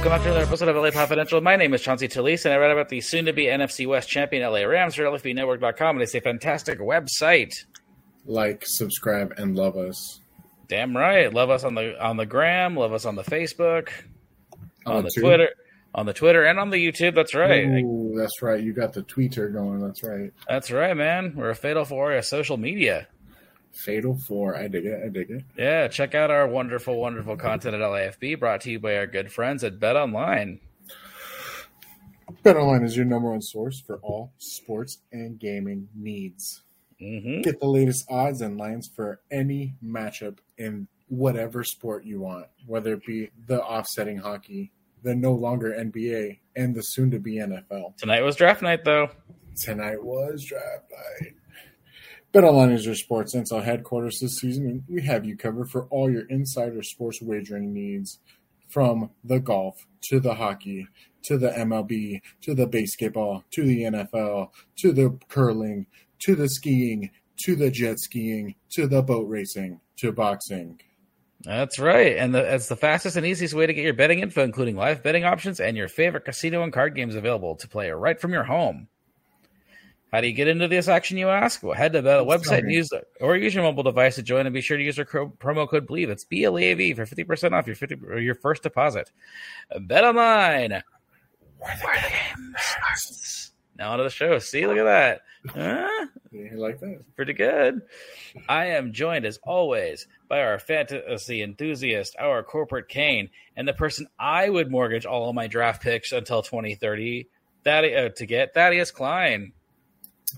Welcome back to another episode of LA Podfidential. My name is Chauncey Talese, and I read about the soon-to-be NFC West champion LA Rams for LAFBnetwork.com, and it's a fantastic website. Like, subscribe, and love us. Damn right. Love us on the on the gram, love us on the Facebook, on, On the Twitter, on the Twitter, and on the YouTube. That's right. Ooh, that's right. You got the tweeter going. That's right. That's right, man. We're a fatal four of social media. Fatal Four. I dig it. I dig it. Yeah, check out our wonderful, wonderful content at LAFB, brought to you by our good friends at Bet Online. Bet Online is your number one source for all sports and gaming needs. hmm Get the latest odds and lines for any matchup in whatever sport you want, whether it be the offsetting hockey, the no longer NBA, and the soon to be NFL. Tonight was draft night, though. Tonight was draft night. BetOnline is your sports intel headquarters this season, and we have you covered for all your insider sports wagering needs, from the golf to the hockey to the MLB to the basketball to the NFL to the curling to the skiing to the jet skiing to the boat racing to boxing. That's right, and the, it's the fastest and easiest way to get your betting info, including live betting options and your favorite casino and card games available to play right from your home. How do you get into this action, you ask? Well, head to the website tell and use the, or use your mobile device to join, and be sure to use our cro- promo code Believe. It's B L E A V for fifty percent off your fifty or your first deposit. Bet online. Where the game starts. Now onto the show. See, look at that. Huh? You like that? pretty good. I am joined as always by our fantasy enthusiast, our corporate Kane, and the person I would mortgage all of my draft picks until 2030 Thadde- uh, to get Thaddeus Klein.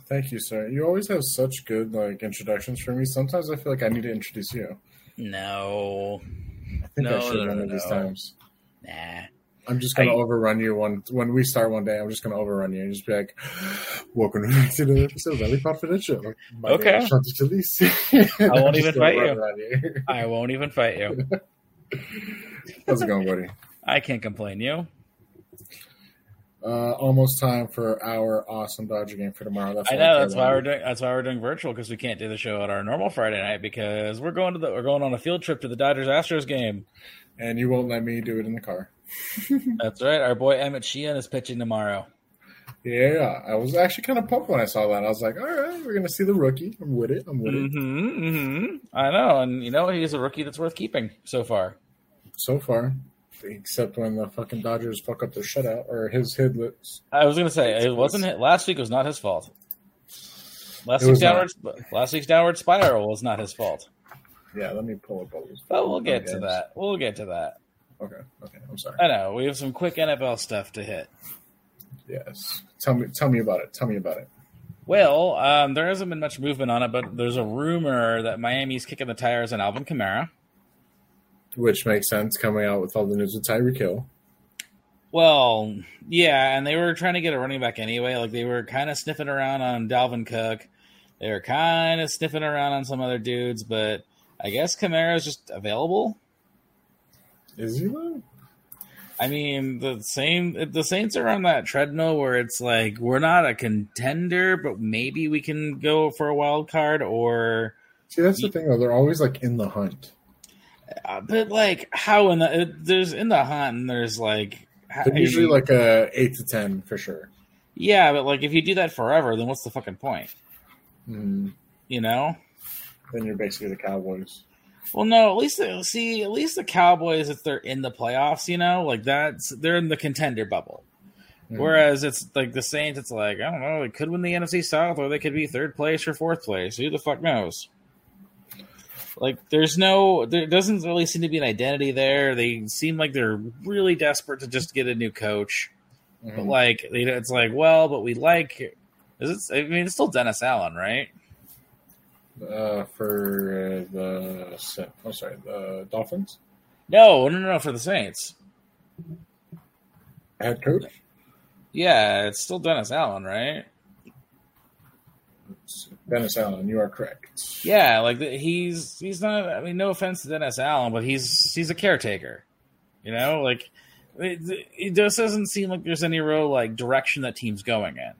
Thank you, sir. You always have such good like introductions for me. Sometimes I feel like I need to introduce you. No, I think No, I should no, one no, of these no. times. nah. I'm just gonna I- overrun you one when we start one day. I'm just gonna overrun you and just be like, "Welcome to the episode of Valley Confidential." My Okay. is Shanti Talese. I won't even fight you. run around you. I won't even fight you. How's it going, buddy? I can't complain. You? Uh, almost time for our awesome Dodger game for tomorrow. That's I know that's why we're doing that's why we're doing virtual because we can't do the show at our normal Friday night because we're going to the we're going on a field trip to the Dodgers Astros game. And you won't let me do it in the car. That's right. Our boy Emmett Sheehan is pitching tomorrow. Yeah, I was actually kind of pumped when I saw that. I was like, "All right, we're gonna see the rookie. I'm with it. I'm with it." Mm-hmm, mm-hmm. I know, and you know he's a rookie that's worth keeping so far. So far, except when the fucking Dodgers fuck up their shutout or his hidlets. I was gonna say it wasn't hit, last week was not his fault. Last It week's was not. downward last week's downward spiral was not his fault. Yeah, let me pull up all those. But we'll get to that. We'll get to that. Okay, okay, I'm sorry. I know we have some quick NFL stuff to hit. Yes, tell me, tell me about it. Tell me about it. Well, um, there hasn't been much movement on it, but there's a rumor that Miami's kicking the tires on Alvin Kamara. Which makes sense coming out with all the news with Tyreek Hill. Well, yeah, and they were trying to get a running back anyway. Like they were kind of sniffing around on Dalvin Cook. They were kind of sniffing around on some other dudes, but I guess Kamara's just available. Is he though? I mean, the same the Saints are on that treadmill where it's like we're not a contender, but maybe we can go for a wild card or See, that's the thing though. They're always like in the hunt. Uh, but like how in the it, there's in the hunt and there's like how- usually like a eight to ten for sure. yeah, but like if you do that forever, then what's the fucking point? Mm, You know? then you're basically the Cowboys. Well, no. At least the, see, at least the Cowboys, if they're in the playoffs, you know, like that's they're in the contender bubble. Mm. Whereas it's like the Saints, it's like I don't know, they could win the NFC South, or they could be third place or fourth place. Who the fuck knows? Like, there's no, there doesn't really seem to be an identity there. They seem like they're really desperate to just get a new coach. But Mhm. like, you know, it's like, well, but we like. Is it? I mean, it's still Dennis Allen, right? uh, for uh, the I'm sorry, the Dolphins No, no, no, for the Saints. head coach. Yeah, it's still Dennis Allen, right? Dennis Allen, you are correct. Yeah, like he's he's not. I mean, no offense to Dennis Allen, but he's he's a caretaker. You know, like it, it just doesn't seem like there's any real like direction that team's going in.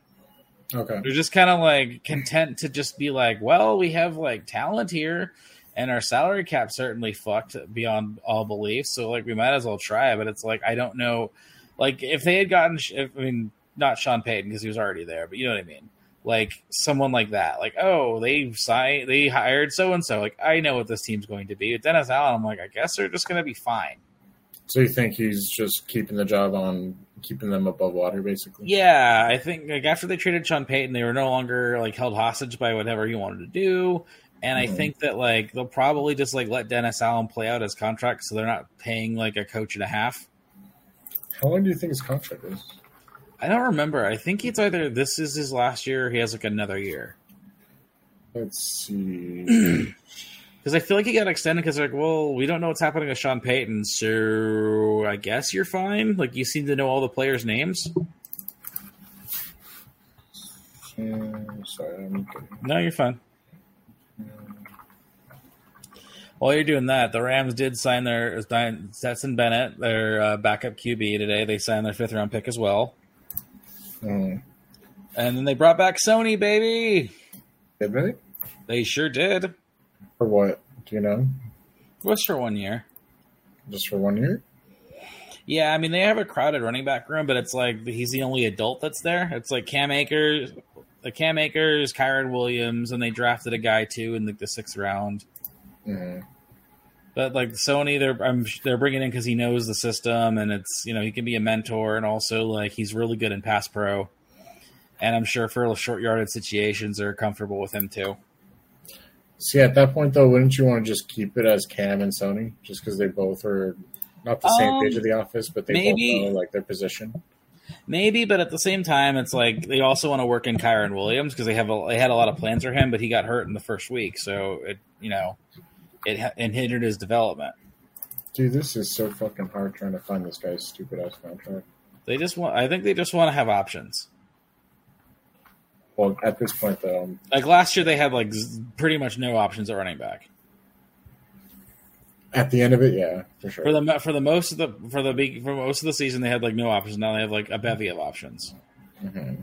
Okay. They're just kind of like content to just be like, well, we have like talent here, and our salary cap certainly fucked beyond all belief. So like we might as well try, but it's like I don't know, like if they had gotten, if, I mean, not Sean Payton because he was already there, but you know what I mean. Like someone like that, like oh they signed, they hired so and so. Like I know what this team's going to be. With Dennis Allen, I'm like I guess they're just going to be fine. So you think he's just keeping the job on, keeping them above water, basically? Yeah, I think like after they traded Sean Payton, they were no longer like held hostage by whatever he wanted to do. And I Mhm. think that like they'll probably just like let Dennis Allen play out his contract, so they're not paying like a coach and a half. How long do you think his contract is? I don't remember. I think it's either this is his last year, or he has like another year. Let's see. Because I feel like he got extended because like, well, we don't know what's happening with Sean Payton, so I guess you're fine. Like you seem to know all the players' names. Um, sorry. No, you're fine. While you're doing that, the Rams did sign their Stetson Bennett, their uh, backup QB today. They signed their fifth round pick as well, Um, and then they brought back Sony, baby. did they? They sure did. For what? Do you know? Just for one year. Just for one year? Yeah, I mean they have a crowded running back room, but it's like he's the only adult that's there. It's like Cam Akers, the Cam Akers, Kyren Williams, and they drafted a guy too in like the sixth round. Mhm. But like Sony, they're I'm, they're bringing in because he knows the system, and it's you know he can be a mentor, and also like he's really good in pass pro, and I'm sure for short yarded situations they're comfortable with him too. See, at that point, though, wouldn't you want to just keep it as Cam and Sony, just because they both are not the same Um, page of the office, but they maybe. both know like their position? Maybe, but at the same time, it's like they also want to work in Kyren Williams because they have a, they had a lot of plans for him, but he got hurt in the first week, so it you know it, hindered his development. Dude, this is so fucking hard trying to find this guy's stupid ass contract. They just want, I think they just want to have options. Well, at this point, though, um, Like last year, they had like pretty much no options at running back. at the end of it, yeah, for sure. For the for the most of the for the big for most of the season, they had like no options. Now they have like a bevy of options. Mhm.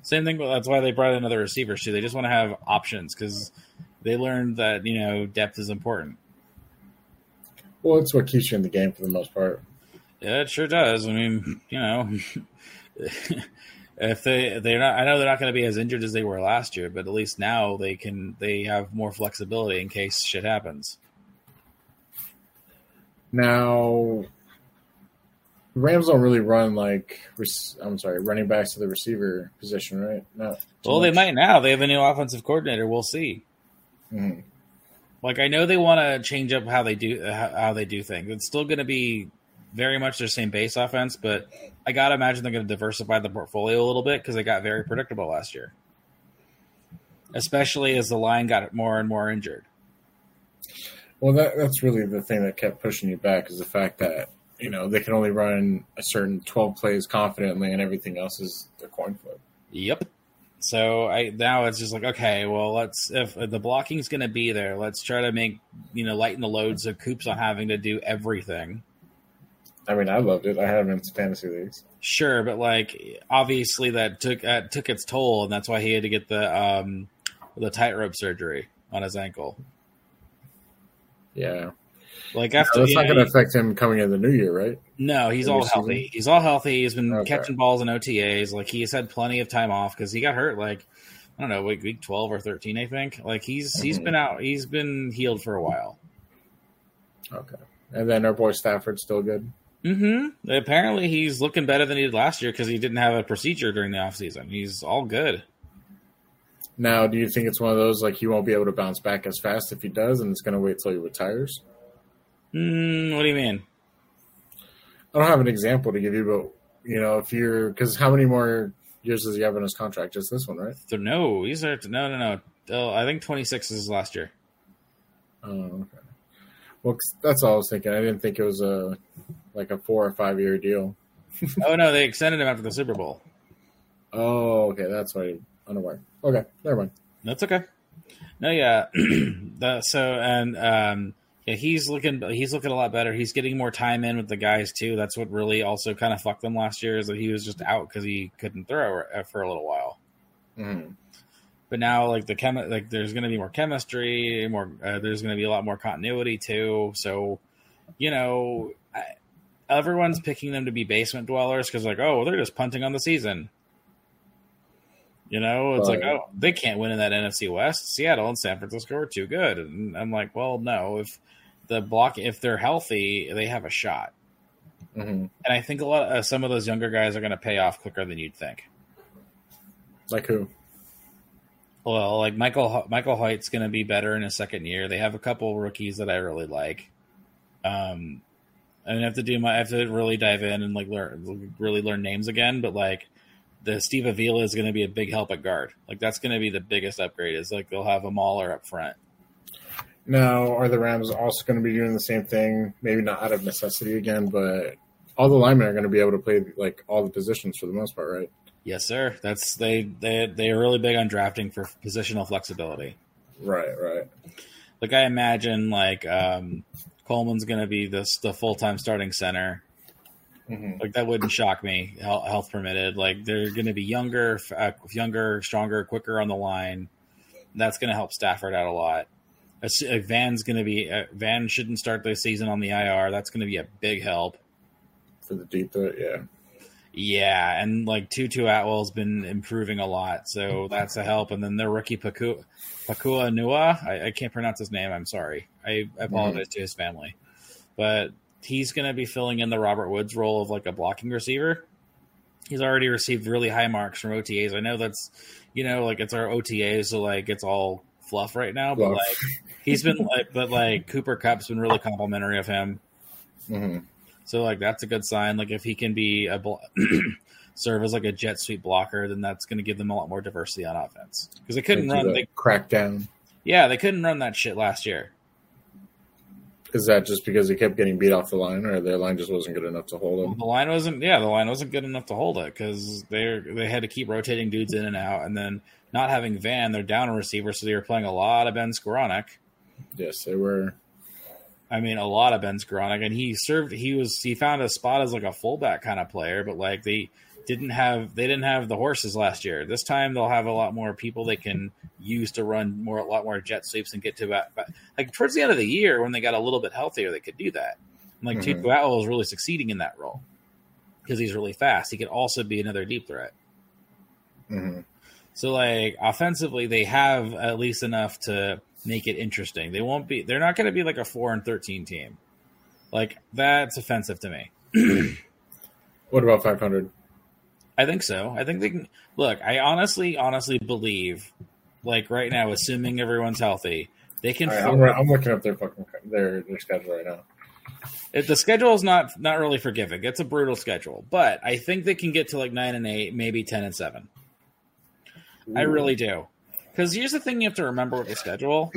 Same thing. That's why they brought in other receivers too. They just want to have options because they learned that you know depth is important. Well, it's what keeps you in the game for the most part. Yeah, it sure does. I mean, you know, if they they're not, I know they're not going to be as injured as they were last year, but at least now they can they have more flexibility in case shit happens. Now, Rams don't really run like I'm sorry, running backs to the receiver position, right? No. Well, they might now. They have a new offensive coordinator. We'll see. Mhm. Like I know they want to change up how they do how, how they do things. It's still going to be very much their same base offense, but I gotta imagine they're going to diversify the portfolio a little bit because they got very predictable last year, especially as the line got more and more injured. Well, that that's really the thing that kept pushing you back is the fact that you know they can only run a certain 12 plays confidently, and everything else is a coin flip. Yep. So I now it's just like okay, well let's if the blocking's going to be there, let's try to make you know lighten the loads of Coop's not having to do everything. I mean, I loved it. I had him in fantasy leagues. Sure, but like obviously that took uh, took its toll, and that's why he had to get the um the tightrope surgery on his ankle. Yeah, Like No, after that's not going to affect him coming in the new year, right? no, he's Every all healthy. He's all healthy. He's been Okay. catching balls in OTAs. Like he's had plenty of time off because he got hurt. Like I don't know, week week twelve or thirteen, I think. Like he's he's Mhm. been out. He's been healed for a while. Okay. And then our boy Stafford's still good. Mm-hmm. Apparently, he's looking better than he did last year because he didn't have a procedure during the offseason. He's all good. Now, do you think it's one of those like he won't be able to bounce back as fast if he does, and it's going to wait till he retires? Mm, what do you mean? I don't have an example to give you, but you know, if you're because how many more years does he have in his contract? Just this one, right? So, no, these are no, no, no. Oh, I think twenty six is his last year. Oh, okay. Well, that's all I was thinking. I didn't think it was a like a four or five year deal. oh no, they extended him after the Super Bowl. Oh, okay, that's why I'm unaware. Okay, never mind. That's okay. No, yeah. the, so and um, yeah, he's looking he's looking a lot better. He's getting more time in with the guys too. That's what really also kind of fucked them last year is that he was just out because he couldn't throw for a little while. Mhm. but now like the chem like there's going to be more chemistry, more uh, there's going to be a lot more continuity too. So, you know, I, everyone's picking them to be basement dwellers because like, oh, they're just punting on the season. You know, it's like, oh, they can't win in that NFC West. Seattle and San Francisco are too good. And I'm like, well, no, if the block, if they're healthy, they have a shot. hmm And I think a lot, uh, some of those younger guys are going to pay off quicker than you'd think. Like who? Well, like Michael Michael Hoyt's going to be better in his second year. They have a couple rookies that I really like. Um, I have to do my I have to really dive in and like learn really learn names again. But like the Steve Avila is going to be a big help at guard. Like that's going to be the biggest upgrade. Is like they'll have a Mauler up front. Now, are the Rams also going to be doing the same thing? Maybe not out of necessity again, but all the linemen are going to be able to play like all the positions for the most part, right? Yes, sir. That's they they they are really big on drafting for positional flexibility. Right, right. Like I imagine, like um, Coleman's going to be this the full time starting center. Hmm Like that wouldn't shock me, health permitted. Like they're going to be younger, uh, younger, stronger, quicker on the line. That's going to help Stafford out a lot. As- uh, Van's going to be uh, Van shouldn't start the season on the IR. That's going to be a big help. For the deep threat, yeah. Yeah, and like Tutu Atwell's been improving a lot, so that's a help. And then their rookie Paku, Pakua Nua, I, I can't pronounce his name. I'm sorry. I, I apologize to his family, but he's going to be filling in the Robert Woods role of like a blocking receiver. He's already received really high marks from OTAs. I know that's you know like it's our OTAs, so like it's all fluff right now. But Fluff. like he's been like, but like Cooper Kupp's been really complimentary of him. hmm So like that's a good sign. Like if he can be a blo- serve as like a jet sweep blocker, then that's going to give them a lot more diversity on offense because they couldn't run. They, crack down. yeah, they couldn't run that shit last year. Is that just because he kept getting beat off the line, or their line just wasn't good enough to hold him? The line wasn't. Yeah, the line wasn't good enough to hold it because they they had to keep rotating dudes in and out, and then not having Van, they're down a receiver, so they were playing a lot of Ben Skowronek. Yes, they were. I mean, a lot of Ben Skowronek, and he served. He was he found a spot as like a fullback kind of player, but like they didn't have they didn't have the horses last year. This time they'll have a lot more people they can use to run more a lot more jet sweeps and get to about but like towards the end of the year when they got a little bit healthier, they could do that. And like Mhm. Tutu Atwell is really succeeding in that role because he's really fast. He could also be another deep threat. hmm So like offensively, they have at least enough to make it interesting. They won't be. They're not going to be like a four and thirteen team. Like that's offensive to me. What about 500? I think so. I think they can look. I honestly, honestly believe, like right now, assuming everyone's healthy, they can. All right, fi- I'm, I'm looking up their fucking their their schedule right now. If the schedule is not not really forgiving. It's a brutal schedule, but I think they can get to like nine and eight, maybe ten and seven. I really do. Because here's the thing you have to remember with the schedule.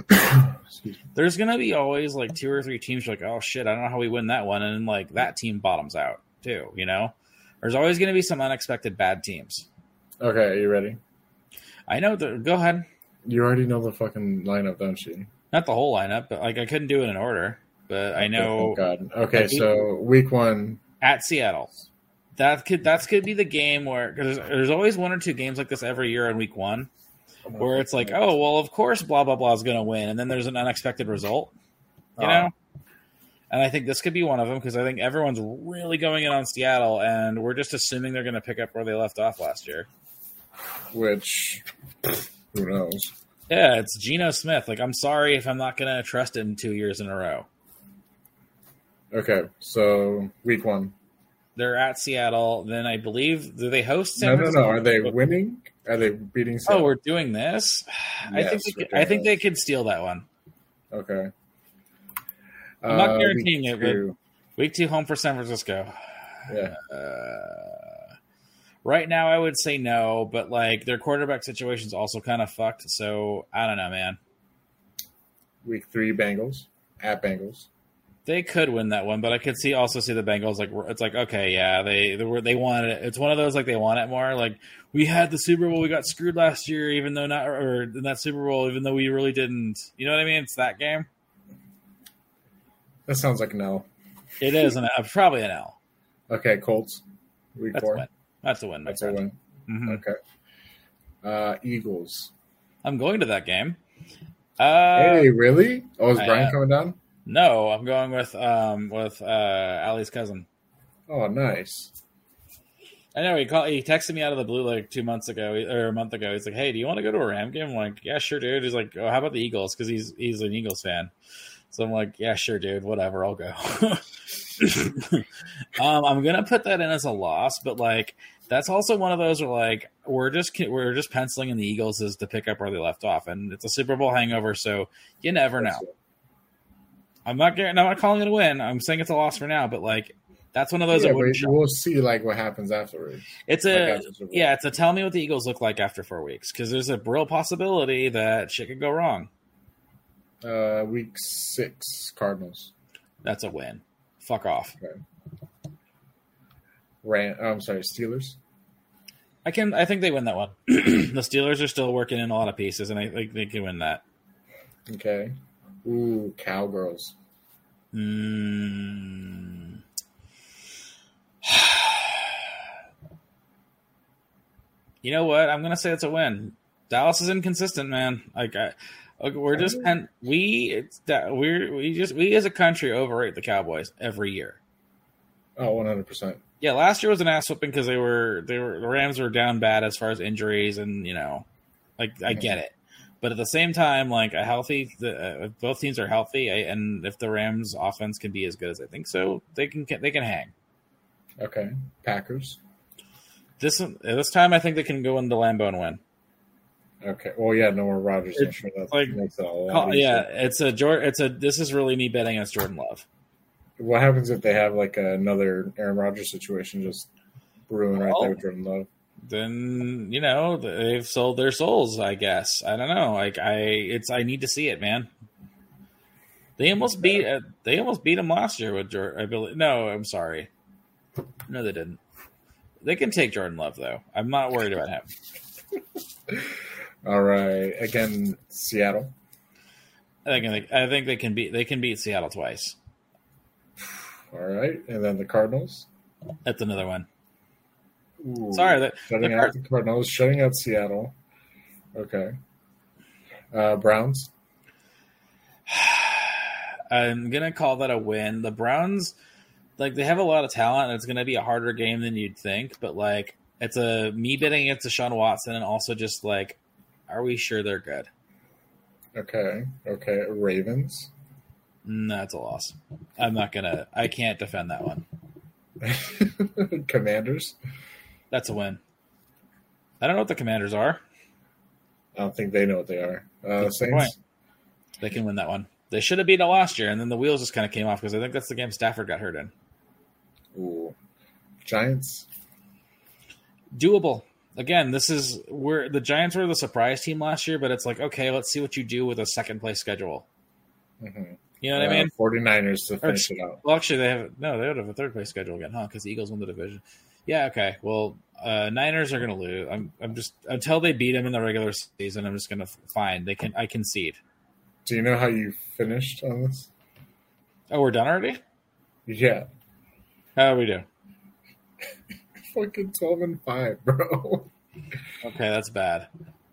There's gonna be always like two or three teams like, oh shit, I don't know how we win that one, and like that team bottoms out too. You know, there's always gonna be some unexpected bad teams. Okay, are you ready? I know. The, go ahead. You already know the fucking lineup, don't you? Not the whole lineup, but like I couldn't do it in order. But I know Oh, God. Okay, Like, so week one. at Seattle, that could that could be the game where because there's, there's always one or two games like this every year in week one where it's like, oh well, of course, blah blah blah is going to win, and then there's an unexpected result. You Oh. know. And I think this could be one of them because I think everyone's really going in on Seattle, and we're just assuming they're going to pick up where they left off last year. which who knows? Yeah, it's Geno Smith. Like, I'm sorry if I'm not going to trust him two years in a row. Okay, so week one. They're at Seattle. Then I believe do they host? No, San no, no. Are they winning? Are they beating? Oh, we're doing this. I think they could, I think this. they could steal that one. okay. I'm not Uh, guaranteeing it, but- Week two home for San Francisco. Yeah. Uh, right now, I would say no, but like their quarterback situation's also kind of fucked. So I don't know, man. Week three, Bengals at Bengals. They could win that one, but I could see also see the Bengals like it's like okay, yeah, they they were they wanted it. It's one of those like they want it more. Like we had the Super Bowl, we got screwed last year, even though not or in that Super Bowl, even though we really didn't. You know what I mean? It's that game. That sounds like an L. It is an probably an L. Okay, Colts. Week That's a four. win. That's a win. That's a friend. win. Mhm. Okay. Uh, Eagles. I'm going to that game. Uh, hey, really? Oh, is I Brian coming down? No, I'm going with um with uh Ali's cousin. Oh, nice. I know he called. He texted me out of the blue like two months ago or a month ago. He's like, "Hey, do you want to go to a Ram game?" I'm like, "Yeah, sure, dude." He's like, "Oh, how about the Eagles?" Because he's he's an Eagles fan. So I'm like, "Yeah, sure, dude. Whatever, I'll go." um, I'm gonna put that in as a loss, but like that's also one of those where like we're just we're just penciling in the Eagles is to pick up where they left off, and it's a Super Bowl hangover, so you never know. I'm not getting, I'm not calling it a win. I'm saying it's a loss for now, but like that's one of those. Yeah, that but wouldn't shock. we'll see like what happens afterwards. It's a Bowl. yeah, it's a tell me what the Eagles look like after four weeks because there's a real possibility that shit could go wrong. Uh, week six, Cardinals. That's a win. Fuck off. Ran. Oh, I'm sorry, Steelers. I can. I think they win that one. the Steelers are still working in a lot of pieces, and I think they can win that. Okay. Ooh, Cowgirls. Mm. you know what? I'm gonna say it's a win. Dallas is inconsistent, man. Like I, okay, we're just pen, we it's that we're we just we as a country overrate the Cowboys every year. Oh, 100 percent. Yeah, last year was an ass whooping because they were they were the Rams were down bad as far as injuries and you know, like I get it, but at the same time, like a healthy, the, uh, if both teams are healthy, I, and if the Rams offense can be as good as I think so, they can they can hang. Okay. Packers. This this time, I think they can go into Lambeau and win. Okay. Well, yeah, no more Rodgers. I'm It's sure like- makes it a lot Call- yeah, it's a It's a. This is really me betting against Jordan Love. What happens if they have like another Aaron Rodgers situation just brewing right there with Jordan Love? Then you know they've sold their souls. I guess I don't know. Like I, it's I need to see it, man. They almost beat. Uh, they almost beat him last year with Jordan. I believe. No, I'm sorry. No, they didn't. They can take Jordan Love though. I'm not worried about him. All right. Again, Seattle. I think. I think they can beat. They can beat Seattle twice. All right. And then the Cardinals. That's another one. Ooh, Sorry, the, shutting the out the Cardinals, shutting out Seattle. Okay. Uh, Browns. I'm gonna call that a win. The Browns, like they have a lot of talent, and it's gonna be a harder game than you'd think. But like, it's a me bidding against Deshaun Watson, and also just like, are we sure they're good? Okay. Okay. Ravens. No, it's a loss. I'm not gonna. I can't defend that one. Commanders. That's a win. I don't know what the Commanders are. I don't think they know what they are. Uh, That's the. They can win that one. They should have beat it last year, and then the wheels just kind of came off because I think that's the game Stafford got hurt in. Ooh. Giants. doable. Again, this is where the Giants were the surprise team last year, but it's like, okay, let's see what you do with a second place schedule. Mm-hmm. You know what I mean? 49ers to finish it out. Well, actually, they have no, they would have a third place schedule again, huh? Because the Eagles won the division. Yeah, okay. Well, uh, Niners are going to lose. I'm, I'm just until they beat them in the regular season. I'm just going to find They can, I concede. Do you know how you finished on this? Oh, we're done already. Yeah. How do we do? Fucking 12 and 5, bro. Okay, that's bad.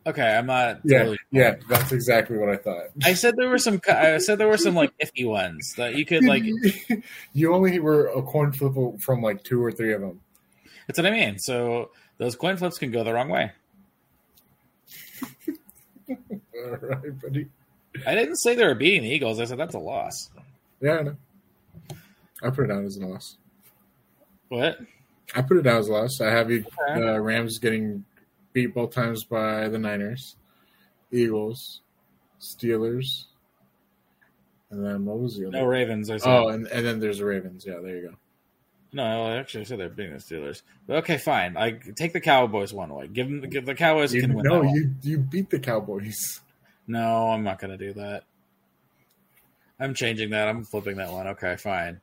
Okay, I'm not. Yeah. totally- Yeah. That's exactly what I thought. I said there were some. I said there were some like iffy ones that you could like. you only were a coin flip from like two or three of them. That's what I mean. So those coin flips can go the wrong way. All right, buddy. I didn't say they were beating the Eagles. I said that's a loss. Yeah, I know. I put it down as a loss. What? I put it down as a loss. I have you Okay. uh, Rams getting beat both times by the Niners, Eagles, Steelers, and then what was the other? No Ravens. I said. Oh, and, and then there's the Ravens. Yeah, there you go. No, I actually said they're beating the Steelers. But okay, fine. I take the Cowboys one way. Give them. Give the Cowboys You, can win. no, you you beat the Cowboys. No, I'm not going to do that. I'm changing that. I'm flipping that one. Okay, fine.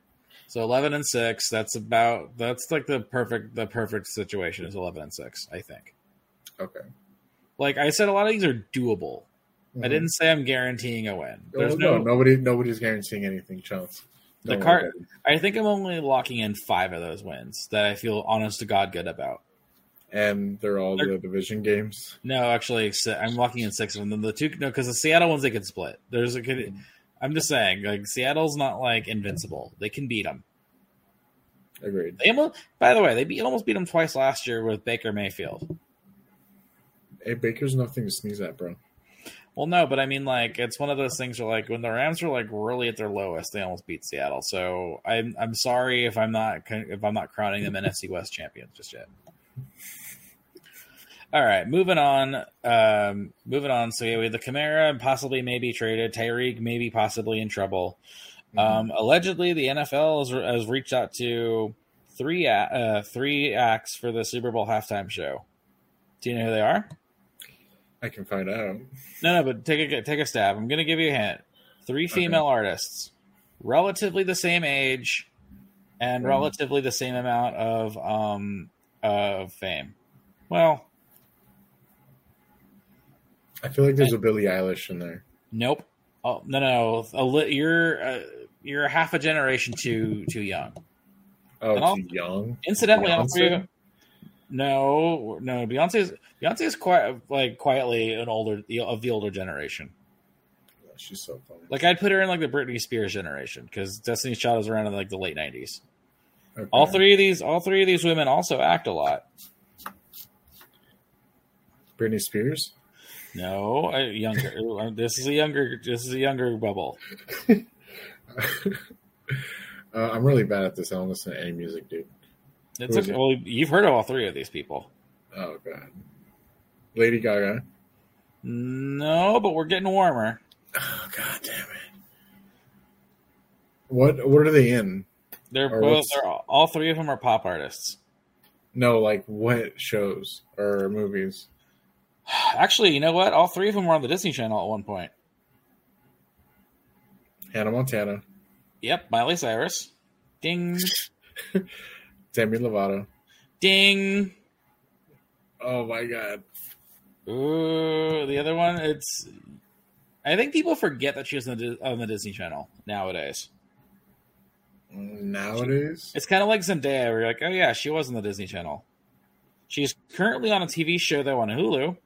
So 11 and 6, that's about that's like the perfect the perfect situation is 11 and 6, I think. Okay. Like I said a lot of these are doable. I Mhm. didn't say I'm guaranteeing a win. Oh, There's no, no, nobody nobody's guaranteeing anything, Chance. The Don't card- I think I'm only locking in 5 of those wins that I feel honest to god good about. and they're all They're- the division games. No, actually, I'm locking in six of them. The two, no, because the Seattle ones they can split. There's a good. I'm just saying, like Seattle's not like invincible. They can beat them. Agreed. They almost, by the way, they beat, almost beat them twice last year with Baker Mayfield. Hey, Baker's nothing to sneeze at, bro. Well, no, but I mean, like, it's one of those things where, like, when the Rams are like really at their lowest, they almost beat Seattle. So I'm I'm sorry if I'm not if I'm not crowning them NFC West champions just yet. All right, moving on. Um, moving on. So yeah, we have the Kamara possibly maybe traded. Tyreek maybe possibly in trouble. Um, allegedly, the NFL has, has reached out to three uh, three acts for the Super Bowl halftime show. Do you know who they are? I can find out. No, no, but take a take a stab. I'm going to give you a hint. Three female artists, relatively the same age, and Mhm. relatively the same amount of um of fame. Well, I feel like there's a Billie Eilish in there. nope. Oh no, no, a li- you're uh, you're half a generation too too young. Oh, And too young. Incidentally, all three Beyonce? of no, no, Beyonce's Beyonce's quite like quietly an older of the older generation. Oh, She's so funny. Like I'd put her in like the Britney Spears generation because Destiny's Child was around in like the late '90s. Okay. All three of these, all three of these women also act a lot. Britney Spears. No, uh, younger. Uh, this is a younger. This is a younger bubble. uh, I'm really bad at this. I don't listen to any music, dude. It's okay. it? Well, you've heard of all three of these people. Oh god. Lady Gaga. No, but we're getting warmer. Oh god damn it. What what are they in? They're Or both. They're all, all three of them are pop artists. No, like what shows or movies? Actually, you know what? All three of them were on the Disney Channel at one point. Hannah Montana, Yep, Miley Cyrus. Ding, Demi Lovato. ding. Oh my god. Ooh, the other one. It's. I think people forget that she was on the, on the Disney Channel nowadays. Nowadays? It's kind of like Zendaya, where you're like, oh yeah, she was on the Disney Channel. She's currently on a TV show though on Hulu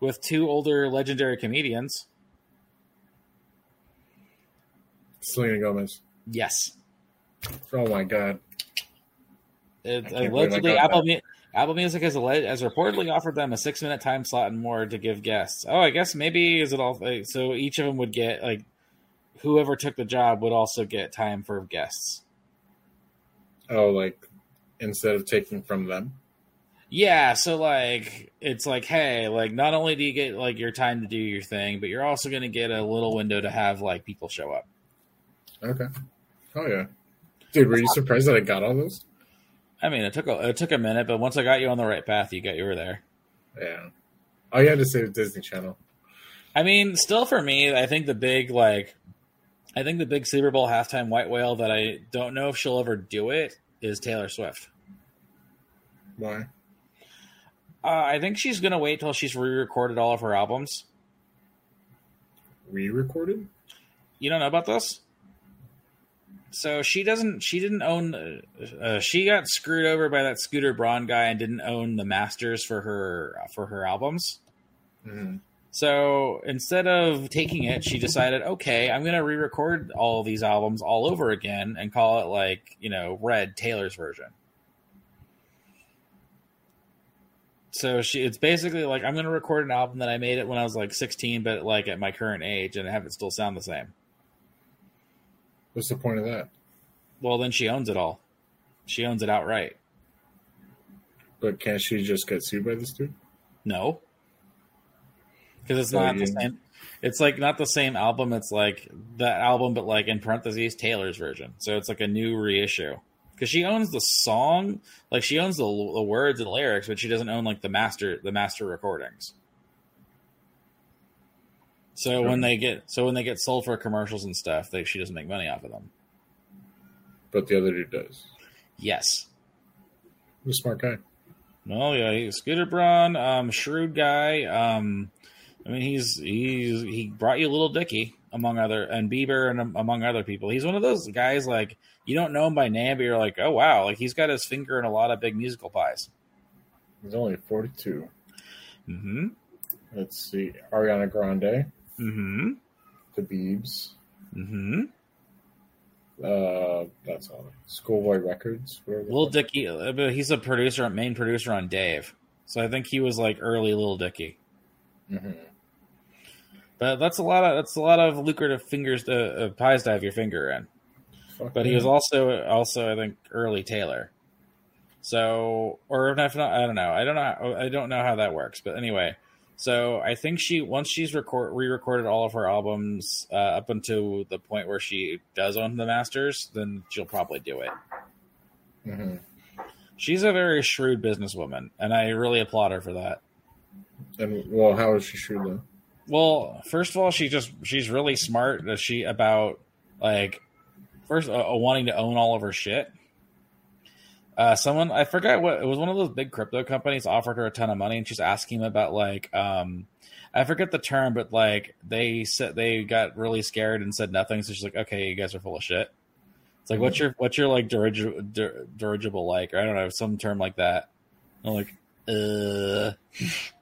with two older legendary comedians. Selena Gomez. Yes, Oh my god. it, I can't believe I allegedly Apple. Mu- Apple Music has, alleged, has reportedly offered them a six minute time slot and more to give guests. Oh, I guess maybe is it all so each of them would get like whoever took the job would also get time for guests. Oh, like instead of taking from them. Yeah, so like it's like, hey, like not only do you get like your time to do your thing, but you're also going to get a little window to have like people show up. Okay. Oh yeah. Dude, were you surprised that I got all those? I mean, it took a it took a minute, but once I got you on the right path, you got you were there. Yeah. All you had to say was Disney Channel. I mean, still for me, I think the big like, I think the big Super Bowl halftime white whale that I don't know if she'll ever do it is Taylor Swift. Why? Uh, I think she's gonna wait till she's re-recorded all of her albums. Re-recorded? You don't know about this? So she doesn't. She didn't own. Uh, uh, she got screwed over by that Scooter Braun guy and didn't own the masters for her for her albums. Mhm. So instead of taking it, she decided, okay, I'm going to re-record all these albums all over again and call it like you know Red Taylor's version. So she, it's basically like I'm going to record an album that I made it when I was like 16, but like at my current age, and have it still sound the same. What's the point of that? Well, then she owns it all. She owns it outright. But can't she just get sued by this dude? No, because it's So not the same. It's like not the same album. It's like that album, but like in parentheses, Taylor's version. So it's like a new reissue. Because she owns the song, like she owns the, the words and lyrics, but she doesn't own like the master the master recordings. So when they get so when they get sold for commercials and stuff, they, she doesn't make money off of them. But the other dude does. Yes. He's a smart guy. Well, yeah, he's Scooter Braun, um, shrewd guy. Um, I mean, he's he's he brought you a Lil Dicky among other and Bieber and um, among other people. He's one of those guys like you don't know him by name, but you're like, oh wow, like he's got his finger in a lot of big musical pies. He's only 42. Mm-hmm. Let's see. Ariana Grande, Mm-hmm. The Biebs. Mm-hmm. Uh, that's all. Schoolboy Records. Lil Dicky, uh, but he's a producer, main producer on Dave. So I think he was like early Lil Dicky. Mhm. But that's a lot of that's a lot of lucrative fingers to uh, pies to have your finger in. But he was also also I think early Taylor. So or if not, I don't know. I don't know. I don't know how that works. But anyway, so I think she once she's record re-recorded all of her albums uh, up until the point where she does own the masters, then she'll probably do it. Mhm. She's a very shrewd businesswoman, and I really applaud her for that. And well, how is she shrewd though? Well, first of all, she just she's really smart. That she about like first uh, wanting to own all of her shit. Uh, someone I forgot what it was. One of those big crypto companies offered her a ton of money, and she's asking about like um, I forget the term, but like they said they got really scared and said nothing. So she's like, "Okay, you guys are full of shit." It's like, what's your what's your like dirigible, dir- dirigible like, or I don't know, some term like that. I'm like, uh.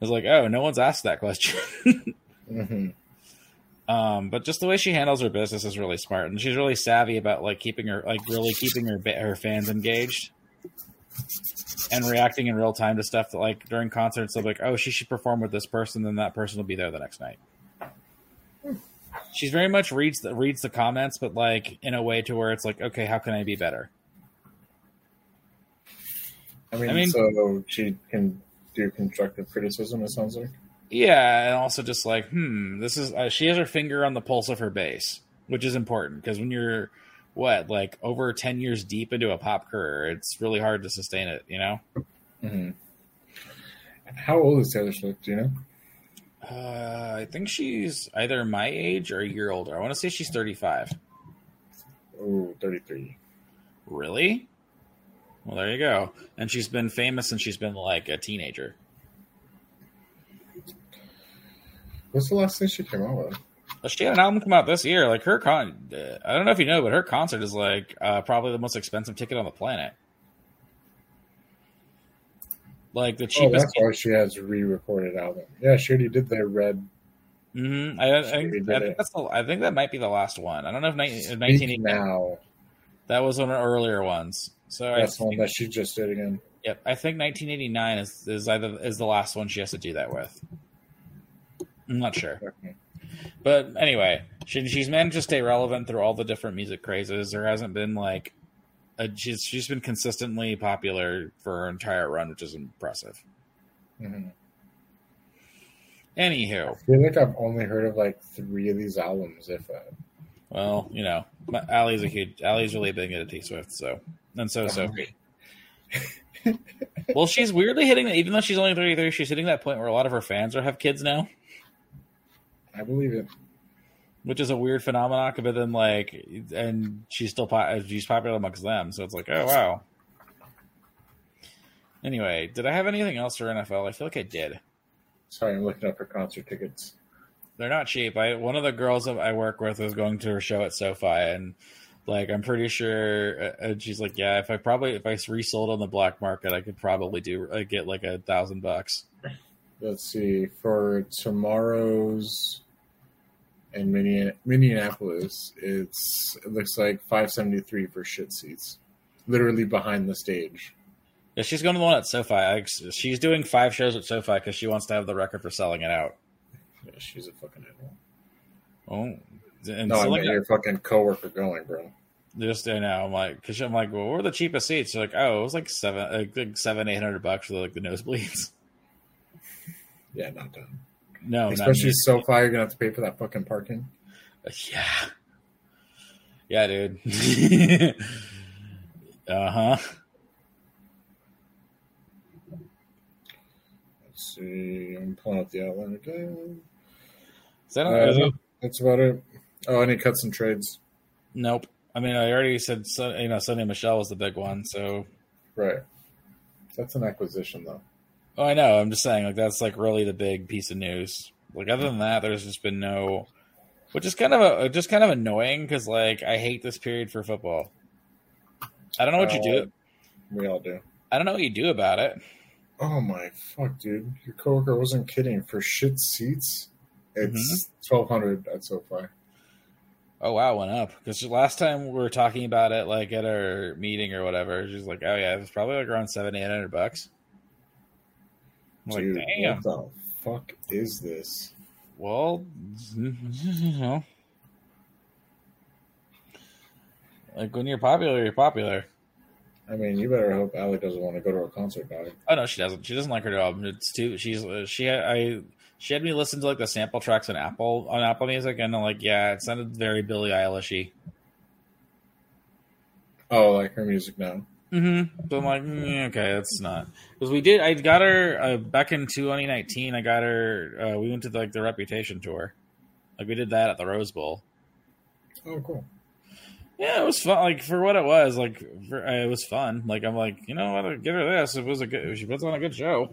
Was like, oh, no one's asked that question. hmm um, but just the way she handles her business is really smart, and she's really savvy about like keeping her, like really keeping her her fans engaged, and reacting in real time to stuff that like during concerts, they'll be like, oh, she should perform with this person, then that person will be there the next night. She's very much reads the reads the comments, but like in a way to where it's like, okay, how can I be better? I mean, I mean- so she can do constructive criticism. It sounds like. Yeah, and also just like, hmm, this is uh, she has her finger on the pulse of her base, which is important because when you're what like over ten years deep into a pop career, it's really hard to sustain it. You know, hmm How old is Taylor Swift? Do you know? uh, I think she's either my age or a year older. I want to say she's thirty five. Oh, 33. Really? Well, there you go. And she's been famous since she's been like a teenager. What's the last thing she came out with? She had an album come out this year. Like her con, uh, I don't know if you know, but her concert is like uh, probably the most expensive ticket on the planet. Like the Oh, cheapest. that's why she has re-recorded album. Yeah, she already did the red. Mhm. I, I, think, I think that's the, I think that might be the last one. I don't know if Speak 1980 now. that was one of the earlier ones. So That's the one that she just did again. yep, I think 1989 is is either is the last one she has to do that with. I'm not sure. But anyway, she, she's managed to stay relevant through all the different music crazes. There hasn't been like a, she's she's been consistently popular for her entire run, which is impressive. Mhm. Anywho, I feel like I've only heard of like three of these albums, if that. well, you know, my- Allie's a huge Allie's really big into T Swift, so and so is Sophie. well, she's weirdly hitting that even though she's only 33, she's hitting that point where a lot of her fans are have kids now, I believe it. which is a weird phenomenon. But then, like, and she's still po- she's popular amongst them, so it's like, oh wow. Anyway, did I have anything else for NFL? I feel like I did. Sorry, I'm looking up her concert tickets. They're not cheap. I one of the girls I work with is going to her show at SoFi, and like I'm pretty sure, uh, and she's like, yeah, if I probably if I resold on the black market, I could probably do uh, get like a thousand bucks. Let's see. For tomorrow's in Minneapolis, it's it looks like 573 for shit seats, literally behind the stage. Yeah, she's going to the one at SoFi. She's doing five shows at SoFi because she wants to have the record for selling it out. Yeah, she's a fucking animal. Oh, and No, I selling mean it- your fucking coworker going, bro. just I know I'm like because I'm like, well, what are the cheapest seats? She's like, oh, it was like seven, like, like seven, eight hundred bucks for like the nosebleeds. Yeah, not done. No, Especially me. so far, you're gonna have to pay for that fucking parking. Yeah. Yeah, dude. uh huh. Let's see. I'm pulling up the outline again. Is that, Uh, That's about it. Oh, any cuts and trades? Nope. I mean, I already said, you know, Sony Michel was the big one. So, Right. That's an acquisition, though. oh, I know. I'm just saying, like, that's like really the big piece of news. Like, other than that, there's just been no, which is kind of a, just kind of annoying because, like, I hate this period for football. I don't know what you do. Uh, We all do. I don't know what you do about it. Oh my fuck, dude! Your coworker wasn't kidding. For shit seats, it's mm-hmm. twelve hundred at SoFi. Oh wow, went up because last time we were talking about it, like at our meeting or whatever, she's like, "Oh yeah, it's probably like around seven, eight hundred bucks." I'm like, damn. what the fuck is this? Well, you know, like when you're popular, you're popular. I mean, you better hope Allie doesn't want to go to a concert, dog. Oh no, she doesn't. She doesn't like her album. It's too. She's she. I she had me listen to like the sample tracks on Apple on Apple Music, and I'm like, yeah, it sounded very Billie Eilishy. Oh, like her music now. Mm-hmm. So I'm like, mm, okay, that's not because we did. I got her uh, back in 2019. I got her. Uh, we went to like the Reputation tour. Like we did that at the Rose Bowl. Oh, cool. Yeah, it was fun. Like for what it was, like for, uh, it was fun. Like I'm like, you know what? Give her this. It was a good. She puts on a good show.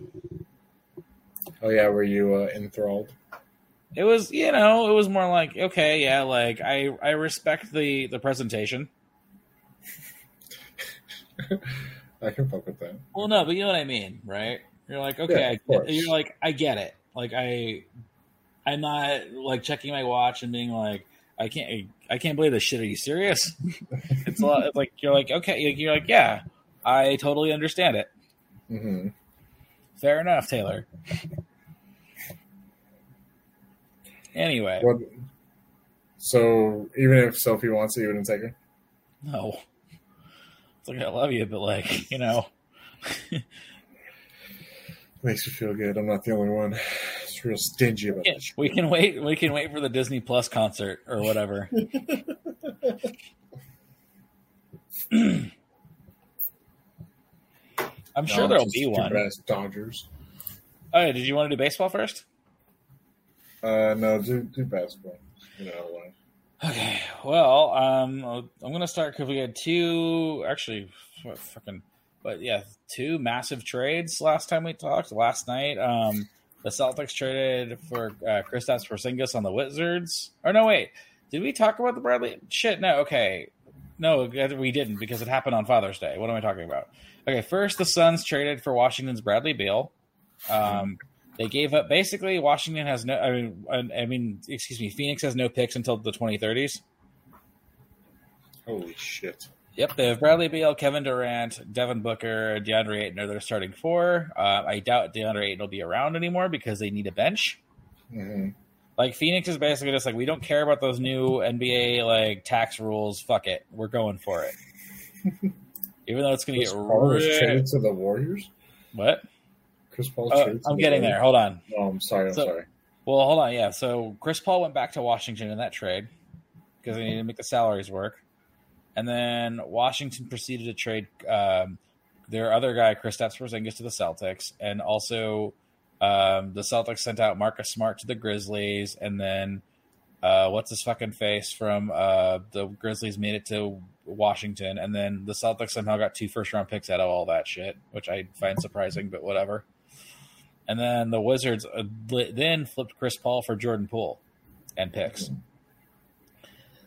Oh yeah, were you uh, enthralled? It was, you know, it was more like, okay, yeah, like I I respect the the presentation. I can fuck with that. Well, no, but you know what I mean, right? You're like, okay, Yeah, I, you're like, I get it. Like I, I'm not like checking my watch and being like, I can't, I can't believe this shit. Are you serious? it's a lot. It's like you're like, okay, you're like, yeah, I totally understand it. hmm Fair enough, Taylor. Anyway, What? So even if Sophie wants it, you wouldn't take her. no, it's like I love you, but like you know, Makes me feel good. I'm not the only one. It's real stingy about Yeah, this. we can wait. We can wait for the Disney Plus concert or whatever. I'm sure there'll be one. Dodgers. Oh, yeah, did you want to do baseball first? Uh, no, do do basketball. You know why? Okay. Well, um, I'm gonna start because we had two. Actually, what fucking, but yeah, two massive trades last time we talked. Last night, um, the Celtics traded for uh, Kristaps Porzingis on the Wizards. Or no, wait, did we talk about the Bradley? Shit, no. Okay, no, we didn't because it happened on Father's Day. What am I talking about? Okay, first the Suns traded for Washington's Bradley Beal. Um, they gave up basically. Washington has no. I mean, I mean, excuse me. Phoenix has no picks until the 2030s. Holy shit! Yep, they have Bradley Beal, Kevin Durant, Devin Booker, DeAndre Ayton are their starting four. Uh, I doubt DeAndre Ayton will be around anymore because they need a bench. hmm Like Phoenix is basically just like we don't care about those new NBA like tax rules. Fuck it, we're going for it. Even though it's going to get Paul traded to the Warriors. what? Chris Paul. Oh, traded to I'm the getting Warriors? there. Hold on. Oh, I'm sorry. I'm So- sorry. Well, hold on. Yeah, so Chris Paul went back to Washington in that trade because they needed to make the salaries work, and then Washington proceeded to trade um, their other guy, Kristaps Porzingis, to the Celtics, and also um, the Celtics sent out Marcus Smart to the Grizzlies, and then uh, what's his fucking face from uh, the Grizzlies made it to Washington, and then the Celtics somehow got two first round picks out of all that shit, which I find surprising, but whatever. And then the Wizards uh, then flipped Chris Paul for Jordan Poole and picks.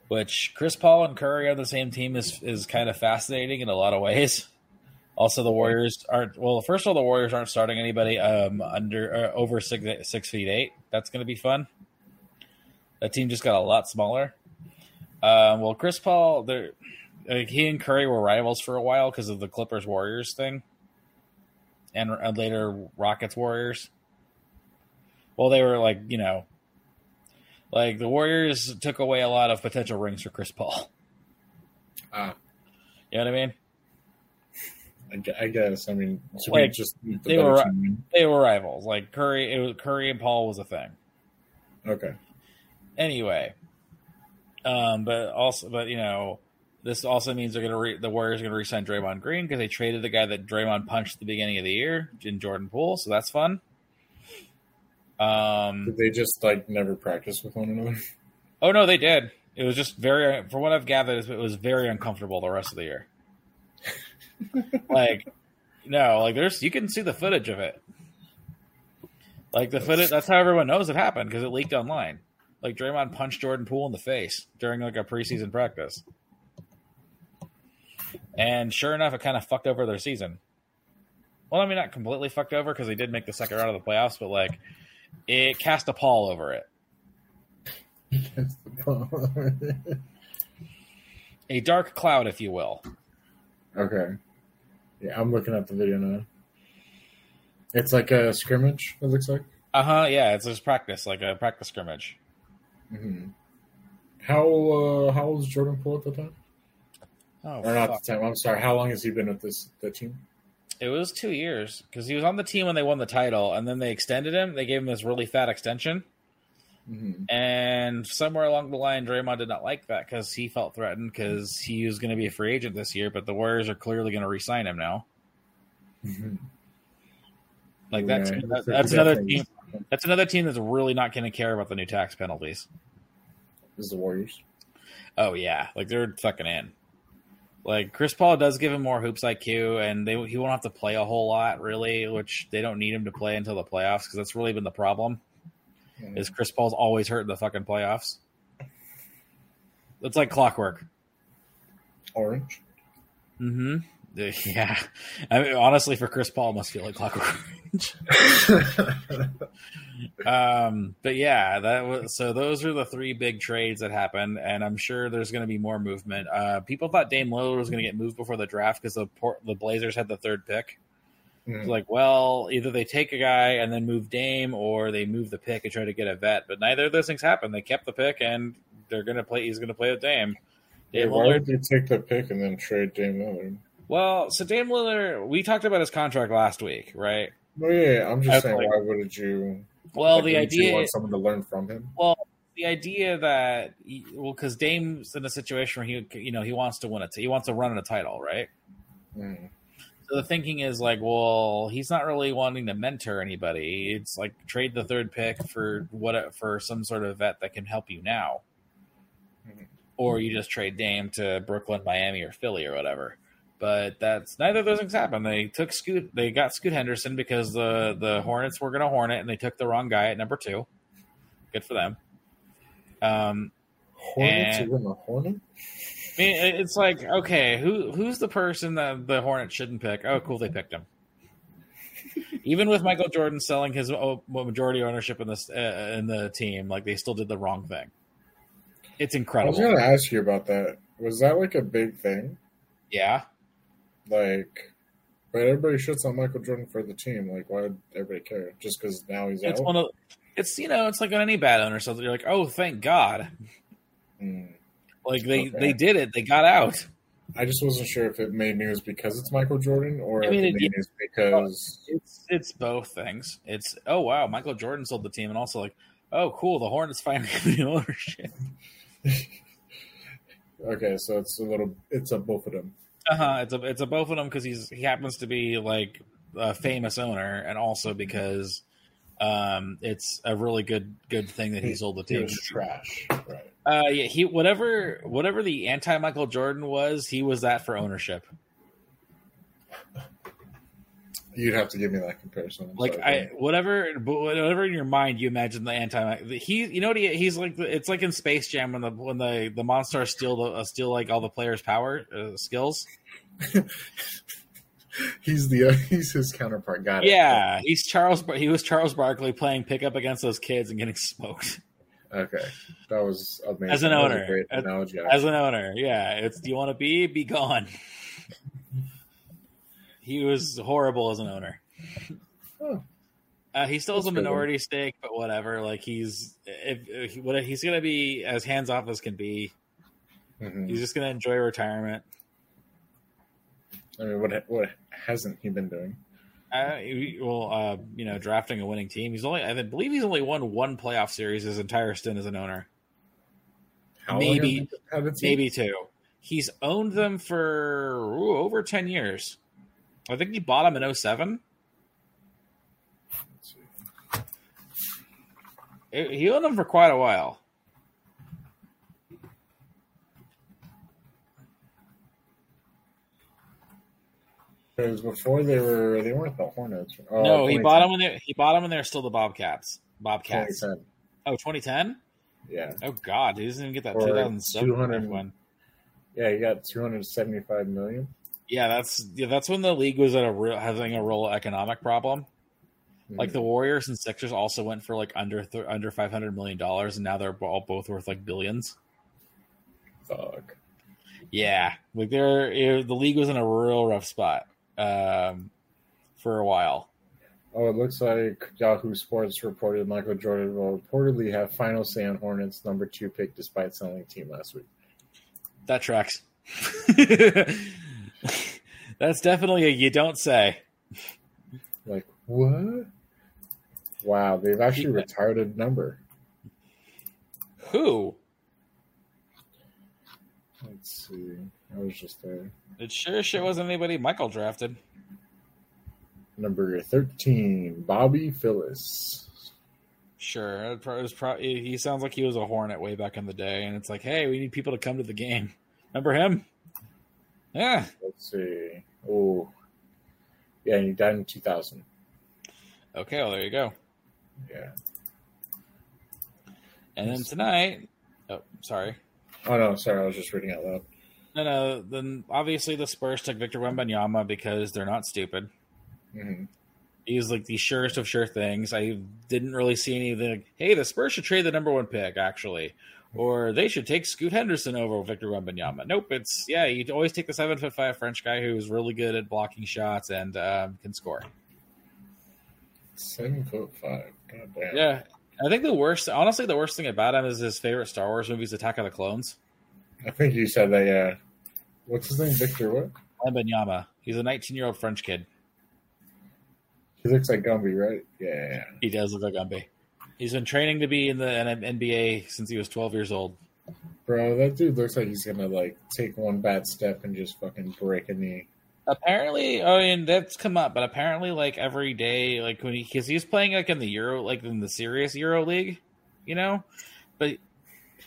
Which Chris Paul and Curry on the same team is is kind of fascinating in a lot of ways. Also, the Warriors aren't well. First of all, the Warriors aren't starting anybody um, under uh, over six six feet eight. That's going to be fun. That team just got a lot smaller. Um, well, Chris Paul, like, he and Curry were rivals for a while because of the Clippers Warriors thing, and, and later Rockets Warriors. Well, they were like you know, like the Warriors took away a lot of potential rings for Chris Paul. Ah, You know what I mean? I, I guess. I mean, Like, we just the they were- team? They were rivals. Like Curry, it was Curry and Paul was a thing. Okay. Anyway, um, but also, but you know, this also means they're gonna re- the Warriors are gonna resign Draymond Green because they traded the guy that Draymond punched at the beginning of the year in Jordan Poole, so that's fun. Um, Did they just like never practice with one another? oh no, they did. It was just very, from what I've gathered, it was very uncomfortable the rest of the year. Like, no, like there's you can see the footage of it. Like the footage, that's how everyone knows it happened because it leaked online. Like Draymond punched Jordan Poole in the face during like a preseason practice, and sure enough, it kind of fucked over their season. well, I mean, not completely fucked over because they did make the second round of the playoffs, but like it cast a pall over it, a dark cloud, if you will. okay. Yeah, I'm looking at the video now. It's like a scrimmage. It looks like. Uh huh. Yeah, it's just practice, like a practice scrimmage. hmm How uh, how old was Jordan Poole at the time? Oh, or not the time? I'm sorry. How long has he been with this the team? It was two years because he was on the team when they won the title, and then they extended him. They gave him this really fat extension, hmm and somewhere along the line, Draymond did not like that because he felt threatened because he was going to be a free agent this year. But the Warriors are clearly going to re-sign him now. hmm Like that's Yeah, that, he that's another team. That's another team that's really not going to care about the new tax penalties. This is the Warriors. Oh yeah, like they're fucking in. Like Chris Paul does give him more hoops IQ, and they he won't have to play a whole lot really, which they don't need him to play until the playoffs because that's really been the problem. Is Chris Paul's always hurt in the fucking playoffs? It's like clockwork. Orange. Mm-hmm. Yeah. I mean, honestly, for Chris Paul, it must feel like clockwork. um, but yeah, that was so. Those are the three big trades that happened, and I'm sure there's going to be more movement. Uh, people thought Dame Lillard was going to get moved before the draft because the Port- the Blazers had the third pick. It's like, well, either they take a guy and then move Dame, or they move the pick and try to get a vet. But neither of those things happened. They kept the pick, and they're going to play. He's going to play with Dame. Yeah, why Lillard would they take the pick and then trade Dame Lillard? Well, so Dame Lillard, we talked about his contract last week, right? Well, yeah, I'm just saying, why wouldn't you? Well, like, the idea, want someone to learn from him. well, the idea that well, because Dame's in a situation where he, you know, he wants to win it, he wants to run in a title, right? Mm. The thinking is like, well, he's not really wanting to mentor anybody. It's like trade the third pick for what for some sort of vet that can help you now, Mhm. or you just trade Dame to Brooklyn, Miami, or Philly or whatever. But that's neither of those things happened. They took Scoot, they got Scoot Henderson because the the Hornets were going to Hornet, and they took the wrong guy at number two. Good for them. Um, Hornets And- are Hornet. It- it's like okay, who who's the person that the Hornets shouldn't pick? Oh, cool, they picked him. Even with Michael Jordan selling his oh, majority ownership in this uh, in the team, like they still did the wrong thing. It's incredible. I was going to ask you about that. Was that like a big thing? Yeah, Like, but everybody shits on Michael Jordan for the team. Like, why would everybody care? Just because now he's it's out. one of it's you know it's like on any bad owner. So you're like, oh, thank God, Mm. Like they Okay. they did it, they got out. I just wasn't sure if it made news because it's Michael Jordan or I mean, if it it- news because It's it's both things. It's oh wow, Michael Jordan sold the team, and also like oh cool, the Hornets finally have new ownership. okay, so it's a little, it's a both of them. Uh huh. It's a it's a both of them because he's he happens to be like a famous owner, and also because um it's a really good good thing that he sold the He team. was trash, right? Uh, yeah, he whatever whatever the anti Michael Jordan was, he was that for ownership. You'd have to give me that comparison. I'm Like sorry, I whatever whatever in your mind you imagine the anti he you know what he he's like it's like in Space Jam when the when the the monsters steal the uh, steal like all the players' power uh, skills. he's the uh, he's his counterpart. Got it. Yeah, he's Charles. He was Charles Barkley playing pickup against those kids and getting smoked. Okay, that was amazing. As an owner. great As- analogy. As an owner, yeah, it's do you want to be? Be gone. he was horrible as an owner. Oh. Uh, he still has a That's good. minority stake, but whatever. Like he's if, if he- what he's gonna be as hands off as can be. Mhm. He's just gonna enjoy retirement. I mean, what what hasn't he been doing? Uh, well, uh, you know, drafting a winning team. He's only, I believe, he's only won one playoff series his entire stint as an owner. How Maybe- long has he had a team? maybe two. He's owned them for ooh, over 10 years. I think he bought them in 07. It- He owned them for quite a while. Because before they were they weren't the Hornets. Oh, no, he bought them when they he bought them when they're still the Bobcats. Bobcats. 2010. Oh, 2010? Yeah, Oh god, he doesn't even get that Or 2007 one. yeah, he got two hundred seventy five million. Yeah, that's yeah, that's when the league was at a real having a real economic problem. Like the hmm. Warriors and Sixers also went for like under th- under five hundred million dollars, and now they're all both worth like billions. Fuck. Yeah, like they're the league was in a real rough spot um, for a while. Oh, it looks like Yahoo Sports reported Michael Jordan will reportedly have final say on Hornets' number two pick despite selling team last week. That tracks. That's definitely a you don't say. Like, what? Wow, they've actually retired a number. Who? Let's see. I was just there. It sure shit wasn't anybody Michael drafted. Number 13, Bobby Phills. Sure, it was pro- he sounds like he was a Hornet way back in the day, and it's like, hey, we need people to come to the game. Remember him? Yeah, Let's see. Oh, yeah, he died in 2000. Okay, well there you go. Yeah. And then tonight, oh sorry, Oh, no, sorry. I was just reading out loud. No, no. Then obviously the Spurs took Victor Wembanyama because they're not stupid. hmm He's like the surest of sure things. I didn't really see anything. Like, hey, the Spurs should trade the number one pick actually, or they should take Scoot Henderson over Victor Wembanyama. Nope, it's yeah. You always take the seven foot five French guy who's really good at blocking shots and um, can score. Seven foot five. God damn. Yeah, I think the worst, honestly, the worst thing about him is his favorite Star Wars movie is Attack of the Clones. I think you said that, yeah. What's his name? Victor what? Wembanyama. He's a 19 year old French kid. He looks like Gumby, right? Yeah. He does look like Gumby. He's been training to be in the NBA since he was 12 years old. Bro, that dude looks like he's gonna like take one bad step and just fucking break a knee. Apparently, I mean that's come up, but apparently, like every day, like when he because he's playing like in the Euro, like in the serious Euro League, you know. But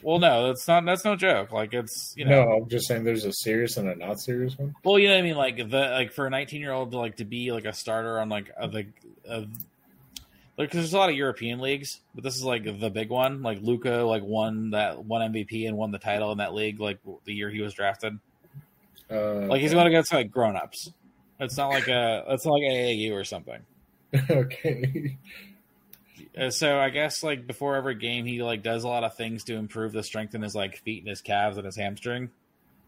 well, no, that's not that's no joke. Like it's you know, No, I'm just saying there's a serious and a not serious one. well, you know what I mean. Like the like for a 19 year old to like to be like a starter on like a, the of like 'cause there's a lot of European leagues, but this is like the big one. Like Luka, like won that one MVP and won the title in that league, like the year he was drafted. Uh, Like he's going against like grown ups. It's not like a it's not like AAU or something. okay. Uh, so I guess like before every game, he like does a lot of things to improve the strength in his like feet and his calves and his hamstring.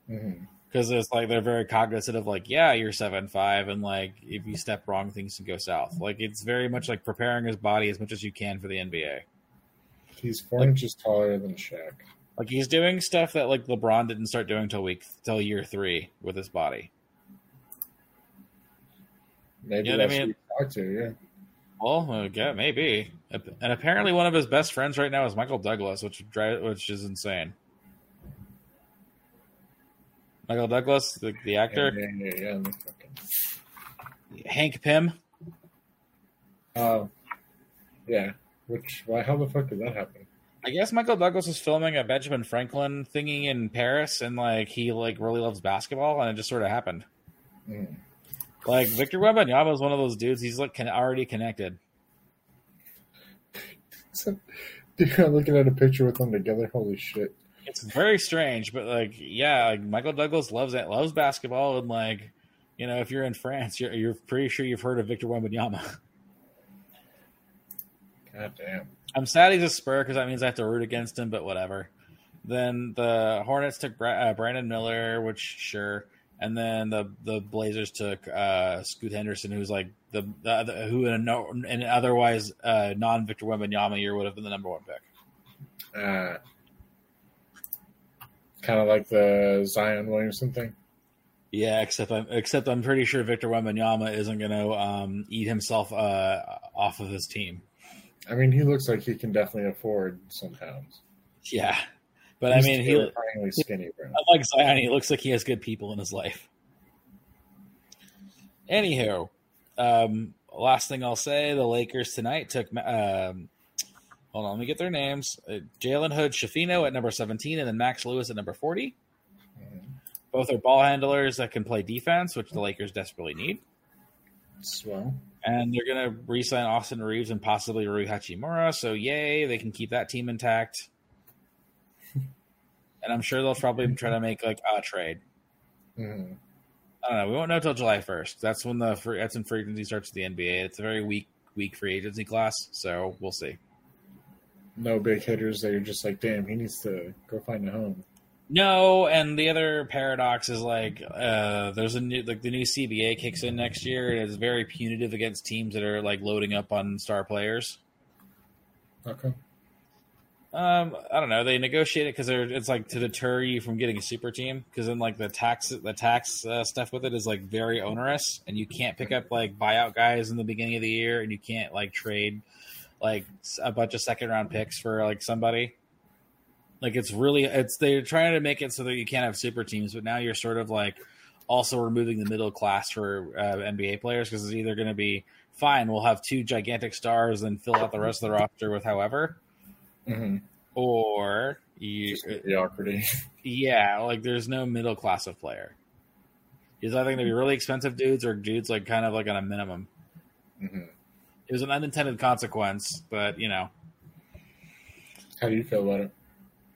Because it's like they're very cognizant of like, yeah, you're seven five, and like if you step wrong, things can go south. Like it's very much like preparing his body as much as you can for the NBA. He's four inches taller than Shaq. Like he's doing stuff that like LeBron didn't start doing till week till year three with his body. Maybe You know what I mean? who you talk to. Yeah. Well, uh, yeah, maybe. And apparently, one of his best friends right now is Michael Douglas, which which is insane. Michael Douglas, the, the actor, Yeah, yeah, yeah. fucking- Hank Pym. Uh, yeah. Which? Why? How the fuck did that happen? I guess Michael Douglas was filming a Benjamin Franklin thingy in Paris, and like he like really loves basketball, and it just sort of happened. Mm. Like Victor Wembanyama is one of those dudes. He's like con- already connected. So, dude, I'm looking at a picture with them together. Holy shit! It's very strange, but like yeah, like Michael Douglas loves it, loves basketball, and like you know, if you're in France, you're you're pretty sure you've heard of Victor Wembanyama. God damn. I'm sad he's a Spur because that means I have to root against him, but whatever. Then the Hornets took uh, Brandon Miller, which sure, and then the the Blazers took uh, Scoot Henderson, who's like the, the, the who in a no, in an otherwise uh, non Victor Wembanyama year would have been the number one pick. Uh, kind of like the Zion Williamson thing. Yeah, except I'm except I'm pretty sure Victor Wembanyama isn't going to um, eat himself uh, off of his team. I mean, he looks like he can definitely afford some pounds. Yeah, but I mean, he skinny, bro. unlike Zion, he looks like he has good people in his life. Anywho, um, last thing I'll say: the Lakers tonight took. Um, hold on, let me get their names. Uh, Jalen Hood, Schifino at number seventeen, and then Max Lewis at number forty. Mhm. Both are ball handlers that can play defense, which the Lakers desperately need. Swell. And they're going to re-sign Austin Reaves and possibly Rui Hachimura. So yay, they can keep that team intact. And I'm sure they'll probably try to make like a trade. Mhm. I don't know. We won't know until July first. That's when the free, that's when free agency starts for the NBA. It's a very weak weak free agency class, so we'll see. No big hitters that you're just like, damn, he needs to go find a home. No, and the other paradox is like uh, there's a new like the new CBA kicks in next year and it's very punitive against teams that are like loading up on star players. Okay. Um, I don't know. They negotiate it because it's like to deter you from getting a super team because then like the tax the tax uh, stuff with it is like very onerous and you can't pick up like buyout guys in the beginning of the year and you can't like trade like a bunch of second round picks for like somebody. Like it's really it's they're trying to make it so that you can't have super teams, but now you're sort of like also removing the middle class for uh, NBA players because it's either going to be fine, we'll have two gigantic stars and fill out the rest of the roster with however, Mm-hmm. or you Mediocrity. yeah, like there's no middle class of player. It's either going to be really expensive dudes or dudes like kind of like on a minimum. hmm It was an unintended consequence, but you know, How do you feel about it?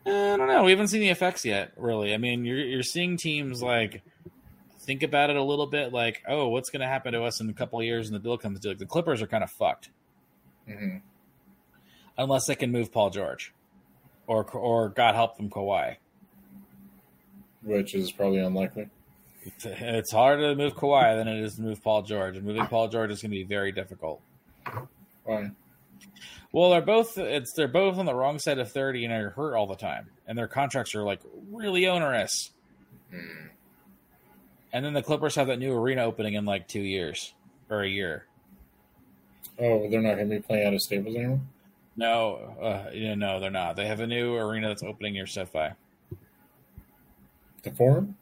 I don't know. We haven't seen the effects yet, really. I mean, you're you're seeing teams like think about it a little bit, like, oh, what's going to happen to us in a couple of years? And the bill comes due. Like the Clippers are kind of fucked hmm unless they can move Paul George, or or God help them Kawhi. Which is probably unlikely. It's, it's harder to move Kawhi than it is to move Paul George, and moving Paul George is going to be very difficult. Why? Well, they're both it's they're both on the wrong side of thirty and are hurt all the time, and their contracts are like really onerous. Mm. And then the Clippers have that new arena opening in like two years or a year. Oh, they're not going to be playing out of Staples anymore. No, uh, yeah, no, they're not. They have a new arena that's opening near SoFi. The Forum.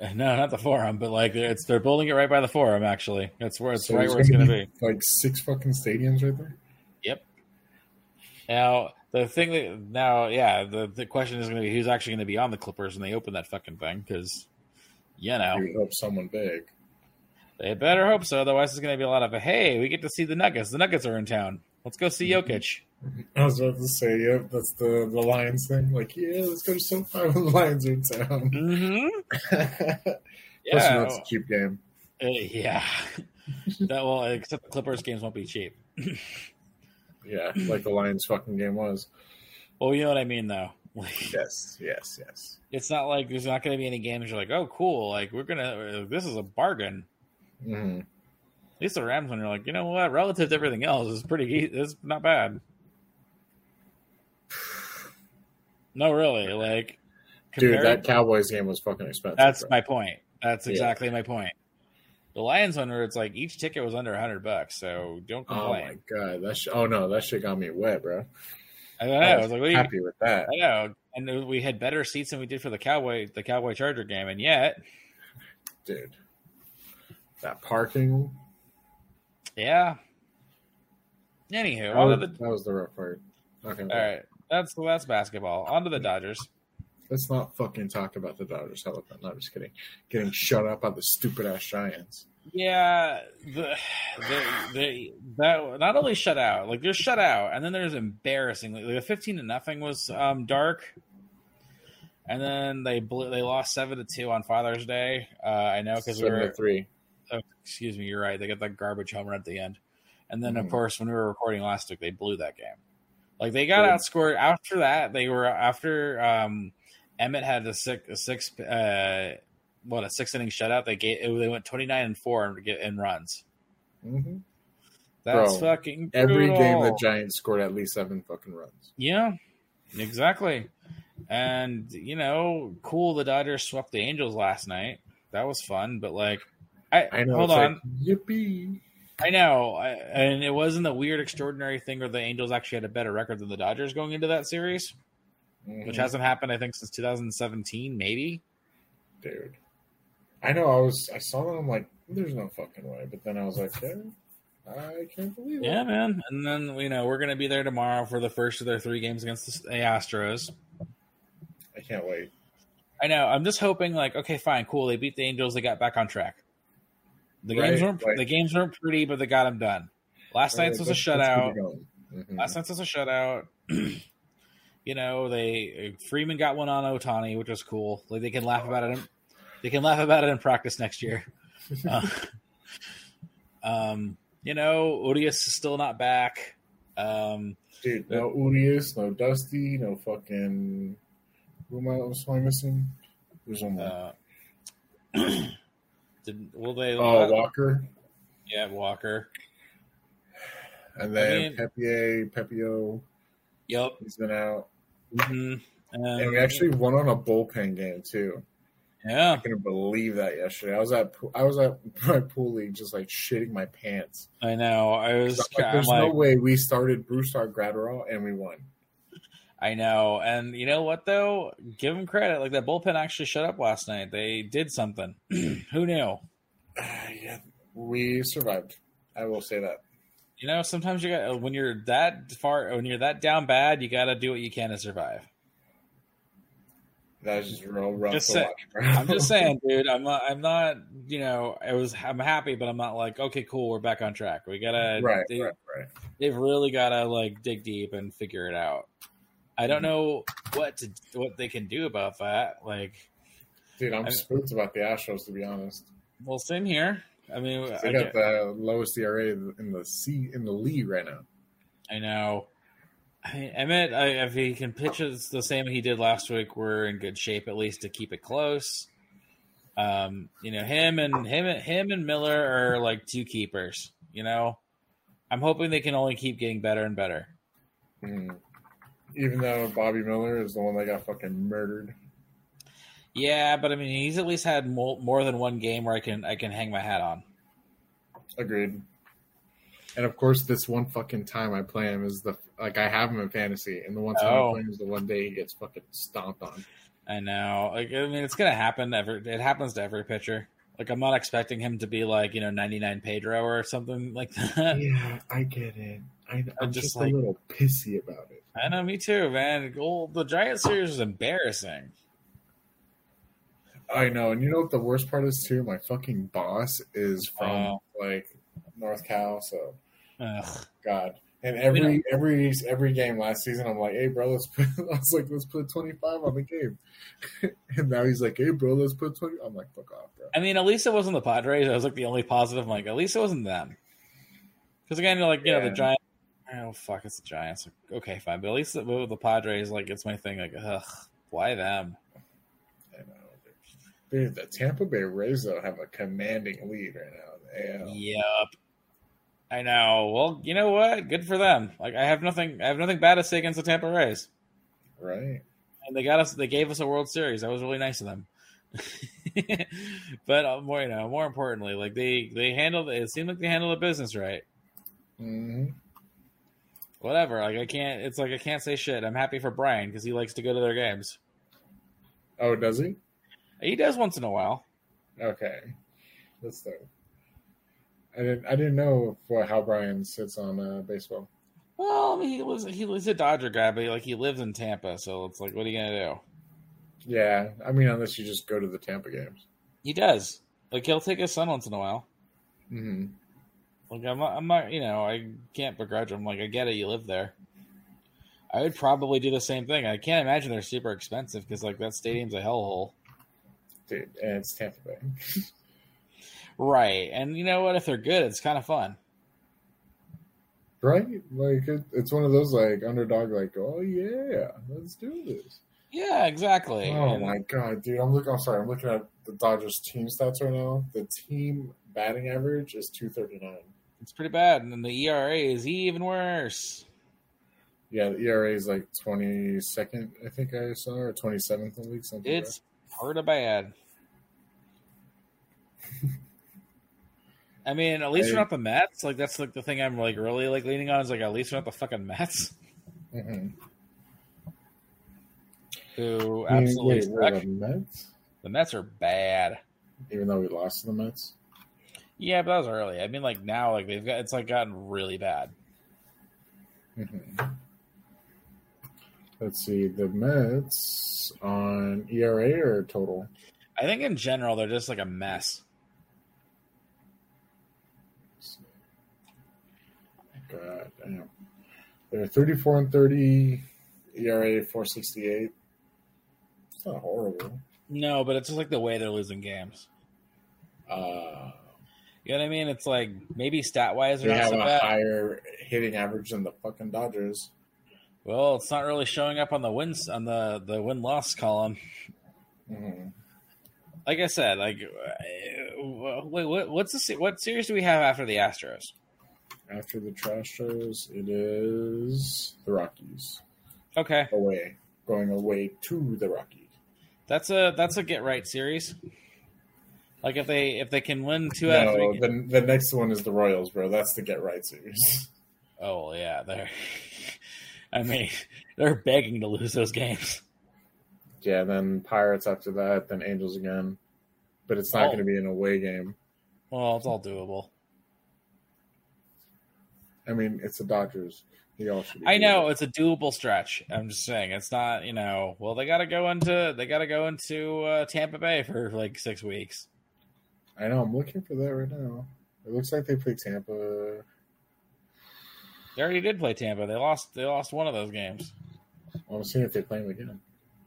No, not the Forum, but like it's they're building it right by the Forum. Actually, that's where it's So right where it's going to gonna be. Like six fucking stadiums right there. Yep. Now the thing that now, yeah, the the question is going to be who's actually going to be on the Clippers when they open that fucking thing because you know You hope someone big. they better hope so. Otherwise, it's going to be a lot of hey, we get to see the Nuggets. The Nuggets are in town. Let's go see Mhm. Jokic. I was about to say, yep, that's the the Lions thing. Like, yeah, let's go to SoFi when the Lions are in town. Mm-hmm. Yeah, that's a cheap game. uh, yeah. that will except the Clippers games won't be cheap. Yeah, like the Lions fucking game was. Well, you know what I mean, though. Like, Yes, yes, yes. it's not like there's not going to be any games you're like, oh, cool. Like we're gonna. Uh, this is a bargain. hmm At least the Rams when you're like, you know what? Relative to everything else, it's pretty. It's not bad. No, really. Like, Dude, that Cowboys game was fucking expensive. That's bro. my point. That's Yeah. exactly my point. The Lions one, where it's like each ticket was under hundred bucks, so don't complain. Oh my god, that sh- oh no, that shit got me wet, bro. I don't know. I was like, what you, happy with that, I know, and we had better seats than we did for the Cowboy the Cowboy Charger game, and yet, dude. That parking, yeah. Anywho, that was, the that was the rough part. Okay, all right. That's that's basketball. On to the Dodgers. let's not fucking talk about the Dodgers. Hell, no, I'm just kidding. Getting shut up by the stupid ass Giants. Yeah, the, the, the that not only shut out, like they're shut out, and then there's embarrassing. Like the fifteen to nothing was um, dark, and then they blew, they lost seven to two on Father's Day. Uh, I know because we were. three. Oh, excuse me, you're right. They got that garbage home run at the end, and then of Mhm. course when we were recording last week, they blew that game. Like they got Good. outscored after that. They were after um, Emmet had a six, a six, uh, what a six inning shutout. They gave they went twenty nine and four in runs. hmm That's Bro, fucking Every game the. Giants scored at least seven fucking runs. Yeah, exactly. And you know, cool. The Dodgers swept the Angels last night. That was fun. But like, I, I know. hold on. Like, Yippee! I know, I, and it wasn't a weird, extraordinary thing where the Angels actually had a better record than the Dodgers going into that series, which Mhm. hasn't happened, I think, since 2017, maybe. dude. I know. I was. I saw that. I'm like, there's no fucking way. But then I was like, yeah, I can't believe it. Yeah, man. And then you know we're going to be there tomorrow for the first of their three games against the Astros. I can't wait. I know. I'm just hoping, like, okay, fine, cool. They beat the Angels. They got back on track. The Right, games weren't right. the games weren't pretty, but they got them done. Last night's was a Let's- let's keep shutout. Last night's was a shutout. you know, they Freeman got one on Ohtani, which was cool. Like they can laugh about it. they can laugh about it in practice next year. Uh, um, you know, Urias is still not back. Um, Dude, no Urias, no Dusty, no fucking. Who am I, was I missing? There's one more. uh, did will they? oh, Walker. yeah, Walker. And then mean- Pepe, Pepiot, Yep. he's been out. hmm And we actually won on a bullpen game too. yeah. I couldn't believe that yesterday. I was at I was at my pool league just like shitting my pants. I know. I was. Like, there's like, no way we started Brusdar Graterol and we won. I know. And you know what though? Give them credit. Like that bullpen actually shut up last night. They did something. Who knew? yeah, we survived. I will say that. You know, sometimes you got when you're that far, when you're that down bad, you got to do what you can to survive. That was just real rough Just say- watch. I'm just saying, dude. I'm not. I'm not. You know, I was. I'm happy, but I'm not like, okay, cool. We're back on track. We gotta. right, they, right, right. They've really gotta like dig deep and figure it out. I don't know what to what they can do about that. Like, Dude, I'm I- spooked about the Astros to be honest. well, same here. I mean, They I, got get- the lowest ERA in the C in the league right now. I know. I, I meant I, if he can pitch it the same he did last week, we're in good shape at least to keep it close. Um, you know, him and him, him and Miller are like two keepers. You know, I'm hoping they can only keep getting better and better. Mhm. Even though Bobby Miller is the one that got fucking murdered. Yeah, but I mean, he's at least had more, more than one game where I can I can hang my hat on. Agreed. And of course, this one fucking time I play him is the like I have him in fantasy, and the one time Oh. I play him is the one day he gets fucking stomped on. I know. Like, I mean, it's gonna happen. Every it happens to every pitcher. Like, I'm not expecting him to be like you know 99 Pedro or something like that. Yeah, I get it. I, I'm I'm just, just a little pissy about it. I know, me too, man. Well, the Giant series is embarrassing. I know, and you know what the worst part is too? My fucking boss is from Oh. like North Cal, so Ugh. God. And every every every game last season, I'm like, "Hey, bro, let's put." I was like, "Let's put 25 on the game," and now he's like, "Hey, bro, let's put 20." I'm like, "Fuck off, bro." I mean, at least it wasn't the Padres. I was like the only positive. I'm like, at least it wasn't them. Because again, you're like you know the Giants. Oh fuck, it's the Giants. Okay, fine, but at least the, the Padres, like it's my thing. Like, ugh, why them? I know. Dude, the Tampa Bay Rays though have a commanding lead right now. AL. Yep. I know. Well, you know what? Good for them. Like I have nothing. I have nothing bad to say against the Tampa Rays, Right? and they got us. They gave us a World Series. That was really nice of them. but uh, more, you know, more importantly, like they they handled. It seemed like they handled the business right. hmm Whatever. Like I can't. It's like I can't say shit. I'm happy for Brian because he likes to go to their games. Oh, does he? He does once in a while. Okay, that's dope. I didn't. I didn't know what, how Brian sits on uh, baseball. Well, I mean, he was He lives a Dodger guy, but like he lives in Tampa, so it's like, what are you gonna do? Yeah, I mean, unless you just go to the Tampa games. He does. Like he'll take his son once in a while. hmm Like I'm I'm not, you know, I can't begrudge them. Like I get it, you live there. I would probably do the same thing. I can't imagine they're super expensive because like that stadium's a hellhole. Dude, and it's Tampa Bay. Right, and you know what? If they're good, it's kind of fun. right? Like it, it's one of those like underdog, like, oh yeah, let's do this. Yeah, exactly. Oh And- my god, dude! I'm looking. I'm sorry. I'm looking at the Dodgers team stats right now. The team batting average is 239. It's pretty bad, and then the ERA is even worse. Yeah, the ERA is like 22nd. I think I saw or 27th in the league. Something. It's part of bad. I mean, at least I- we're not the Mets. Like that's like the thing I'm like really like leaning on is like at least we're not the fucking Mets. Mhm. who I mean, absolutely wait, the Mets, The Mets are bad. even though we lost to the Mets. Yeah, but that was early. I mean, like now, like they've got it's like gotten really bad. Mhm. Let's see the Mets on ERA or total. I think in general they're just like a mess. God damn. They're 34 and 30, ERA 468. It's not horrible. No, but it's just like the way they're losing games. Uh, You know what I mean? It's like maybe stat wise they have so a bad. higher hitting average than the fucking Dodgers. Well, it's not really showing up on the wins on the the win loss column. hmm Like I said, like uh, wait, what, what's the what series do we have after the Astros? After the Astros, it is the Rockies Okay, away, going away to the Rockies. that's a that's a get right series. Like if they if they can win two out of No, three. the, the next one is the Royals, bro. That's the get right series. Oh yeah, they're. I mean, they're begging to lose those games. Yeah, then Pirates after that, then Angels again. But it's not Oh. going to be an away game. Well, it's all doable. I mean, it's the Dodgers. They all should be I know it's a doable stretch. I'm just saying it's not. You know, well they got to go into they got to go into uh, Tampa Bay for like six weeks. I know. I'm looking for that right now. It looks like they play Tampa. They already did play Tampa. They lost. They lost one of those games. I'm seeing if they play them again.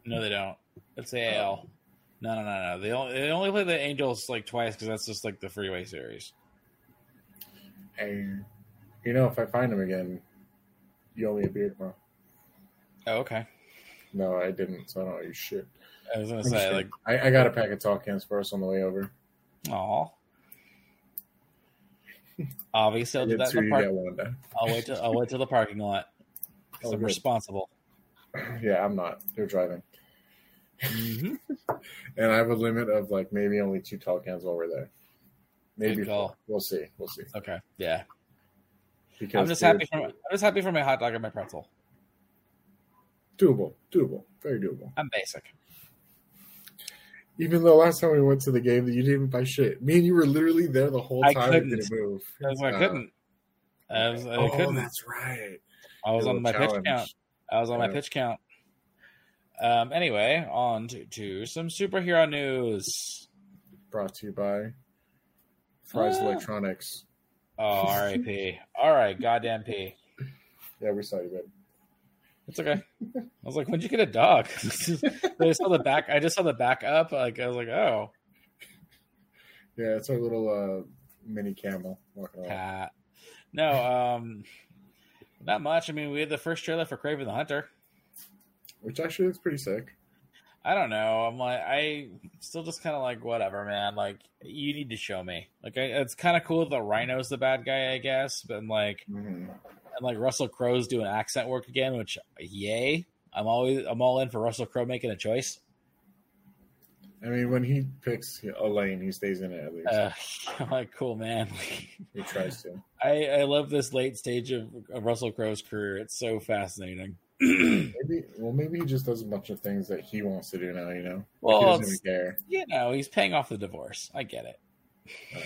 No, they don't. It's AL. Oh. No, no, no, no. They only they only play the Angels like twice because that's just like the freeway series. And you know, if I find them again, you owe me a beer tomorrow. Oh, okay. No, I didn't, so I don't owe you shit. I was gonna I'm say like. I, I got a pack of tall cans for us on the way over. Oh. Obviously, I'll do that in the park. get one. Day. I'll wait till I'll wait till the parking lot. Oh, I'm good. responsible. Yeah, I'm not. You're driving, hmm and I have a limit of like maybe only two tall cans while we're there. Maybe. We'll see. We'll see. Okay. Yeah. Because I'm just happy for I'm just happy for my hot dog and my pretzel. doable, doable, very doable. I'm basic. Even though last time we went to the game, that you didn't even buy shit. Me and you were literally there the whole I time. and couldn't. didn't move. Because I Uh, couldn't. I, was, I oh, couldn't. that's right. I was on my little pitch count. I was on my pitch count. Um. Anyway, on to, to some superhero news. Brought to you by Fry's Ah. Electronics. Oh, R.I.P. All right, goddamn P. Yeah, we saw you, babe. It's okay. I was like, when'd you get a dog? I saw the back. I just saw the back up. Like I was like, oh, Yeah, it's our little uh, mini camel walking around. No, um, not much. I mean, we had the first trailer for Kraven the Hunter. Which actually looks pretty sick. I don't know. I'm like, I still just kind of like, whatever, man. Like, you need to show me. Like, I, it's kind of cool that Rhino's the bad guy, I guess. But I'm like, hmm and like Russell Crowe's doing accent work again, which yay. I'm always I'm all in for Russell Crowe making a choice. I mean, when he picks a lane, he stays in it at least. Uh, I'm like, cool, man. he tries to. I, I love this late stage of, of Russell Crowe's career. It's so fascinating. Maybe, well, maybe he just does a bunch of things that he wants to do now. You know, Well, he doesn't care. You know, he's paying off the divorce. I get it. Uh,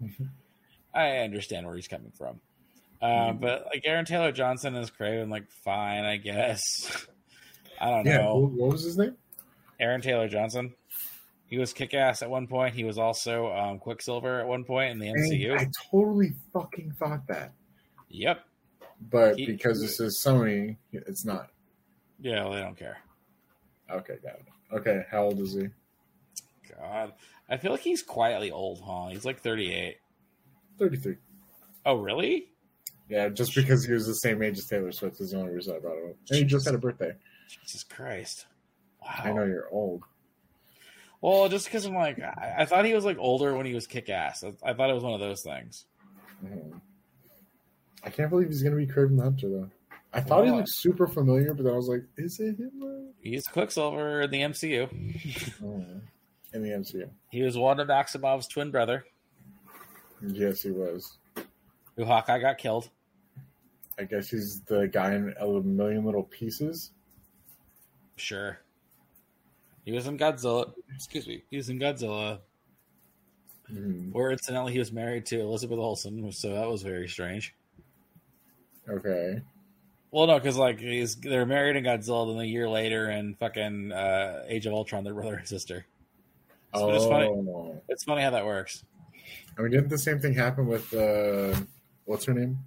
yeah. I understand where he's coming from. Uh, but like Aaron Taylor Johnson is Kraven, like fine, I guess. I don't yeah. know. What, what was his name? Aaron Taylor Johnson. He was kick ass at one point. He was also um, Quicksilver at one point in the MCU. I totally fucking thought that, Yep. but He- because this is Sony, it's not. Yeah, well, they don't care. Okay, got it. Okay, how old is he? God, I feel like he's quietly old, huh? He's like 38. Thirty-three. Oh, really? Yeah, just because he was the same age as Taylor Swift is the only reason I brought him up. And he just had a birthday. Jesus Christ! Wow. I know you're old. Well, just because I'm like, I, I thought he was like older when he was kick ass. I, I thought it was one of those things. Mhm. I can't believe he's going to be Kraven the Hunter, though. I thought he looked super familiar, but then I was like, is it him? He's Quicksilver in the MCU. Oh, in the MCU. He was one of Maximoff's twin brother, Yes, he was. who Hawkeye got killed. I guess he's the guy in a million little pieces. Sure. He was in Godzilla. Excuse me. He was in Godzilla. Mhm. Where incidentally he was married to Elizabeth Olsen, so that was very strange. Okay. Well, no, because like he's they're married in Godzilla, then a year later in fucking uh, Age of Ultron, they're brother and sister. So oh, it's funny. It's funny how that works. I mean, didn't the same thing happen with uh, what's her name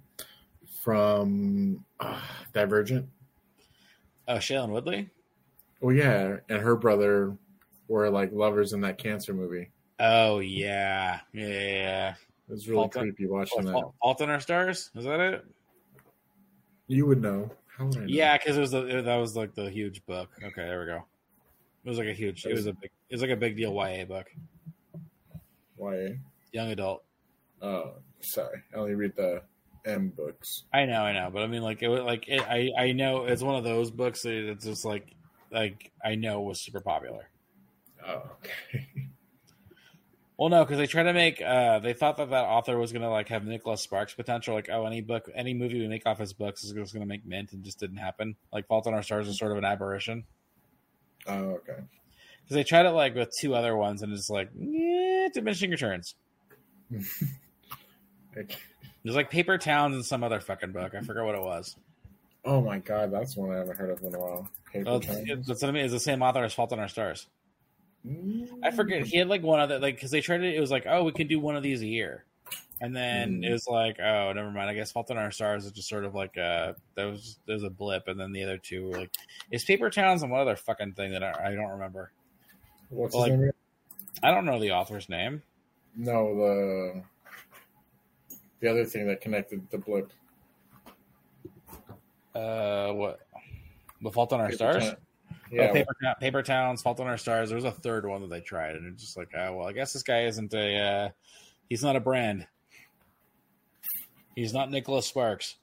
from uh, Divergent? Oh, Shailene Woodley. Oh yeah, and her brother were like lovers in that cancer movie. Oh yeah, yeah. It was really Fault in- creepy watching that. Fault, in Our Stars. Is that it? You would know. How would know? Yeah, because it was the, that was like the huge book. Okay, there we go. It was like a huge. It was a big. It was like a big deal YA book, YA. young adult. Oh, sorry. I only read the M books. I know, I know, but I mean, like it was like it, I I know it's one of those books that it's just like like I know was super popular. Oh, okay. Well, no, because they tried to make. uh They thought that that author was gonna like have Nicholas Sparks potential. Like, oh, any book, any movie we make off his books is just gonna make mint, and just didn't happen. Like, Fault in Our Stars is sort of an aberration Oh, okay. because they tried it like with two other ones, and it's like, yeah, diminishing returns. Okay. There's like Paper Towns and some other fucking book. I forgot what it was. Oh my god, that's one I haven't heard of in a while. Paper Oh, Towns. it's, that's what I mean. It's the same author as Fault in Our Stars. Mm. I forget. He had like one other like because they tried to. It was like, oh, we can do one of these a year, and then Mm. it was like, oh, never mind. I guess Fault in Our Stars is just sort of like uh there was there's a blip, and then the other two were like is Paper Towns and one other fucking thing that I, I don't remember. What's Like- his name? I don't know the author's name. No, the the other thing that connected the blip. Uh, what? The Fault in Our Paper Stars. Town- Oh, Yeah, Paper, Town- Paper Towns, Fault in Our Stars. There was a third one that they tried, and it's just like, oh, well, I guess this guy isn't a, uh, he's not a brand. He's not Nicholas Sparks.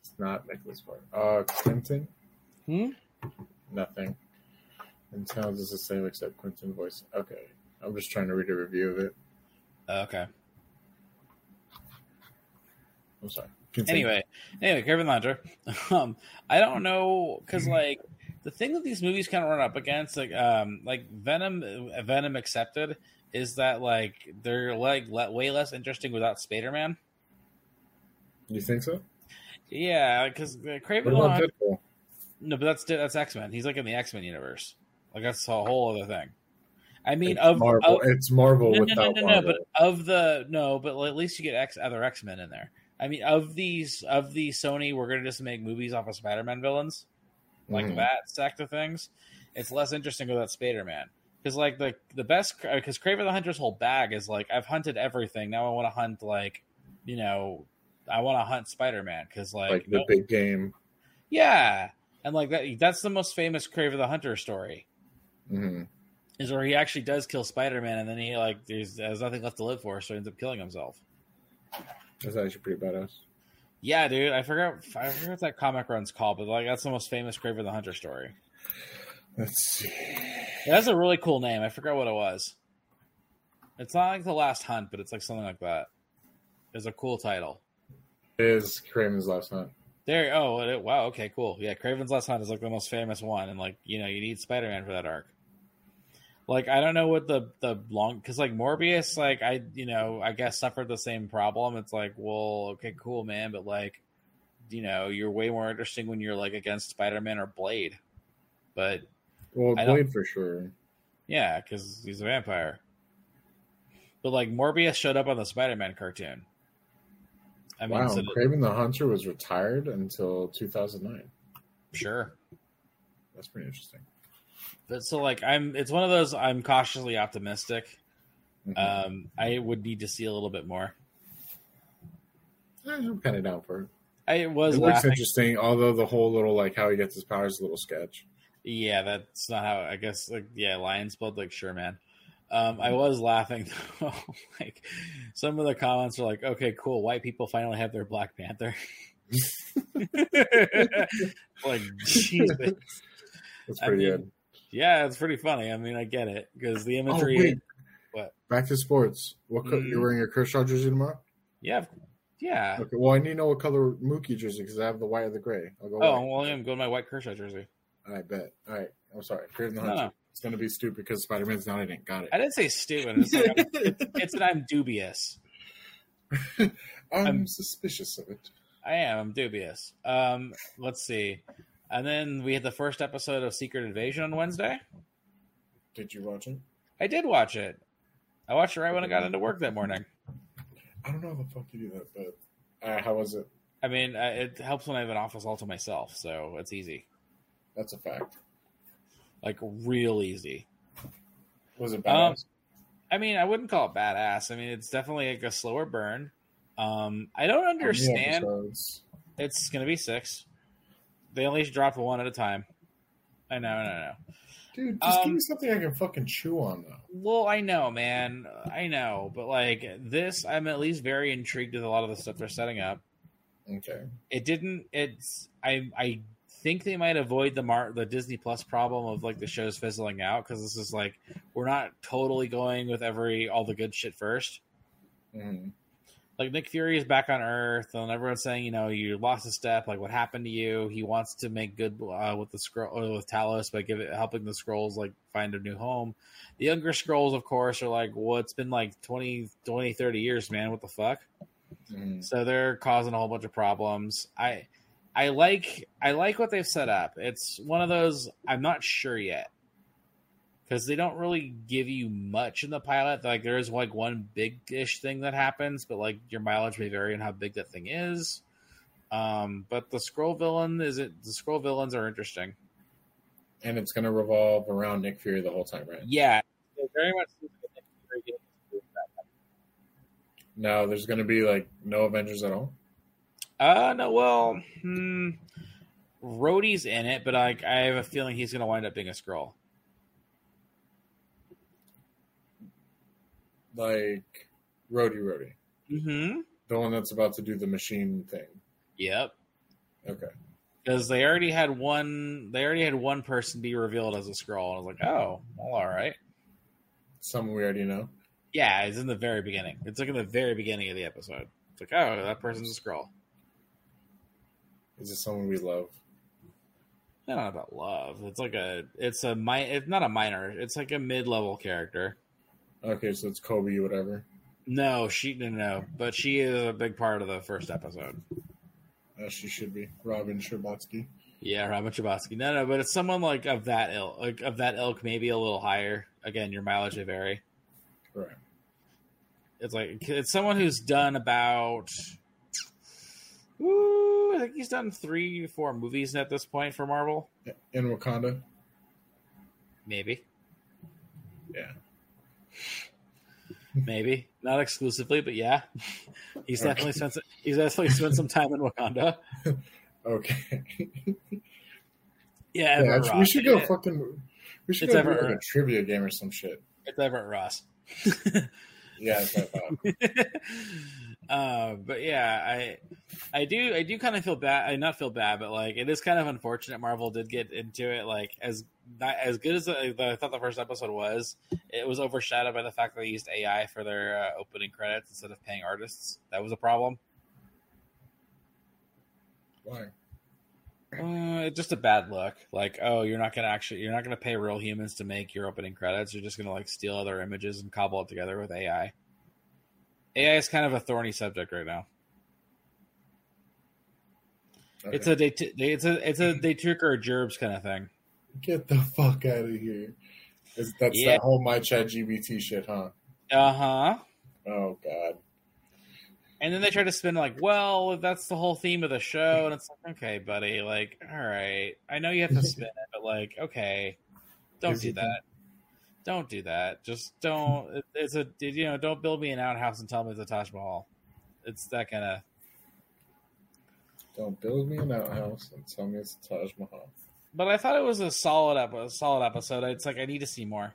it's not Nicholas Sparks. Uh, Quentin. Hmm? Nothing. And sounds is the same except Quentin voice. Okay, I'm just trying to read a review of it. Okay. I'm sorry. Continue. Anyway, anyway, Kraven the Hunter. Um, I don't know because like the thing that these movies kind of run up against, like um, like Venom, Venom accepted, is that like they're like le- way less interesting without Spider Man. you think so? Yeah, because What Kraven the about Hunter. No, but that's that's X Men. He's like in the X Men universe. Like that's a whole other thing. I mean, It's of, Marvel. of it's Marvel no, no, without no, no, no, but of the no, but at least you get X other X Men in there. I mean, of these of the Sony, we're gonna just make movies off of Spider Man villains, like Mhm. that sect of things. It's less interesting without Spider Man because like the the best because Kraven the Hunter's whole bag is like I've hunted everything. Now I want to hunt like you know I want to hunt Spider Man because like, like the no- big game. yeah, and like that that's the most famous Kraven the Hunter story hmm is where he actually does kill Spider Man and then he like there's, there's nothing left to live for, so he ends up killing himself. That's actually pretty badass. Yeah, dude, I forgot I forgot what that comic run's called, but like that's the most famous Kraven the Hunter story. Let's see. Yeah, that's a really cool name. I forgot what it was. It's not like the Last Hunt, but it's like something like that. It's a cool title. It is Kraven's Last Hunt. There. Oh, it, wow. Okay, cool. Yeah, Kraven's Last Hunt is like the most famous one, and like you know, you need Spider Man for that arc. Like I don't know what the the long because like Morbius, like I you know I guess suffered the same problem. It's like, well, okay, cool, man, but like, you know, you're way more interesting when you're like against Spider Man or Blade. But Well, Blade for sure. yeah, because he's a vampire. But like Morbius showed up on the Spider Man cartoon. I mean, wow, so Kraven the Hunter was retired until 2009. sure. That's pretty interesting. But so like I'm it's one of those I'm cautiously optimistic. Mhm. Um I would need to see a little bit more. I'm kind of down for it. I was It looks interesting, although the whole little like how he gets his powers is a little sketch. Yeah, that's not how I guess like yeah, Lions blood like sure man. Um I was laughing though. like some of the comments are like, okay, cool, white people finally have their Black Panther. like Jesus. That's I pretty mean, good. Yeah, it's pretty funny. I mean, I get it because the Oh imagery. wait, What? back to sports. What co- Mm. you're wearing your Kershaw jersey tomorrow? Yeah, yeah. Okay. Well, I need to know what color Mookie jersey because I have the white or the gray. I'll go. Oh, white. well, I'm going my white Kershaw jersey. I bet. All right. I'm sorry. Kraven the No, no. It's gonna be stupid because Spider Man's not in it. Got it. I didn't say stupid. It's, like I'm, it's that I'm dubious. I'm, I'm- suspicious of it. I am. I'm dubious. Um, let's see. And then we had the first episode of Secret Invasion on Wednesday. Did you watch it? I did watch it. I watched it right when I got into work that morning. I don't know how the fuck you do that, but uh, how was it? I mean, uh, it helps when I have an office all to myself, so it's easy. That's a fact. Like real easy. Was it Um, badass? I mean, I wouldn't call it badass. I mean, it's definitely like a slower burn. Um, I don't understand. It's going to be six. They only drop one at a time. I know, I know, I know. Dude, just give Um, me something I can fucking chew on, though. Well, I know, man. I know, but like this, I'm at least very intrigued with a lot of the stuff they're setting up. Okay. It didn't. It's. I. I think they might avoid the Mar- the Disney Plus problem of like the shows fizzling out because this is like we're not totally going with every all the good shit first. hmm like Nick Fury is back on Earth, and everyone's saying, you know, you lost a step. Like, what happened to you? He wants to make good uh, with the Skrull uh, with Talos by giving helping the Skrulls like find a new home. The younger Skrulls, of course, are like, well, it's been like 20, 20 30 years, man. What the fuck? hmm So they're causing a whole bunch of problems. I, I like, I like what they've set up. It's one of those. I'm not sure yet because they don't really give you much in the pilot. Like there is like one big-ish thing that happens, but like your mileage may vary on how big that thing is. Um, but the Skrull villain is it? The Skrull villains are interesting. And it's going to revolve around Nick Fury the whole time, right? Yeah, very much. seems like Nick Fury getting his back. No, there's going to be like no Avengers at all. Uh no, well, hmm, Rhodey's in it, but I I have a feeling he's going to wind up being a Skrull. Like Rhodey Rhodey, Mm-hmm. the one that's about to do the machine thing. Yep. Okay. because they already had one they already had one person be revealed as a Skrull i was like oh well all right Someone we already know. yeah it's in the very beginning it's like in the very beginning of the episode it's like oh that person's a Skrull Is it someone we love? I don't know about love it's like a it's a it's not a minor it's like a mid-level character Okay, so it's Cobie, whatever. no she no no but she is a big part of the first episode As she should be. Robin Scherbatsky. yeah robin Chbosky. no no but it's someone like of that ilk like of that ilk maybe a little higher again your mileage may vary Right. It's like it's someone who's done about. Ooh, I think he's done three, four movies at this point for Marvel. In Wakanda. Maybe, Yeah. Maybe not exclusively, but yeah, he's Okay. definitely spent. some- He's definitely spent some time in Wakanda. Okay. Yeah, yeah, Everett we should go It- fucking. We should It's go do like a trivia game or some shit. It's Everett Ross. Yeah, that's what I thought. Uh, but yeah, I, I do, I do kind of feel bad. I not feel bad, but like it is kind of unfortunate. Marvel did get into it. Like as not as good as I, I thought the first episode was, it was overshadowed by the fact that they used AI for their uh, opening credits instead of paying artists. That was a problem. Why? Uh, it's just a bad look. Like, oh, you're not gonna actually, you're not gonna pay real humans to make your opening credits. You're just gonna like steal other images and cobble it together with AI. AI is kind of a thorny subject right now. Okay. It's a they, t- it's a it's a trick or gerbs kind of thing. Get the fuck out of here. Is- That's Yeah. that whole my chat GBT shit, huh? Uh huh. Oh god. And then they try to spin like, well, that's the whole theme of the show, and it's like, okay, buddy, like, all right, I know you have to spin it, but like, okay, don't Is do that. Don't do that. Just don't. It's a you know, don't build me an outhouse and tell me it's a Taj Mahal. It's that kind of. Don't build me an outhouse and tell me it's a Taj Mahal. But I thought it was a solid ep- a solid episode. It's like I need to see more.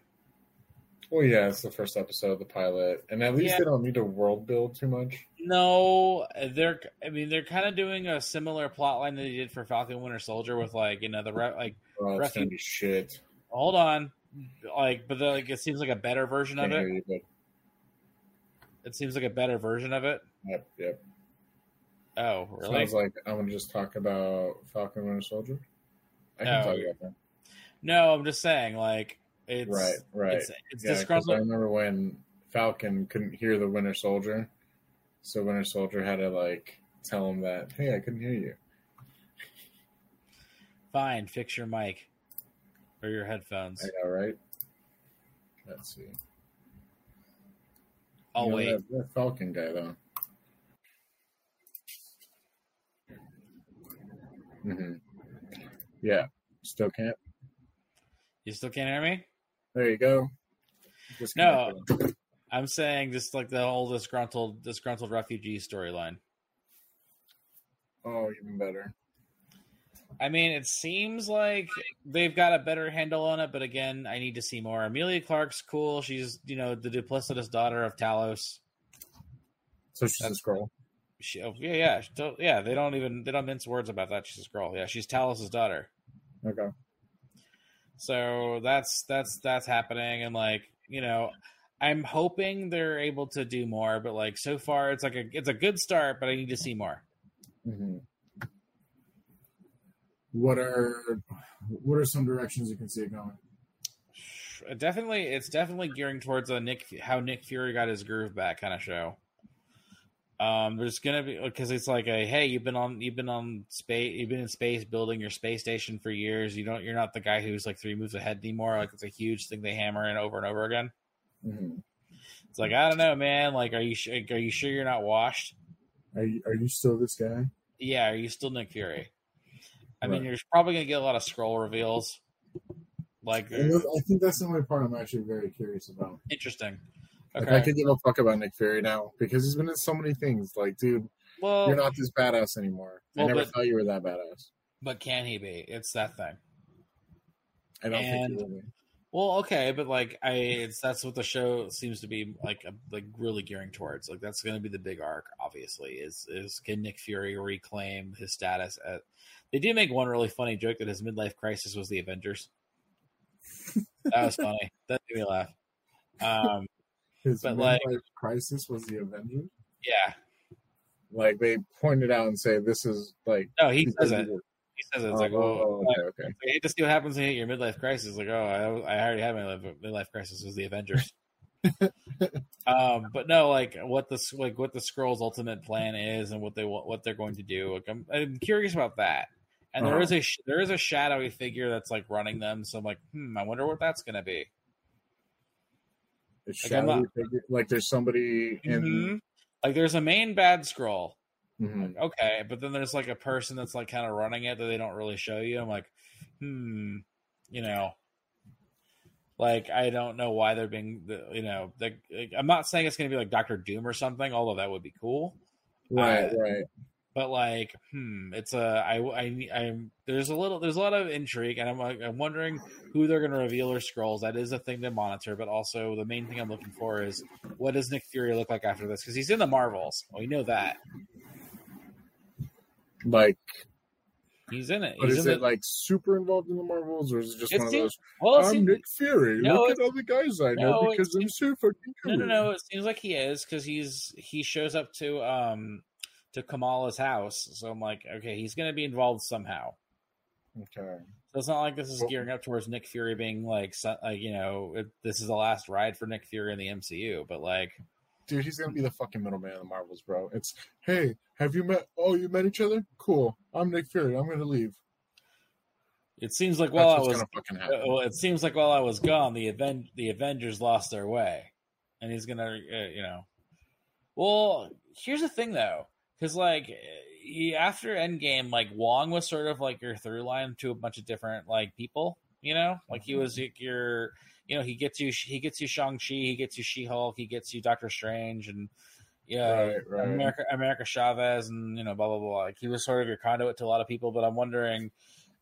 Well, yeah, it's the first episode of the pilot, and at least Yeah. they don't need to world build too much. No, they're. I mean, they're kind of doing a similar plot line that they did for Falcon Winter Soldier with like you know the re- like. Oh, it's Refu- gonna be shit. Hold on, like, but the, like it seems like a better version of it. you, It seems like a better version of it. yep, yep. Oh, really? Sounds like I'm gonna just talk about Falcon Winter Soldier. I can No. talk about that. No, I'm just saying, like, it's right, right. It's, it's yeah, 'cause I remember when Falcon couldn't hear the Winter Soldier, so Winter Soldier had to like tell him that, "Hey, I couldn't hear you." Fine, fix your mic or your headphones. I know, right? Let's see. I'll You know, wait. That, that Falcon guy, though. Mm-hmm. Yeah, still can't. You still can't hear me? There you go. Just No, I'm saying just like the whole disgruntled disgruntled refugee storyline. Oh, even better. I mean, it seems like they've got a better handle on it, but again, I need to see more. Emilia Clarke's cool. She's you know the duplicitous daughter of Talos. So she's a Skrull. She, oh, yeah, yeah, she, yeah. They don't even they don't mince words about that. She's a Skrull. Yeah, she's Talos's daughter. Okay. So that's that's that's happening, and like you know, I'm hoping they're able to do more. But like so far, it's like a it's a good start, but I need to see more. Mm-hmm. What are what are some directions you can see it going? Definitely, it's definitely gearing towards a Nick how Nick Fury got his groove back kind of show. Um, there's gonna be because it's like a hey, you've been on you've been on space, you've been in space building your space station for years. You don't, you're not the guy who's like three moves ahead anymore. Like it's a huge thing they hammer in over and over again. Mm-hmm. It's like I don't know, man. Like, are you are you sure you're not washed? Are you, are you still this guy? Yeah, are you still Nick Fury? I right. mean, you're probably gonna get a lot of Skrull reveals. Like, I think that's the only part I'm actually very curious about. Interesting. Okay. Like I could give a fuck about Nick Fury now because he's been in so many things. Like, dude, well, you're not this badass anymore. Well, I never but, thought you were that badass. But can he be? It's that thing. I don't and, think he will be. Well, okay, but like I, it's that's what the show seems to be like, like really gearing towards. Like that's going to be the big arc. Obviously, is is can Nick Fury reclaim his status? At they do make one really funny joke that his midlife crisis was the Avengers. that was funny. That made me laugh. Um, his but like crisis was the Avengers. Yeah, like they pointed out and say this is like no, he says it. He says it. It's oh, like, oh, oh okay, like, okay. I hate to see what happens when you hit your midlife crisis. Like, oh, I, I already had my midlife crisis. Was the Avengers. um, but no, like what the like what the Skrulls' ultimate plan is and what they what they're going to do. Like, I'm, I'm curious about that. And uh-huh. there is a there is a shadowy figure that's like running them. So I'm like, hmm, I wonder what that's going to be. A Like, not, like, there's somebody in mm-hmm. like there's a main bad Skrull. Mm-hmm. Like, okay, but then there's like a person that's like kind of running it that they don't really show you. I'm like, hmm, you know, like I don't know why they're being, you know, like, I'm not saying it's going to be like Doctor Doom or something, although that would be cool. Right, uh, right but like, hmm, it's a I I I'm there's a little there's a lot of intrigue, and I'm I'm wondering who they're going to reveal their Skrulls That is a thing to monitor, but also the main thing I'm looking for is what does Nick Fury look like after this? Because he's in the Marvels. We know that. Like He's in it. But he's is it the, like super involved in the Marvels, or is it just one of those? Well, I'm seems, Nick Fury. No, Look at all the guys I know no, because I'm so fucking cool. No, no, no. It seems like he is because he's he shows up to um to Kamala's house. So I'm like, okay, he's going to be involved somehow. Okay. So it's not like this is gearing up towards Nick Fury being like, like you know, it, this is the last ride for Nick Fury in the MCU. But like, dude, he's gonna be the fucking middleman of the Marvels, bro. It's hey, have you met? Oh, you met each other? Cool. I'm Nick Fury. I'm gonna leave. It seems like while I was, well, it seems like while I was gone, the event, the Avengers lost their way, and he's gonna, uh, you know. Well, here's the thing, though because like eh, after Endgame, like Wong was sort of like your through line to a bunch of different like people. You know, like he was mm-hmm. your, you know, he gets you, he gets you Shang Chi, he gets you She Hulk, he gets you Doctor Strange, and yeah, right, right. America, America Chavez, and you know, blah blah blah. Like he was sort of your conduit to a lot of people. But I'm wondering,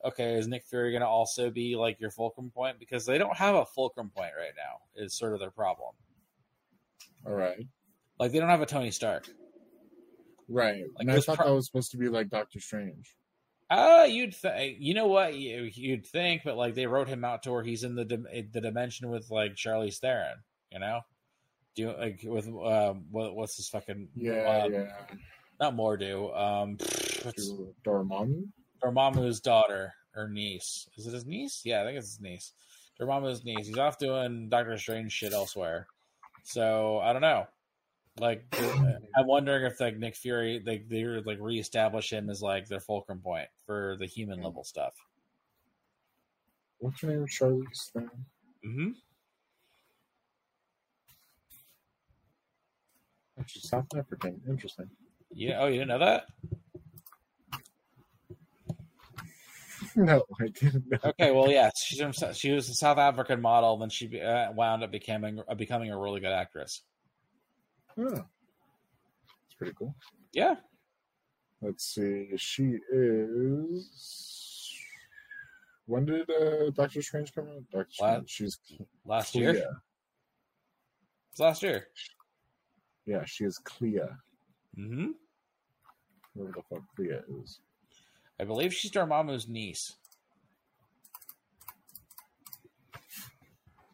okay, is Nick Fury going to also be like your fulcrum point because they don't have a fulcrum point right now? Is sort of their problem. All right, like they don't have a Tony Stark. Right. Like, and I thought pro- that was supposed to be like Doctor Strange. Uh, you'd think, you know what, you'd think, but like they wrote him out to where he's in the the dimension with like Charlize Theron, you know, do like with um, what, what's his fucking yeah, um, yeah, not Mordo, um, Dormammu, Dormammu's daughter or niece. Is it his niece? Yeah, I think it's his niece. Dormammu's niece. He's off doing Doctor Strange shit elsewhere. So I don't know. Like, I'm wondering if like Nick Fury, they they like reestablish him as like their fulcrum point for the human level stuff. What's her name? Charlize Theron. Mm-hmm. Actually, South African. Interesting. Yeah. Oh, you didn't know that? no, I didn't know. Okay, well, yeah, she's from, she was a South African model, then she uh, wound up becoming uh, becoming a really good actress. Oh. It's pretty cool. Yeah, Let's see. She is. When did uh, Doctor Strange come out? Doctor What? Strange. She's last Clea. year. It was last year. Yeah, she is Clea. hmm Whoever the fuck Clea is. I believe she's Dormammu's niece.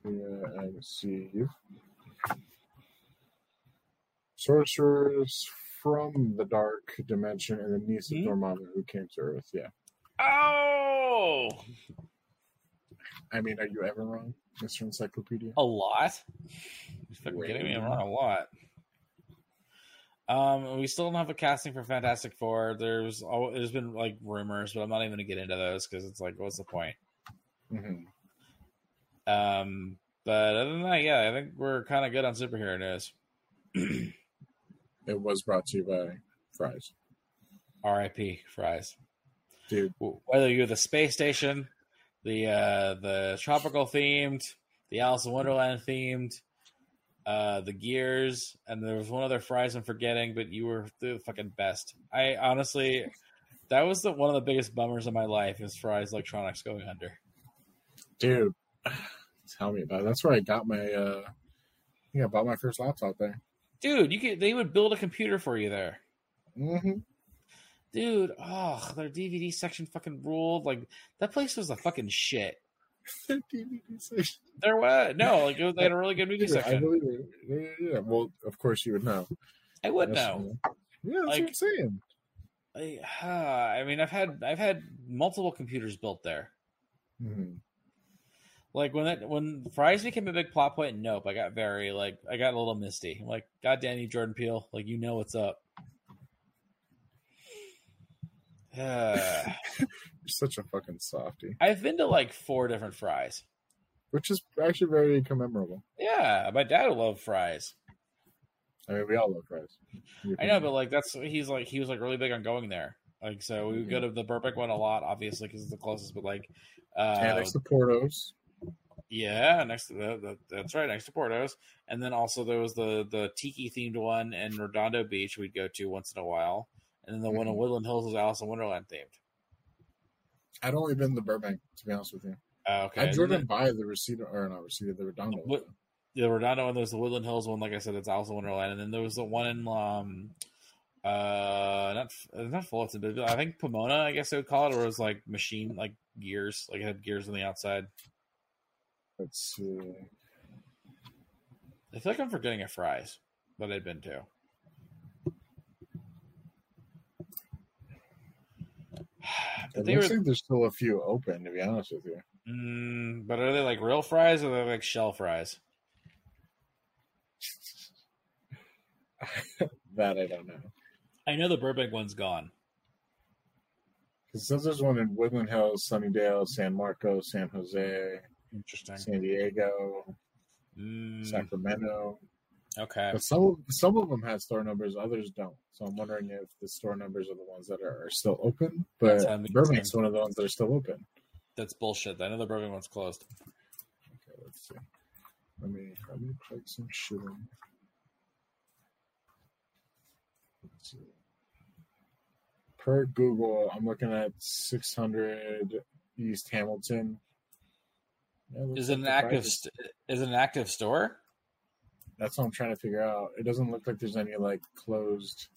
Clea MCU. Sorcerers from the Dark Dimension and the niece Hmm? of Dormammu who came to Earth. Yeah. Oh, I mean, are you ever wrong, Mr. Encyclopedia? a lot. You're kidding me? I'm wrong a lot. Um, we still don't have a casting for Fantastic Four. There's oh, there's been like rumors, but I'm not even gonna get into those because it's like, what's the point? hmm Um, but other than that, yeah, I think we're kind of good on superhero news. It was brought to you by Fry's. R.I.P. Fry's. Dude, Whether you're the space station, the uh, the tropical themed, the Alice in Wonderland themed, uh, the gears, and there was one other Fry's I'm forgetting, but you were the fucking best. I honestly, that was the one of the biggest bummers of my life is Fry's Electronics going under. dude, tell me about it. That's where I got my, uh, think I bought my first laptop there. Dude, you could they would build a computer for you there. Mm-hmm. Dude, oh, their DVD section fucking ruled. Like that place was a fucking shit. DVD section. There was no, like they had a really good movie I section. believe it. Yeah, yeah, well, of course you would know. I would Yes, know. Yeah, that's Like- what I'm saying. I, uh, I mean, I've had I've had multiple computers built there. hmm Like when that when Fry's became a big plot point, nope, I got very like I got a little misty. I'm like, God damn you, Jordan Peele, like you know what's up. Uh, You're such a fucking softy, I've been to like four different Fry's. which is actually very commemorable. Yeah, my dad loved Fry's. I mean, we all love Fry's. I know, but like that's he's like he was like really big on going there. Like so, we would go to the Burbank one a lot, obviously because it's the closest. But like, uh, next to Porto's. Yeah, next to the, the that's right, next to Porto's, and then also there was the the tiki themed one in Redondo Beach we'd go to once in a while, and then the one in Mhm. Woodland Hills was Alice in Wonderland themed. I'd only been to Burbank, to be honest with you. Uh, okay, I'd driven then by the Reseda, or not Reseda, the Redondo. What- the Redondo one, there was the Woodland Hills one. Like I said, it's Alice in Wonderland, and then there was the one in um, uh, not not Fullerton, but I think Pomona, I guess they would call it, or it was like machine like gears, like it had gears on the outside. Let's see. I feel like I'm forgetting a Fry's that I'd been to. But It they were, looks like there's still a few open, to be honest with you. mm, but are they like real Fry's or are they like shell Fry's? that I don't know. I know the Burbank one's gone. Because since there's one in Woodland Hills, Sunnyvale, San Marcos, San Jose, Interesting. San Diego, Mm, Sacramento. okay. But some of, some of them had store numbers, others don't. So I'm wondering if the store numbers are the ones that are, are still open. But Burbank's one of the ones that are still open. That's bullshit. I know the Burbank one's closed. Okay, let's see. Let me let me plug some shit in. Let's see. Per Google, I'm looking at 600 East Hamilton. Is it an active? is- St- is it an active store? That's what I'm trying to figure out. It doesn't look like there's any like closed.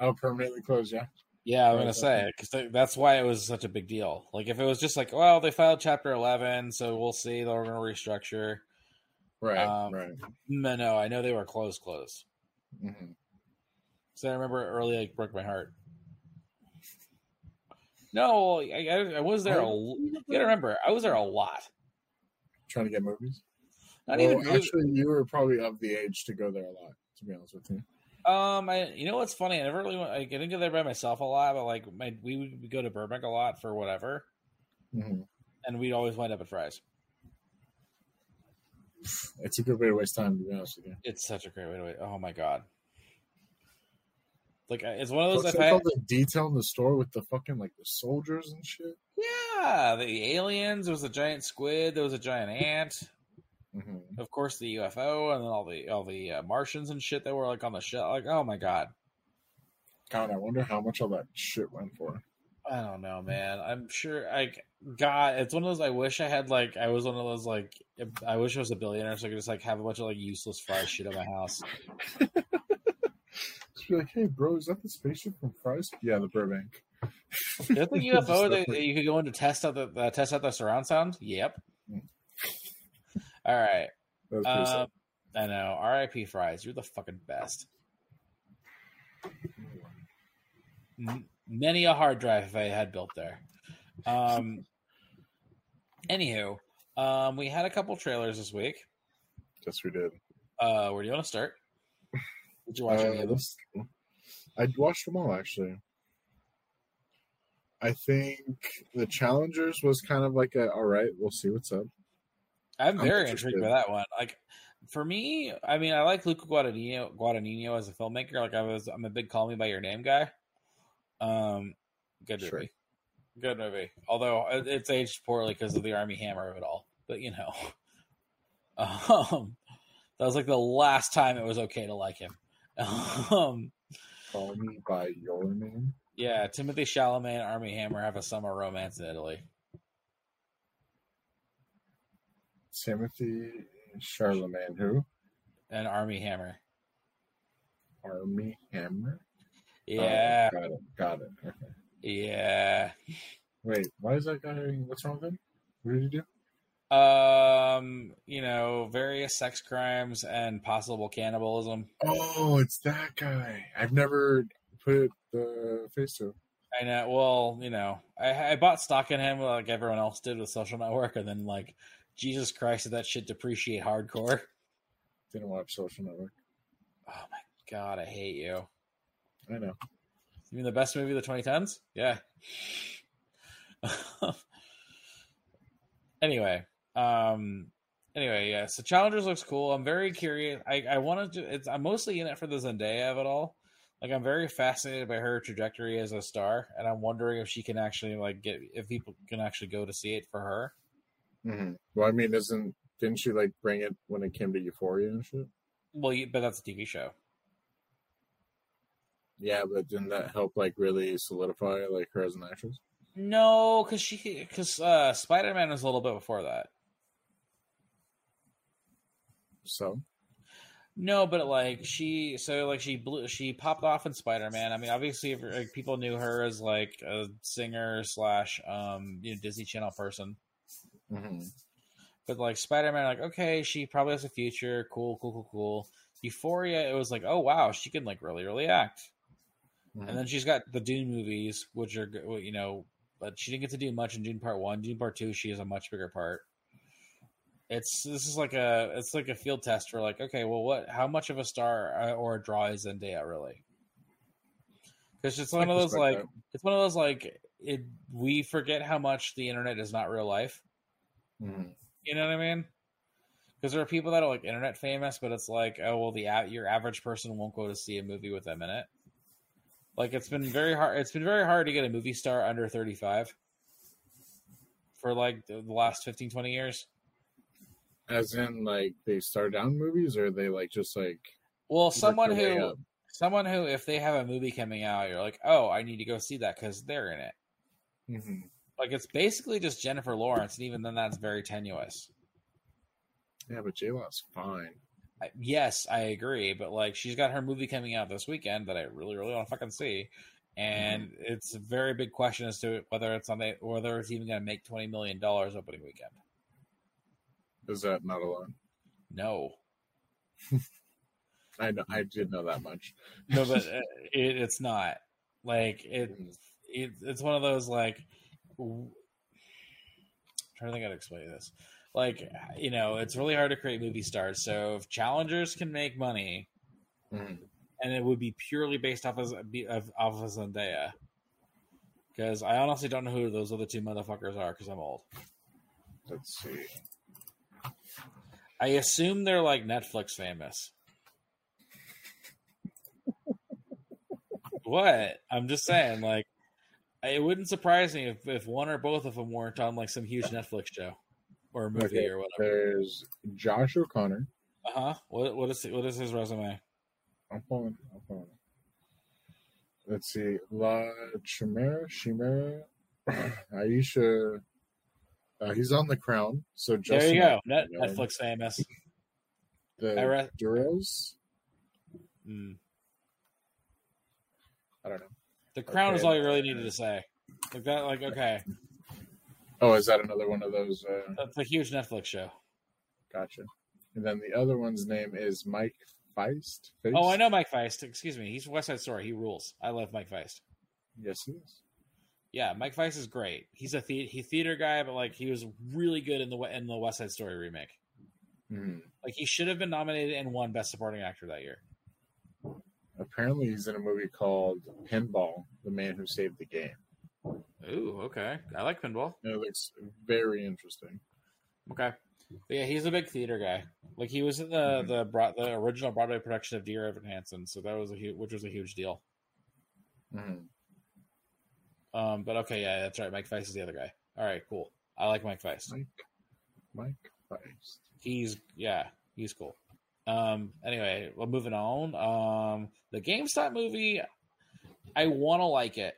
Oh, permanently closed. Yeah. Yeah, I'm gonna say it because that's why it was such a big deal. Like if it was just like, well, they filed Chapter 11, so we'll see. They're gonna restructure. Right. Um, right. No, no, I know they were closed, closed. hmm So I remember it early, like broke my heart. No, I, I, I was there. A, you gotta remember, I was there a lot. Trying to get movies. Not Well, even actually, you were probably of the age to go there a lot. To be honest with you. Um, I you know what's funny? I never really went, I didn't go there by myself a lot, but like my we would go to Burbank a lot for whatever, hmm and we'd always wind up at Fry's. It's a good way to waste time. To be honest with you. It's such a great way to wait. Oh my god. Like it's one of those. What's like all the detail in the store with the fucking like the soldiers and shit. yeah, the aliens. There was a giant squid. There was a giant ant. Mm-hmm. Of course, the UFO, and then all the all the uh, Martians and shit that were like on the shelf. Like, oh my god, God, I wonder how much all that shit went for. I don't know, man. I'm sure. Like, God, it's one of those. I wish I had like. I was one of those like. I wish I was a billionaire, so I could just like have a bunch of like useless fry shit at my house. Like, hey, bro, is that the spaceship from Fry's? Yeah, the Burbank. Is the UFO that that you could go in to test out the uh, test out the surround sound? Yep. Mm. All right. That Um. I know. R.I.P. Fry's. You're the fucking best. M- many a hard drive if I had built there. Um. Anywho, um, we had a couple trailers this week. Yes, we did. Uh, where do you want to start? Did you watch any Uh, of them? this- I watched them all actually. I think the Challengers was kind of like a all right. We'll see what's up. I'm I'm very interested. intrigued by that one. Like for me, I mean, I like Luca Guadagnino, Guadagnino as a filmmaker. Like I was, I'm a big "Call Me by Your Name" guy. Um, good movie, Sure. good movie. Although it's aged poorly because of the Armie Hammer of it all. But you know, um, that was like the last time it was okay to like him. Um, Call me by your name. yeah, Timothée Chalamet and Armie Hammer have a summer romance in Italy. Timothy Charlemagne, who? And Armie Hammer, Armie Hammer. yeah, Oh, got it. Got it. Okay. yeah. Wait, why is that guy? What's wrong with him? What did he do? Um, you know, various sex crimes and possible cannibalism. Oh, it's that guy. I've never put the face to. I know. Well, you know, I, I bought stock in him like everyone else did with Social Network, and then like, Jesus Christ, did that shit depreciate hardcore? Didn't watch Social Network. Oh my god, I hate you. I know. You mean the best movie of the 2010s? Yeah. anyway, um, anyway, yeah. So Challengers looks cool. I'm very curious. I I wanted to. It's I'm mostly in it for the Zendaya of it all. Like I'm very fascinated by her trajectory as a star, and I'm wondering if she can actually like get if people can actually go to see it for her. hmm Well, I mean, isn't didn't she like bring it when it came to Euphoria and shit? Well, you, but that's a TV show. Yeah, but didn't that help like really solidify like her as an actress? No, because she because uh, Spider Man was a little bit before that. So No, but like she, so like she blew, she popped off in Spider Man. I mean, obviously, if, like, people knew her as like a singer slash um you know Disney Channel person. mhm. But like Spider Man, like okay, she probably has a future. Cool, cool, cool, cool. Euphoria, it was like, oh wow, she can like really, really act. Mhm. And then she's got the Dune movies, which are you know, but she didn't get to do much in Dune Part One. Dune Part Two, she has a much bigger part. It's this is like a it's like a field test for like okay, well, what how much of a star uh, or a draw is Zendaya really? Because it's one of those like it's one of those like it we forget how much the internet is not real life. Mhm. You know what I mean? Because there are people that are like internet famous, but it's like, oh well, the your average person won't go to see a movie with them in it. Like it's been very hard. It's been very hard to get a movie star under thirty five for like the the last 15, 20 years. As in, like they star down movies, or they like just like Well, someone who, someone who, if they have a movie coming out, you're like, oh, I need to go see that because they're in it. Mhm. Like it's basically just Jennifer Lawrence, and even then, that's very tenuous. Yeah, but J Law's fine. I, yes, I agree, but like she's got her movie coming out this weekend that I really, really want to fucking see, and it's a very big question as to whether it's on the whether it's even going to make twenty million dollars opening weekend. Is that not a lot? No, I know. I did know that much. no, but uh, it, it's not like it, it. It's one of those like. w- I'm trying to think how to explain this. Like you know, it's really hard to create movie stars. So if challengers can make money, Mhm. and it would be purely based off of, of off of Zendaya. Because I honestly don't know who those other two motherfuckers are. Because I'm old. Let's see. I assume they're like Netflix famous. What? I'm just saying, like, it wouldn't surprise me if, if one or both of them weren't on like some huge Netflix show or movie Okay, or whatever. There's Josh O'Connor. Uh huh. What what is what is his resume? I'm pulling. I'm pulling. Let's see. La Chimera, Chimera, Aisha. Uh, he's on the crown. So There you go. Net. Netflix famous. The re- Duros. Mm. I don't know. The Crown is all you really needed to say. Like that. Like okay, Oh, is that another one of those? Uh, that's a huge Netflix show. gotcha. And then the other one's name is Mike Faist. Faist? Oh, I know Mike Faist. Excuse me. He's West Side Story. He rules. I love Mike Faist. Yes, he is. Yeah, Mike Faist is great. He's a the- he theater guy, but like he was really good in the in the West Side Story remake. Hmm. Like he should have been nominated and won Best Supporting Actor that year. Apparently, he's in a movie called Pinball: The Man Who Saved the Game. Ooh, okay. I like pinball. It looks very interesting. Okay. But yeah, he's a big theater guy. Like he was in the the bro- the original Broadway production of Dear Evan Hansen, so that was a huge, which was a huge deal. Mhm. Um, but okay, yeah, that's right. Mike Faist is the other guy. All right, cool. I like Mike Faist. Mike, Mike Faist. He's yeah, he's cool. Um, anyway, well, moving on. Um, the GameStop movie, I want to like it.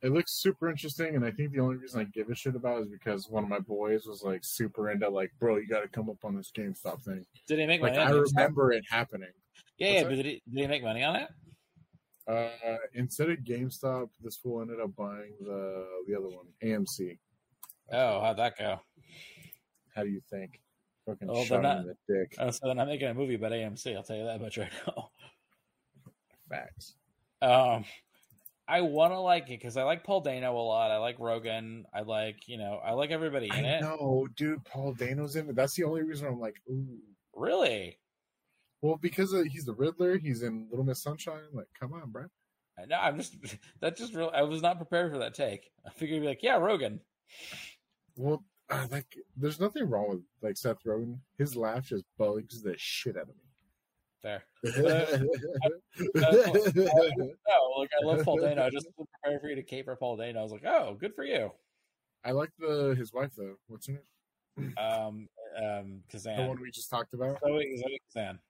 It looks super interesting, and I think the only reason I give a shit about it is because one of my boys was like super into like, bro, you got to come up on this GameStop thing. Did they make Like money? I remember it happening. Yeah, yeah. What's But did, it, did they make money on it? Uh, instead of GameStop, this fool ended up buying the the other one, AMC. Oh, how'd that go? How do you think? Fucking Well, shot they're in the dick. Oh, so they're not making a movie about AMC. I'll tell you that much right now. Facts. Um, I want to like it because I like Paul Dano a lot. I like Rogen. I like you know I like everybody in I it. know, dude. Paul Dano's in it. That's the only reason I'm like, ooh. Really? Well, because uh, he's the Riddler. He's in Little Miss Sunshine. Like, come on, bro. I know. I'm just that just real. I was not prepared for that take. I figured be like, yeah, Rogen. Well, uh, like, there's nothing wrong with like Seth Rogen. His laugh just bugs the shit out of me. There. No, like I love Paul Dano. I just prepared for you to caper Paul Dano. I was like, oh, good for you. I like the his wife though. What's her name? Um, um, The one we just talked about. Zoe, Zoe Kazan.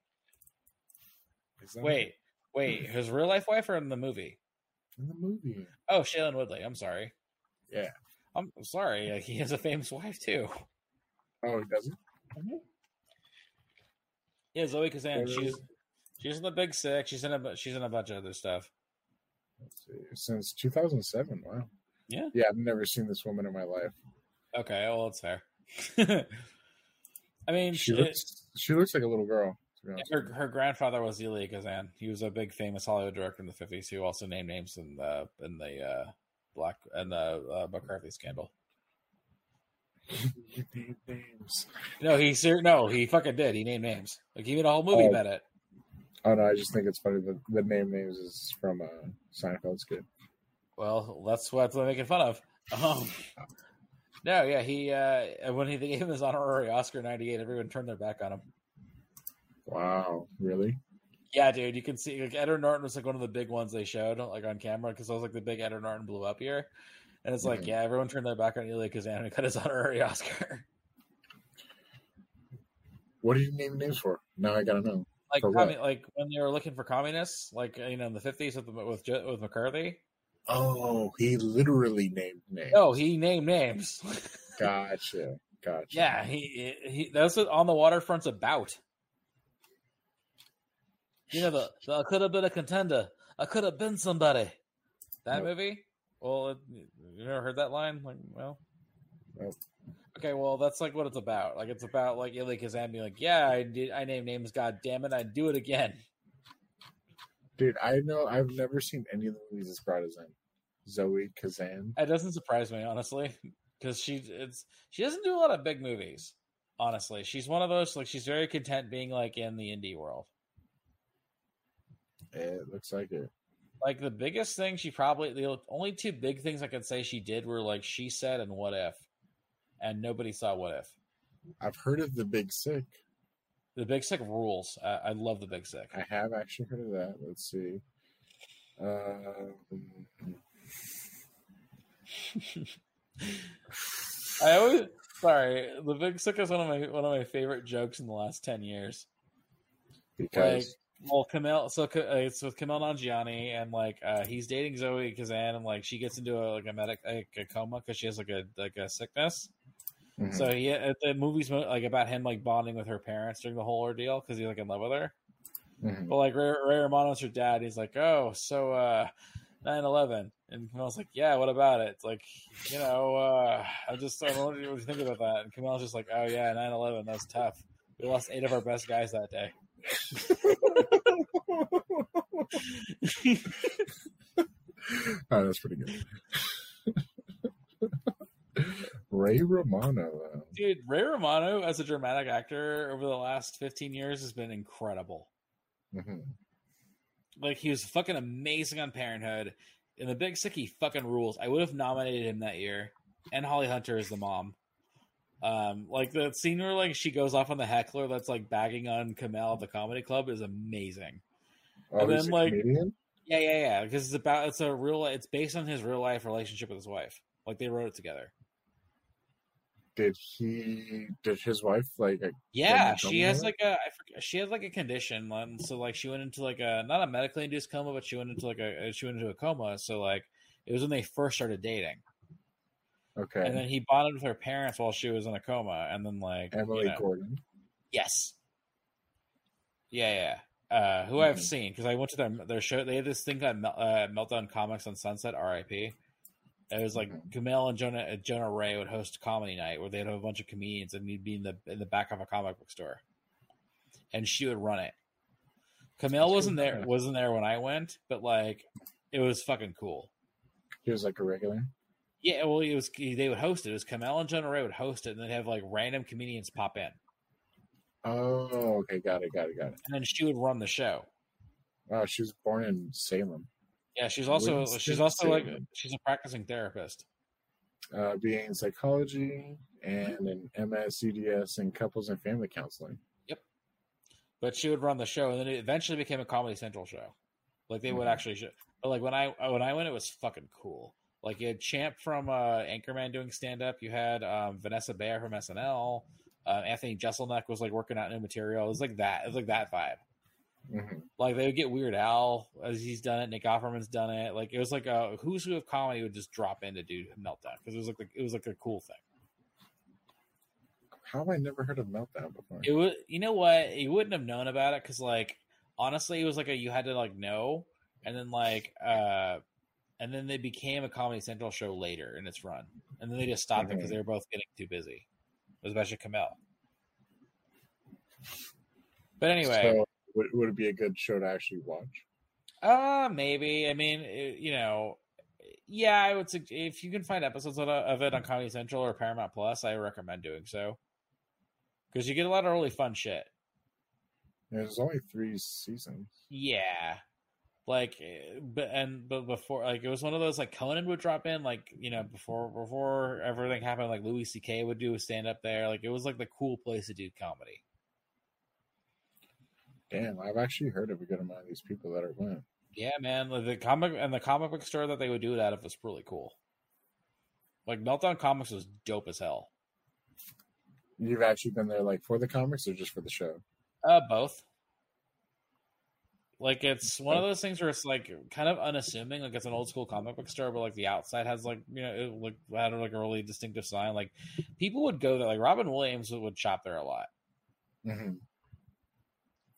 Wait, wait. His real life wife or in the movie? in the movie? Oh, Shailene Woodley. I'm sorry. Yeah. I'm sorry. Like, he has a famous wife too. Oh, he doesn't. Mm-hmm. Yeah, Zoe Kazan. She's she's in the Big Sick. She's in a she's in a bunch of other stuff. Let's see. Since 2007. Wow. Yeah. Yeah, I've never seen this woman in my life. Okay, well, it's fair. I mean, She she, looks. She looks like a little girl. To be honest. her her grandfather was Elia Kazan. He was a big famous Hollywood director in the fifties who also named names in the in the uh, black and the uh, McCarthy scandal. Names. No, he ser- no, he fucking did. He named names. Like he made a whole movie Oh. about it. Oh no, I just think it's funny that the name names is from uh, Seinfeld's kid. Well, that's what they're making fun of. Um, no, yeah, he uh, when he gave him his honorary Oscar '98, everyone turned their back on him. Wow, really? Yeah, dude, you can see like Edward Norton was like one of the big ones they showed like on camera because I was like the big Edward Norton blew up here, and it's like Mhm. yeah, everyone turned their back on Elia Kazan and cut his honorary Oscar. What did you name names for? Now I gotta know. like like when they were looking for communists, like you know in the fifties with with with McCarthy. Oh, he literally named names. No, he named names. Gotcha. Gotcha. yeah, he he that's what on the waterfront's about. You know the, the I could have been a contender. I could have been somebody. That Nope. movie. Well, it, you never heard that line? Like, well, Nope. okay. Well, that's like what it's about. Like, it's about like Elia Kazan being like, "Yeah, I did. I named names. God damn it, I'd do it again." Dude, I know I've never seen any of the movies as broad is in. Zoe Kazan. It doesn't surprise me honestly, because she it's she doesn't do a lot of big movies. Honestly, she's one of those like she's very content being like in the indie world. It looks like it. Like the biggest thing she probably the only two big things I could say she did were like she said and what if, and nobody saw what if. I've heard of the Big Sick. The Big Sick rules. I, I love the Big Sick. I have actually heard of that. Let's see. Um, I always sorry. The Big Sick is one of my one of my favorite jokes in the last ten years. because Well, Kumail, so uh, it's with Kumail Nanjiani, and like uh, he's dating Zoe Kazan, and like she gets into a, like a medic like a coma because she has like a like a sickness. Mhm. So he uh, the movie's like about him like bonding with her parents during the whole ordeal because he's like in love with her. Mhm. But like Ray, Ray Romano's her dad. He's like, oh, so uh, 9-11. and Kumail's like, yeah, what about it? It's like, you know, uh, I just I wonder what you think about that. And Kumail's just like, oh yeah, 9-11, that was tough. We lost eight of our best guys that day. Oh, that's pretty good. Ray Romano, though. Dude, Ray Romano as a dramatic actor over the last 15 years has been incredible. Mhm. Like he was fucking amazing on Parenthood. In the Big Sick, he fucking rules. I would have nominated him that year. And Holly Hunter is the mom. Um, like the scene where like she goes off on the heckler that's like bagging on Kumail at the comedy club is amazing. Oh, And then, like- comedian? Yeah, yeah, yeah. Because it's about it's a real it's based on his real life relationship with his wife. Like they wrote it together. Did he? Did his wife like? Yeah, she has like a I forget, she has like a condition, and so like she went into like a not a medically induced coma, but she went into like a she went into a coma. So like it was when they first started dating, Okay, and then he bonded with her parents while she was in a coma, and then like Emily you know- Gordon. yes, yeah, yeah. Uh, who I've Mhm. seen because I went to their their show. They had this thing called uh, Meltdown Comics on Sunset, R.I.P. It was like Mhm. Kumail and Jonah uh, Jonah Ray would host comedy night where they'd have a bunch of comedians and he'd be in the in the back of a comic book store, and she would run it. Kumail wasn't there wasn't there when I went, but like it was fucking cool. He was like a regular. Yeah, well, it was they would host it. It was Kumail and Jonah Ray would host it, and they'd have like random comedians pop in, Oh, okay, got it, got it, got it. and then she would run the show. Wow, she was born in Salem, Yeah, she's also Winston she's also like she's a practicing therapist. uh, being psychology and an MS, CDS, in couples and family counseling. Yep. But she would run the show, and then it eventually became a Comedy Central show. Like they would Mhm. actually, show, but like when I when I went, it was fucking cool. Like you had Champ from uh, Anchorman doing stand up. You had um, Vanessa Bayer from SNL. Uh, Anthony Jeselnik was like working out new material. It was like that. It was like that vibe. hmm Like they would get Weird Al as he's done it. Nick Offerman's done it. Like it was like a who's who of comedy would just drop in to do meltdown because it was like it was like a cool thing. How have I never heard of Meltdown before? It was, you know what? You wouldn't have known about it because, like, honestly, it was like a you had to like know, and then like, uh, and then they became a Comedy Central show later in its run, and then they just stopped it because they were both getting too busy, It was especially Kumail. But anyway, So, would, would it be a good show to actually watch? uh maybe. I mean, it- you know, yeah, I would sug- if you can find episodes of it- of it on Comedy Central or Paramount Plus, I recommend doing so because you get a lot of really fun shit. There's only three seasons. Yeah. Like, but and but before, like, it was one of those like Conan would drop in, like you know, before before everything happened, like Louis C.K. would do a stand up there. Like, it was like the cool place to do comedy. Damn, I've actually heard of a good amount of these people that are went. Yeah, man. like, The comic and the comic book store that they would do it out of was really cool. Like Meltdown Comics was dope as hell. You've actually been there like for the comics or just for the show? Uh, both. Like it's one of those things where it's like kind of unassuming. Like it's an old school comic book store, but like the outside has like you know it like had like a really distinctive sign. Like people would go there. Like Robin Williams would shop there a lot. Mm-hmm.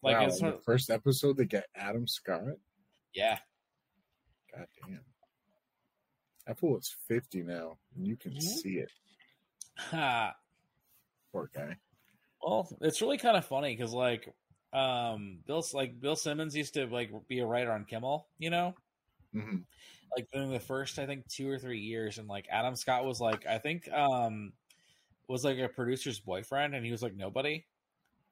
Like wow, it's the first episode they get Adam Scott. yeah, God damn. Fool is fifty now, and you can Mhm. see it. Ha. Poor guy. Well, it's really kind of funny because like um Bill like Bill Simmons used to like be a writer on Kimmel, you know, hmm like during the first I think two or three years, and like Adam Scott was like I think um was like a producer's boyfriend, and he was like nobody.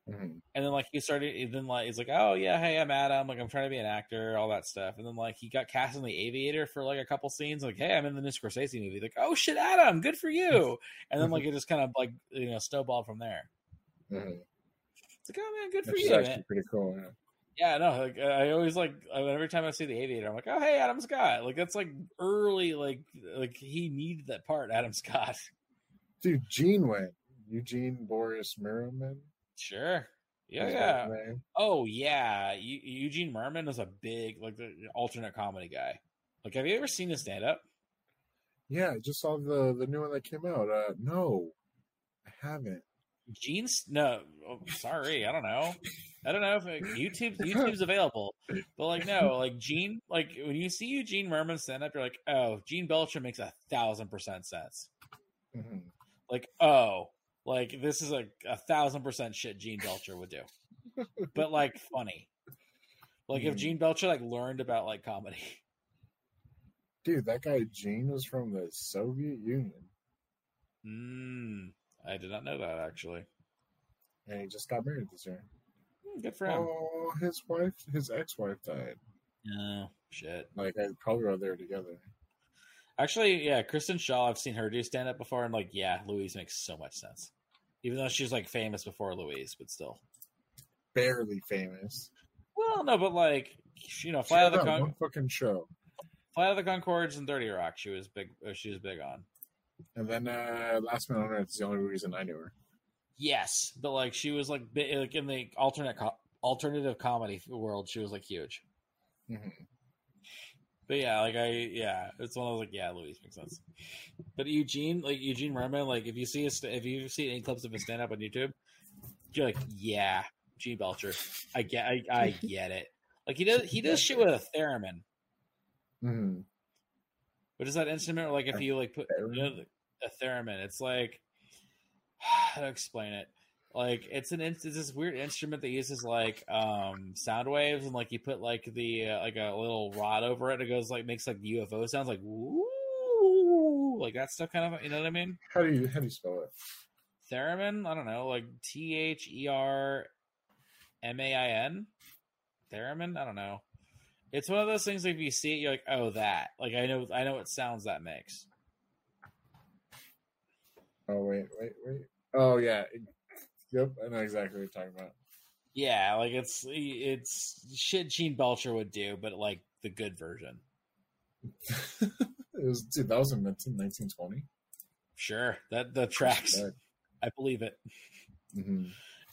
hmm And then like he started, then like he's like, oh yeah, hey, I'm Adam. Like I'm trying to be an actor, all that stuff. And then like he got cast in The Aviator for like a couple scenes. Like, hey, I'm in the new Scorsese movie. Like, oh shit, Adam, good for you. And then like it just kind of like you know snowballed from there. hmm It's like, oh man, good for Which you, actually man. pretty cool. Yeah. Yeah, no, like I always like every time I see the Aviator, I'm like, oh hey, Adam Scott. Like that's like early, like like he needed that part, Adam Scott. Dude, Gene went. Eugene Boris Mirman. Sure. Yeah, yeah. Oh yeah, Eu- Eugene Mirman is a big like the alternate comedy guy. Like, have you ever seen his stand up? Yeah, I just saw the the new one that came out. Uh, no, I haven't. Gene's no, oh, sorry, I don't know. I don't know if it, YouTube YouTube's available, but like no, like Gene, like when you see Eugene Mirman stand up, you're like, oh, Gene Belcher makes a thousand percent sense. Mhm. Like, oh, like this is a, a thousand percent shit Gene Belcher would do, but like funny. Like if Hmm. Gene Belcher like learned about like comedy. Dude, that guy Gene was from the Soviet Union, Mm, I did not know that actually. and he just got married this year. Hmm, Good for him. Oh, his wife, his ex-wife died. No shit. Like I probably were there together. Actually, yeah, Kristen Schaal. I've seen her do stand up before, and like, yeah, Louise makes so much sense. Even though she's like famous before Louise, but still. Barely famous. Well, no, but like, you know, had of the Con- fucking show, Flight of the Conchords and 30 Rock. She was big. uh, She was big on. And then uh, Last Man on Earth is the only reason I knew her. Yes, but like, she was like, like in the alternate co- alternative comedy world, she was like huge. Mhm. But yeah, like I yeah, it's one of those like yeah, Louise makes sense. But Eugene, like Eugene Mirman, like if you see his, if you see any clips of his stand up on YouTube, you're like, yeah, Gene Belcher, I get, I, I get it. Like he does, he does shit with a theremin. Mhm. What is that instrument? Like if you like put you know, a theremin, it's like how to explain it. Like it's an it's this weird instrument that uses like um sound waves and like you put like the uh, like a little rod over it. and It goes like makes like UFO sounds like woo like that stuff kind of you know what I mean. How do you how do you spell it? Theremin, I don't know, like T H E R M A I N. Theremin, I don't know. It's one of those things. Like if you see it, you're like, oh, that. Like I know, I know what sounds that makes. Oh wait, wait, wait. Oh yeah. Yep, I know exactly what you're talking about. Yeah, like it's it's shit Gene Belcher would do, but like the good version. it was dude, that was in 1920. Sure, that the tracks. I believe it. Mm-hmm.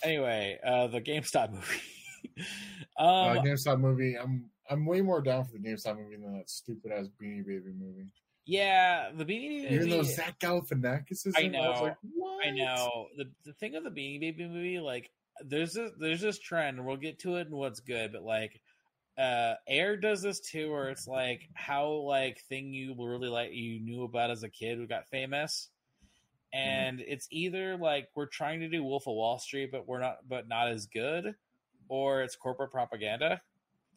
Anyway, uh the GameStop movie. uh, um, GameStop movie. I'm I'm way more down for the GameStop movie than that stupid ass Beanie Baby movie. yeah, the Beanie Baby. Even though Zach Galifianakis is I in it, I was know. like, what? I know the the thing of the Beanie Baby movie, like there's this there's this trend, and we'll get to it and what's good, but like uh Air does this too, where it's like how like thing you really like you knew about as a kid who got famous. And it's either like we're trying to do Wolf of Wall Street, but we're not, but not as good, or it's corporate propaganda,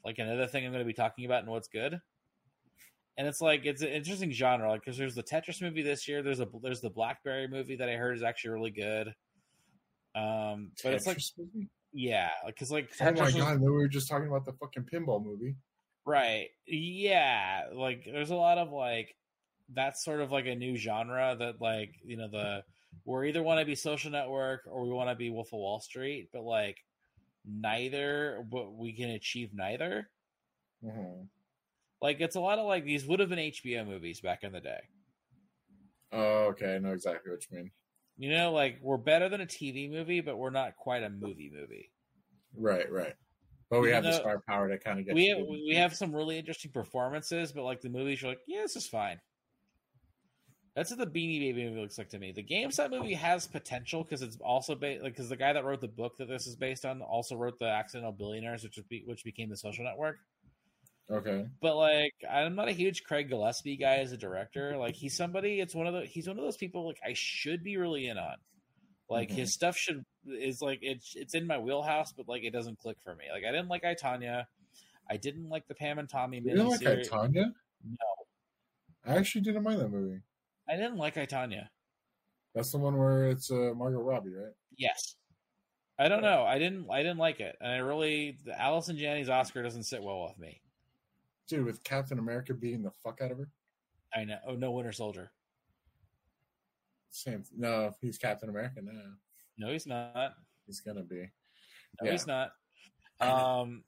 like another thing I'm going to be talking about and what's good. And it's like it's an interesting genre, like because there's the Tetris movie this year. There's a there's the BlackBerry movie that I heard is actually really good. Um, but it's like movie? yeah, because like oh my Tetris was- god, we were just talking about the fucking pinball movie. right? Yeah, like there's a lot of like that's sort of like a new genre that like you know the we're either want to be Social Network or we want to be Wolf of Wall Street, but like neither, but we can achieve neither. hmm Like it's a lot of like these would have been HBO movies back in the day. Oh, okay, I know exactly what you mean. You know, like we're better than a TV movie, but we're not quite a movie movie. Right, right. But we Even have the star power to kind of get. We have, we have some really interesting performances, but like the movies, you're like, yeah, this is fine. That's what the Beanie Baby movie looks like to me. The GameStop movie has potential because it's also based, like, because the guy that wrote the book that this is based on also wrote the Accidental Billionaires, which be, which became the Social Network. Okay. But like, I'm not a huge Craig Gillespie guy as a director. Like, he's somebody. It's one of the. He's one of those people. Like, I should be really in on. Like Mhm. his stuff should is like it's it's in my wheelhouse, but like it doesn't click for me. Like I didn't like I Tonya. I didn't like the Pam and Tommy You don't like I. Tonya? no, I actually didn't mind that movie. I didn't like I Tonya. That's the one where it's uh, Margot Robbie, right? Yes, I don't know. I didn't. I didn't like it, and I really the Allison Janney's Oscar doesn't sit well with me. Dude, with Captain America beating the fuck out of her. I know. Oh no, Winter Soldier. Same. No, he's Captain America now. No, he's not. He's gonna be. No, Yeah. he's not. Um,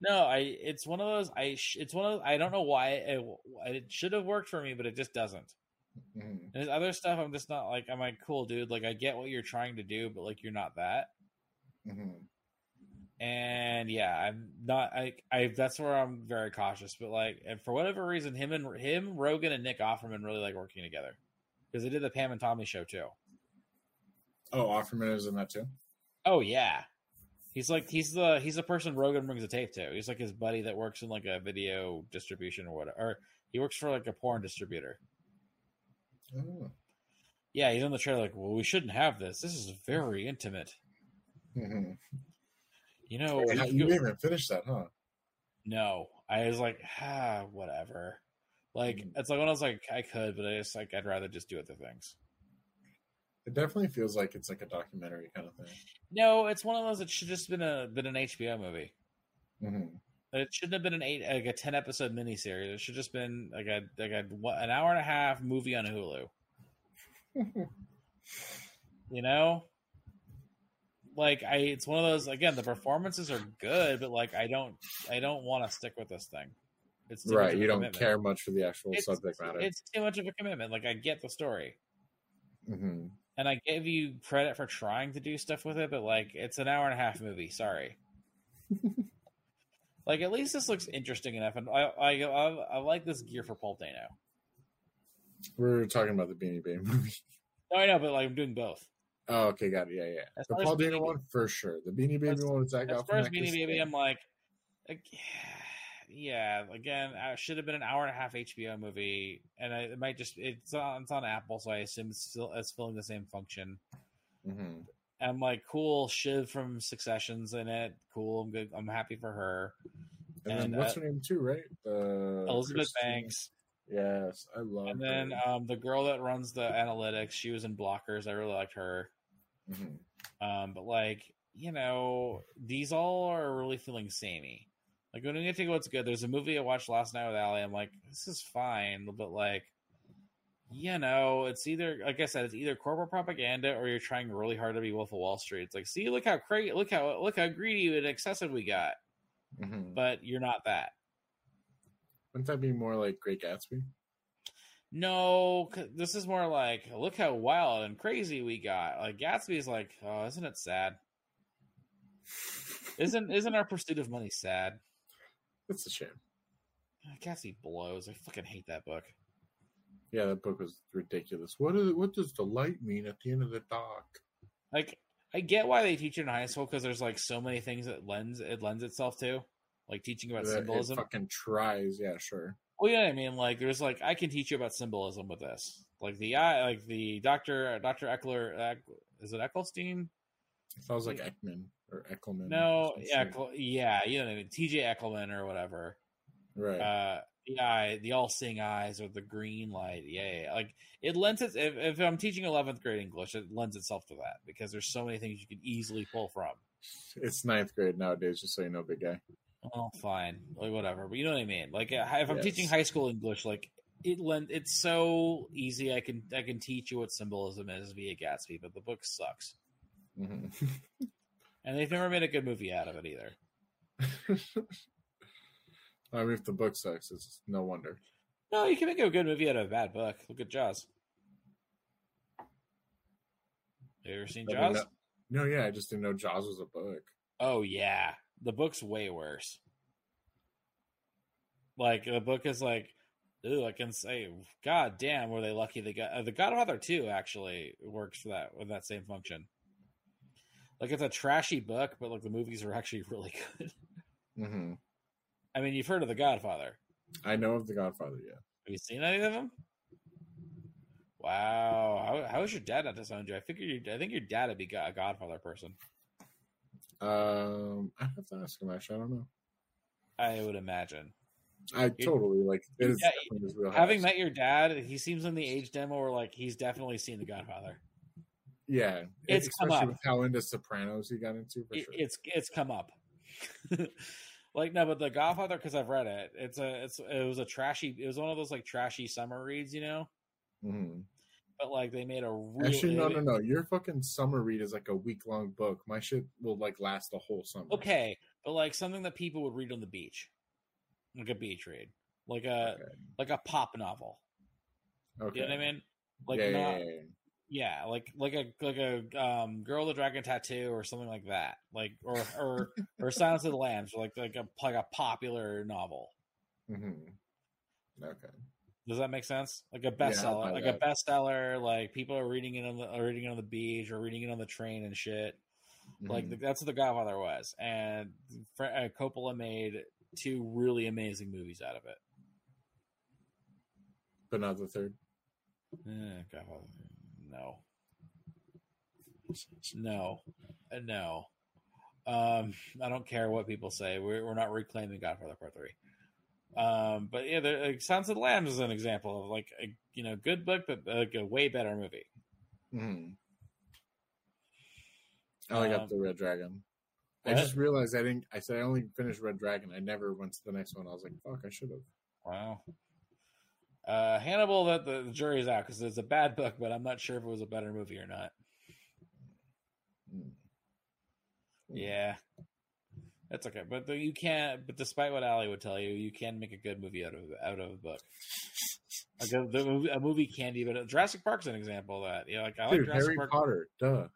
No, I. It's one of those. I. Sh- it's one of. I don't know why it, it should have worked for me, but it just doesn't. Mhm. There's other stuff. I'm just not like. I'm like, cool, dude. Like, I get what you're trying to do, but like, you're not that. Mhm. And yeah, I'm not. I. I. That's where I'm very cautious. But like, and for whatever reason, him and him, Rogen and Nick Offerman really like working together because they did the Pam and Tommy show too. Oh, Offerman is in that too. Oh yeah, he's like he's the he's the person Rogen brings a tape to. He's like his buddy that works in like a video distribution or whatever. Or he works for like a porn distributor. Oh. Yeah, he's on the trailer like, well, we shouldn't have this. This is very intimate. Mhm. You know, Wait, we how- could you didn't even finish that, huh? no. I was like, ah, whatever. Like Mhm. it's like when I was like, I could, but I just like I'd rather just do other things. It definitely feels like it's like a documentary kind of thing. No, it's one of those that should just been a been an HBO movie. hmm It shouldn't have been an eight like a ten episode miniseries. It should just been like a like a what, an hour and a half movie on Hulu. you know, like I, it's one of those. Again, the performances are good, but like I don't, I don't want to stick with this thing. It's too Right, you don't commitment. care much for the actual It's, subject matter. it's too much of a commitment. Like I get the story, hmm and I give you credit for trying to do stuff with it, but like it's an hour and a half movie. Sorry. like at least this looks interesting enough, and I I, I, I like this gear for Paul Dano. We're talking about the Beanie Baby movie. No, I know, but like I'm doing both. Oh, okay, got it. Yeah, yeah. As the Paul Dano Beanie- one for sure. The Beanie Baby As- one with Zach As far as Beanie Baby, I'm like, like, yeah, again, it should have been an hour and a half HBO movie, and I, it might just it's on it's on Apple, so I assume it's still it's filling the same function. Mhm. And I'm like, cool, Shiv from Succession's in it. Cool, I'm good. I'm happy for her. And, then what's uh, her name too, right? The Elizabeth Christine- Banks, Yes, I love. and then um, the girl that runs the analytics. She was in Blockers. I really liked her. Mhm. Um, but like, you know, these all are really feeling samey. Like when you think what's good, there's a movie I watched last night with Ali. I'm like, this is fine, but like, you know, it's either like I said, it's either corporate propaganda or you're trying really hard to be Wolf of Wall Street. It's like, see, look how crazy, look how look how greedy and excessive we got, Mhm. but you're not that. Wouldn't that be more like Great Gatsby? No, this is more like, look how wild and crazy we got. Like Gatsby's like, oh, isn't it sad? Isn't isn't our pursuit of money sad? That's a shame. Uh, Gatsby blows. I fucking hate that book. Yeah, that book was ridiculous. What is what does the light mean at the end of the dock? Like, I get why they teach it in high school because there's like so many things that lends it lends itself to, like teaching about That It symbolism. fucking tries. Yeah, sure. Well, yeah, I mean, like, there's like I can teach you about symbolism with this, like the eye, like the Doctor Doctor Eckler, is it Ecclestein? It sounds like Ekman or Eckelman. No, yeah. Eckel- yeah, you know, what I mean, T.J. Eckelman or whatever. right. Uh, the eye, the all-seeing eyes, or the green light. Yeah, yeah, like it lends it. If, if I'm teaching 11th grade English, it lends itself to that because there's so many things you can easily pull from. it's ninth grade nowadays, just so you know, big guy. Oh, fine, like whatever. But you know what I mean. Like if I'm Yes. teaching high school English, like it lend, it's so easy. I can I can teach you what symbolism is via Gatsby, but the book sucks, hmm and they've never made a good movie out of it either. I mean, if the book sucks, it's no wonder. No, you can make a good movie out of a bad book. Look at Jaws. Have you ever seen Jaws? know- no, yeah, I just didn't know Jaws was a book. Oh yeah, the book's way worse. Like the book is like, ooh, I can say, God damn, were they lucky? They got uh, the Godfather two actually works for that with that same function. Like it's a trashy book, but like the movies are actually really good. hmm I mean, you've heard of the Godfather. I know of The Godfather, yeah. Have you seen any of them? Wow, how, how is your dad not disowned you? I figured you, I think your dad would be a Godfather person. Um, I have to ask him. Actually, I don't know. I would imagine. I totally like it is Yeah, definitely his wheelhouse. Having met your dad, he seems in the age demo where like he's definitely seen the Godfather. Yeah, It's come up. with how into Sopranos he got into for It- sure. It's it's come up. like no, but the Godfather because I've read it. It's a it's it was a trashy. It was one of those like trashy summer reads, you know. Mhm. But like they made a real. Actually, no, no, no. Your fucking summer read is like a week long book. My shit will like last the whole summer. Okay, but like something that people would read on the beach, like a beach read, like a Okay. like a pop novel. Okay. You know what I mean? Like yeah, not, yeah, yeah, yeah. yeah, like like a like a um, girl with a dragon tattoo or something like that, like or or or Silence of the Lambs, like like a like a popular novel. Mm-hmm. Okay. Does that make sense? Like a bestseller, buy like a bestseller. Like people are reading it on the reading it on the beach or reading it on the train and shit. Like Mhm. the, that's what The Godfather was, and Fr- uh, Coppola made two really amazing movies out of it. but not the third. Eh, Godfather, no, no, Uh, no. Um, I don't care what people say. We're we're not reclaiming Godfather Part Three. Um, but yeah, the, like, Silence of the Lambs is an example of like a you know good book, but like a way better movie. hmm I only Um, got the Red Dragon. I what? just realized I didn't. I said I only finished Red Dragon. I never went to the next one. I was like, "Fuck, I should have." Wow. Uh, Hannibal, that the, the jury's out because it's a bad book, but I'm not sure if it was a better movie or not. Mm. Yeah, that's okay. But the, you can't. But despite what Ali would tell you, you can make a good movie out of out of a book. Like a, the movie, a movie can be, but Jurassic Park's an example of that. Yeah, like I like Dude, Jurassic Harry Park. Potter. Duh.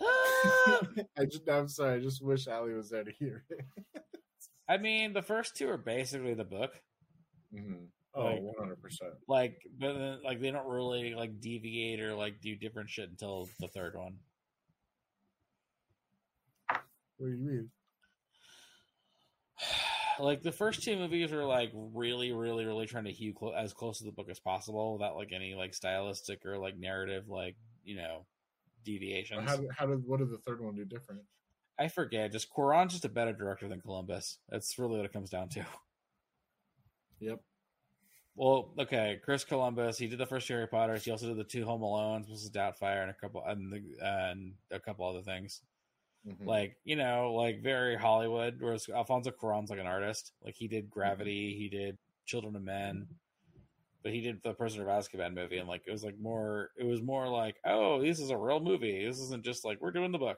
Ah! I just. I'm sorry. I just wish Ali was out of here. I mean, the first two are basically the book. Hmm Oh, Like- 100 percent. Like, but then, like they don't really like deviate or like do different shit until the third one. What do you mean? like the first two movies were like really really really trying to hew clo- as close to the book as possible without like any like stylistic or like narrative like you know deviations How, did- how did? What did the third one do different? i forget just Cuarón's just a better director than columbus that's really what it comes down to Yep. Well okay chris columbus he did the first harry potters he also did the two home alones mrs doubtfire and a couple and, the, and a couple other things Mhm. like you know like very hollywood whereas alfonso Cuarón's like an artist like he did gravity he did children of men but he did the prisoner of azkaban movie and like it was like more it was more like oh this is a real movie this isn't just like we're doing the book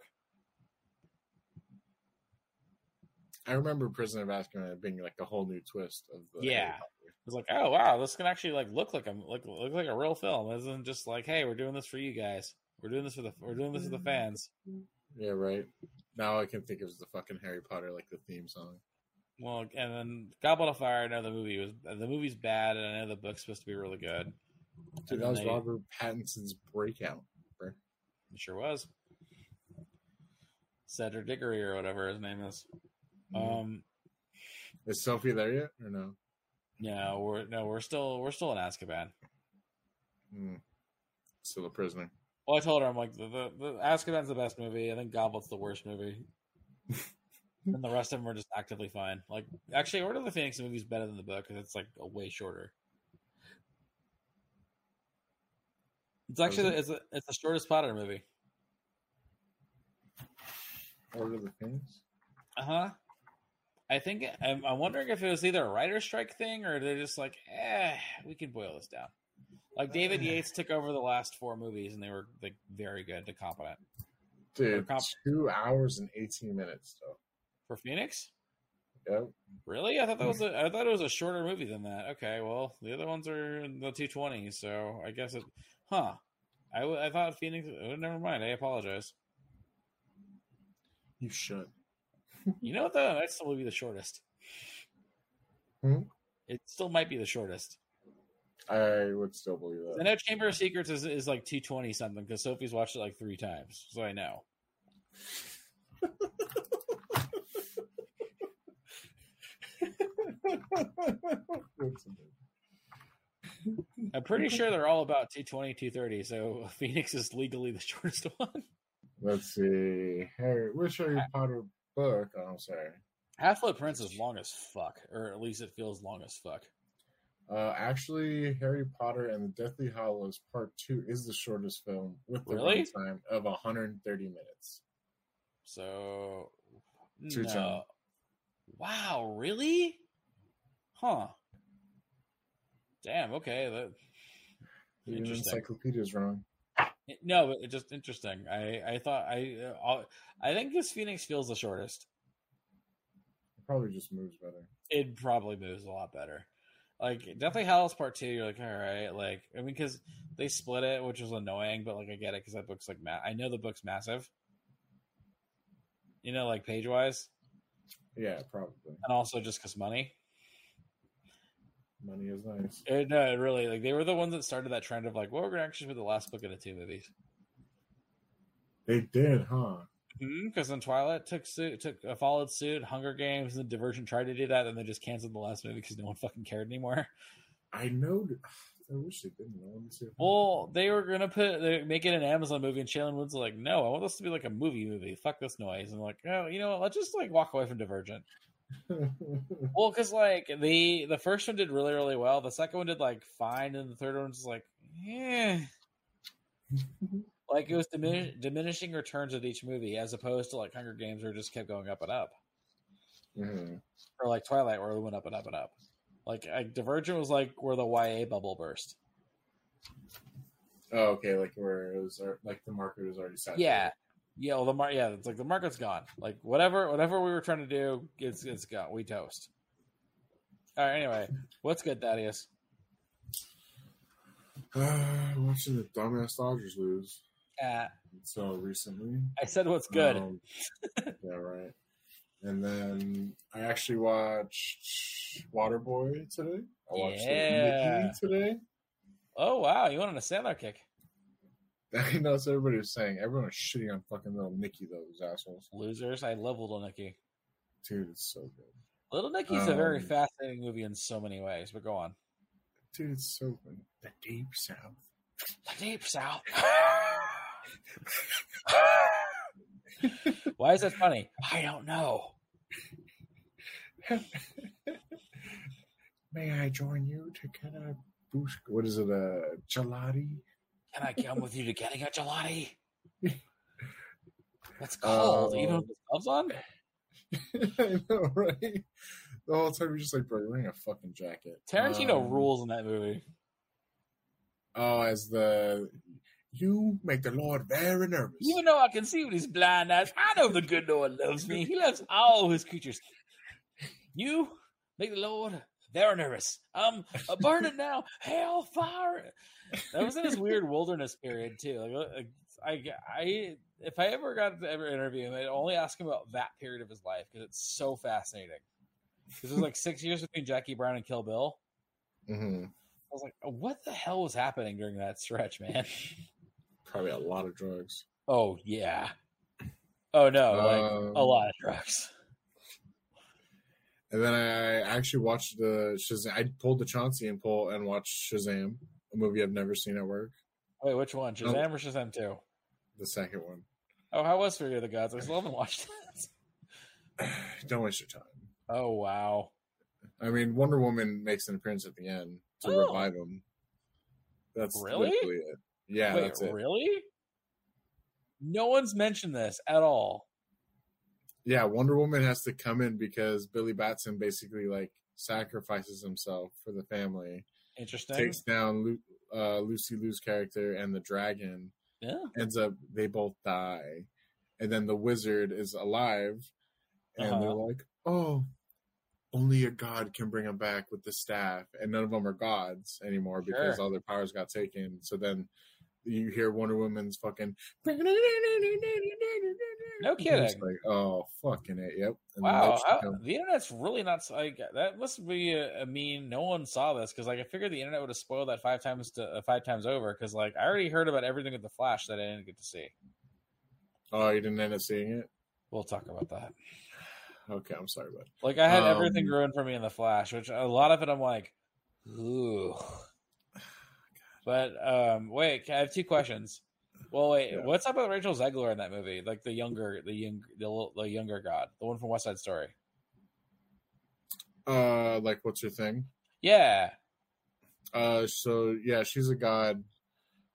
I remember Prisoner of Azkaban being like a whole new twist of the. Yeah. Harry Potter. it was like oh wow this can actually like look like a look, look like a real film this isn't just like hey we're doing this for you guys we're doing this for the we're doing this for the fans Yeah. Right. Now I can think of the fucking Harry Potter like the theme song. well and then goblet of fire i know the movie was the movie's bad and i know the book's supposed to be really good Dude, that was they- Robert Pattinson's breakout. It sure was. Cedric Diggory or whatever his name is. Mhm. Um, Is Sophie there yet or no? No, we're no, we're still we're still in Azkaban. Mm. Still a prisoner. Well, I told her I'm like the, the, the Azkaban's the best movie. I think Goblet's the worst movie, and the rest of them are just actively fine. Like actually, Order of the Phoenix movie is better than the book because it's like a way shorter. It's actually it's a, it's the shortest Potter movie. Order of the Phoenix. Uh huh. I think I'm, I'm wondering if it was either a writer's strike thing or they're just like, eh, we can boil this down. Like David Yates took over the last four movies and they were like very good to competent. Dude, comp- two hours and eighteen minutes though. For Phoenix, Yep. really? I thought that was a I thought it was a shorter movie than that. Okay, well the other ones are in the two twenty, so I guess it. Huh? I, I thought Phoenix. Oh, never mind. I apologize. You should. You know what though? That still would be the shortest. Hmm? It still might be the shortest. I would still believe that. I know Chamber of Secrets is, is like 220 something because Sophie's watched it like three times, so I know. I'm pretty sure they're all about 220, 230, so Phoenix is legally the shortest one. Let's see. Harry, which Harry Potter book? Oh, I'm sorry. Half Blood Prince is long as fuck, or at least it feels long as fuck. Uh, actually, Harry Potter and the Deathly Hallows Part Two is the shortest film with the Really? runtime of 130 minutes. So, Two no. time. Wow, really? Huh. Damn, okay. That, encyclopedia is wrong. No, it's just interesting. I I thought I uh, I think this Phoenix feels the shortest. It probably just moves better. It probably moves a lot better. Like definitely Howl's Part Two. You're like, all right, like I mean, because they split it, which was annoying, but like I get it because that book's like ma- I know the book's massive. You know, like page wise, Yeah, probably. and also just because money. Money is nice. It, no, it really like they were the ones that started that trend of like, well, we're gonna actually put the last book into two movies. They did, huh? Mm-hmm, because then Twilight took suit, took a followed suit. Hunger Games and Divergent tried to do that, and they just canceled the last movie because no one fucking cared anymore. I know. I wish they didn't. I want see. It. Well, they were gonna put they make it an Amazon movie, and Shailene Wood's like, "No, I want this to be like a movie movie. Fuck this noise." And I'm like, "Oh, you know what? Let's just like walk away from Divergent." Well, because like the the first one did really really well, the second one did like fine, and the third one was like, yeah, like it was dimin- diminishing returns with each movie, as opposed to like Hunger Games, where it just kept going up and up, Mhm. or like Twilight, where it went up and up and up. Like, like Divergent was like where the YA bubble burst. Oh, okay. Like where it was, like the market was already set. Yeah, yeah. Well, the mar- yeah, it's like the market's gone. Like whatever, whatever we were trying to do, it's it's gone. We toast. All right. Anyway, what's good, Thaddeus? Uh, watching the dumbass Dodgers lose Uh, so recently. I said what's good. Um, yeah, right. And then I actually watched Waterboy today. I watched Yeah. Today. oh wow, you went on a Sandler kick. I know that's what everybody was saying. Everyone was shitting on fucking little Nikki Nicky, those assholes. Losers. I love Little Nicky. Dude, it's so good. Little Nicky's a very Um, fascinating movie in so many ways. But go on. Dude, it's so good. The Deep South. The Deep South. Why is that funny? I don't know. May I join you to get a boost? What is it? A gelati? Can I come with you to getting a gelati? That's cold. Uh, Even with the gloves on. I know, right? The whole time you're just like, bro, you're wearing a fucking jacket. Tarantino Um, rules in that movie. Oh, as the you make the Lord very nervous. Even though I can see with his blind eyes, I know the good Lord loves me. He loves all his creatures. You make the Lord very nervous. I'm uh, burning now. Hellfire. That was in his weird wilderness period too. Like, I, I, if I ever got to ever interview him, I'd only ask him about that period of his life because it's so fascinating. Because it was like six years between Jackie Brown and Kill Bill. hmm I was like, what the hell was happening during that stretch, man? Probably a lot of drugs. Oh yeah. Oh no, like Um, a lot of drugs. And then I actually watched the Shazam. I pulled the Chauncey and pull and watched Shazam, a movie I've never seen at work. Wait, which one? Oh. Shazam or Shazam two? The second one. Oh, how was Fury of the Gods? I still haven't watched that. Don't waste your time. Oh wow. I mean, Wonder Woman makes an appearance at the end to Oh. revive him. That's Really? it. Yeah, Wait, that's it. really? No one's mentioned this at all. Yeah, Wonder Woman has to come in because Billy Batson basically like sacrifices himself for the family, Interesting. takes down Lu- uh, Lucy Liu's character and the dragon. yeah. Ends up they both die, and then the wizard is alive, and Uh-huh. they're like, "Oh, only a god can bring him back with the staff," and none of them are gods anymore because all their powers got taken. So then you hear Wonder Woman's fucking. No kidding. Like, oh, fucking it. Yep. And Wow, next how- you come- the internet's really not like that. Must be a, a mean. No one saw this because like I figured the internet would have spoiled that five times to uh, five times over because like I already heard about everything with the Flash that I didn't get to see. oh, you didn't end up seeing it? We'll talk about that. Okay, I'm sorry, bud. Like I had Um, everything ruined for me in the Flash, which a lot of it I'm like, ooh. But um, wait, I have two questions. Well, wait, Yeah. what's up with Rachel Zegler in that movie? Like the younger, the young, the, the younger god, the one from West Side Story. Uh, like, what's your thing? Yeah, Uh, so yeah, she's a god,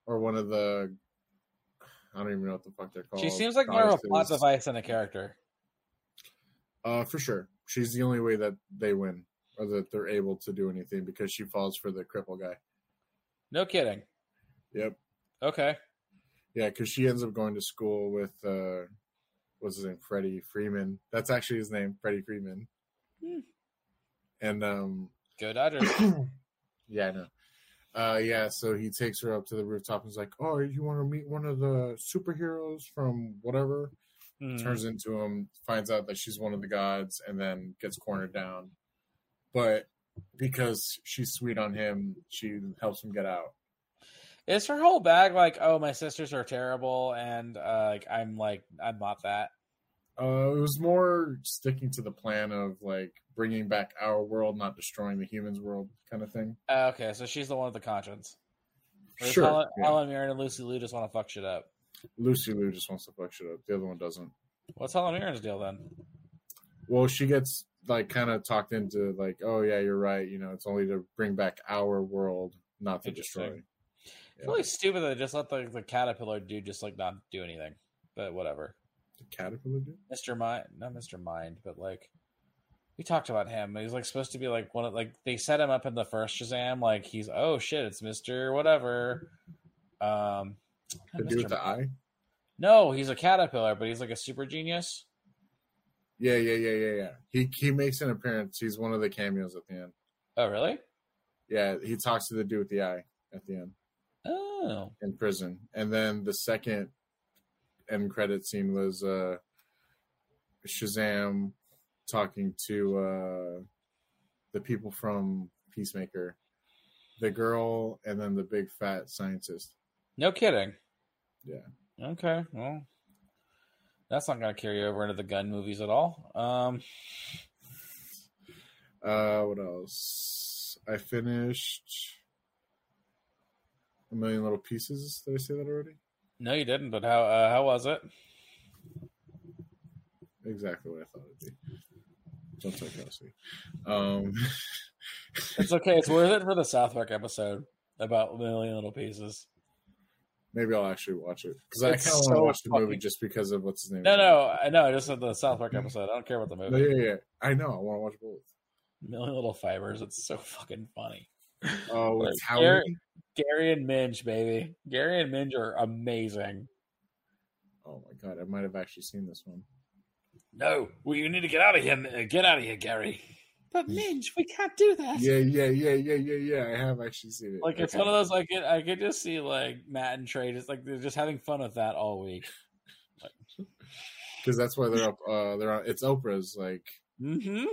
or one of the. I don't even know what the fuck they're called. she seems like more of a plot device than a character. Uh, for sure, she's the only way that they win, or that they're able to do anything because she falls for the cripple guy. No kidding. Yep. Okay. Yeah, because she ends up going to school with uh, what's his name, Freddie Freeman. That's actually his name, Freddie Freeman. Hmm. And um, Go Dodgers. yeah, I know. Uh, yeah, so he takes her up to the rooftop and is like, "Oh, you want to meet one of the superheroes from whatever?" Hmm. Turns into him, finds out that she's one of the gods, and then gets cornered down. But because she's sweet on him, she helps him get out. Is her whole bag like, oh, my sisters are terrible, and uh, like I'm like I'm not that. Uh, it was more sticking to the plan of like bringing back our world, not destroying the humans' world, kind of thing. Uh, okay, so she's the one with the conscience. Whereas Sure. Helen, yeah. Helen Mirren and Lucy Liu just want to fuck shit up. Lucy Liu just wants to fuck shit up. The other one doesn't. What's Helen Mirren's deal then? Well, she gets like kind of talked into like, oh yeah, you're right. You know, it's only to bring back our world, not to destroy. It's really stupid that they just let the, the caterpillar dude just like not do anything. But whatever. The caterpillar dude. Mr. Mind, not Mr. Mind, but like we talked about him. He's like supposed to be like one of like they set him up in the first Shazam. Like he's oh shit, it's Mister whatever. Um, The dude with the eye. no, he's a caterpillar, but he's like a super genius. Yeah, yeah, yeah, yeah, yeah. He he makes an appearance. He's one of the cameos at the end. Oh really? Yeah, he talks to the dude with the eye at the end Oh, in prison, and then the second end credit scene was uh Shazam talking to uh the people from Peacemaker, the girl, and then the big fat scientist. no kidding. Yeah. Okay, well, that's not gonna carry over into the Gunn movies at all. Um, Uh, what else? I finished a million little pieces. Did I say that already? no, you didn't. But how uh, how was it? Exactly what I thought it'd be. Don't tell Kelsey. Um, It's okay. It's worth it for the South Park episode about a million little pieces. Maybe I'll actually watch it because I kind of want to watch the movie just because of what's his name. No, no, I know. I just said the South Park mm-hmm. episode. I don't care about the No, movie. yeah, yeah. I know. I want to watch both. Million Little Fibers. It's so fucking funny. Oh, Like, Howie. Gary- Gary and Minge, baby. Gary and Minge are amazing. Oh my god, I might have actually seen this one. No, well, you need to get out of here. Get out of here, Gary. But Minge, we can't do that. Yeah, yeah, yeah, yeah, yeah, yeah. I have actually seen it. Like it's one of those. like could, I could just see like Matt and Trey just like they're just having fun with that all week. because that's why they're up. Uh, they're on. It's Oprah's. Like, mm-hmm.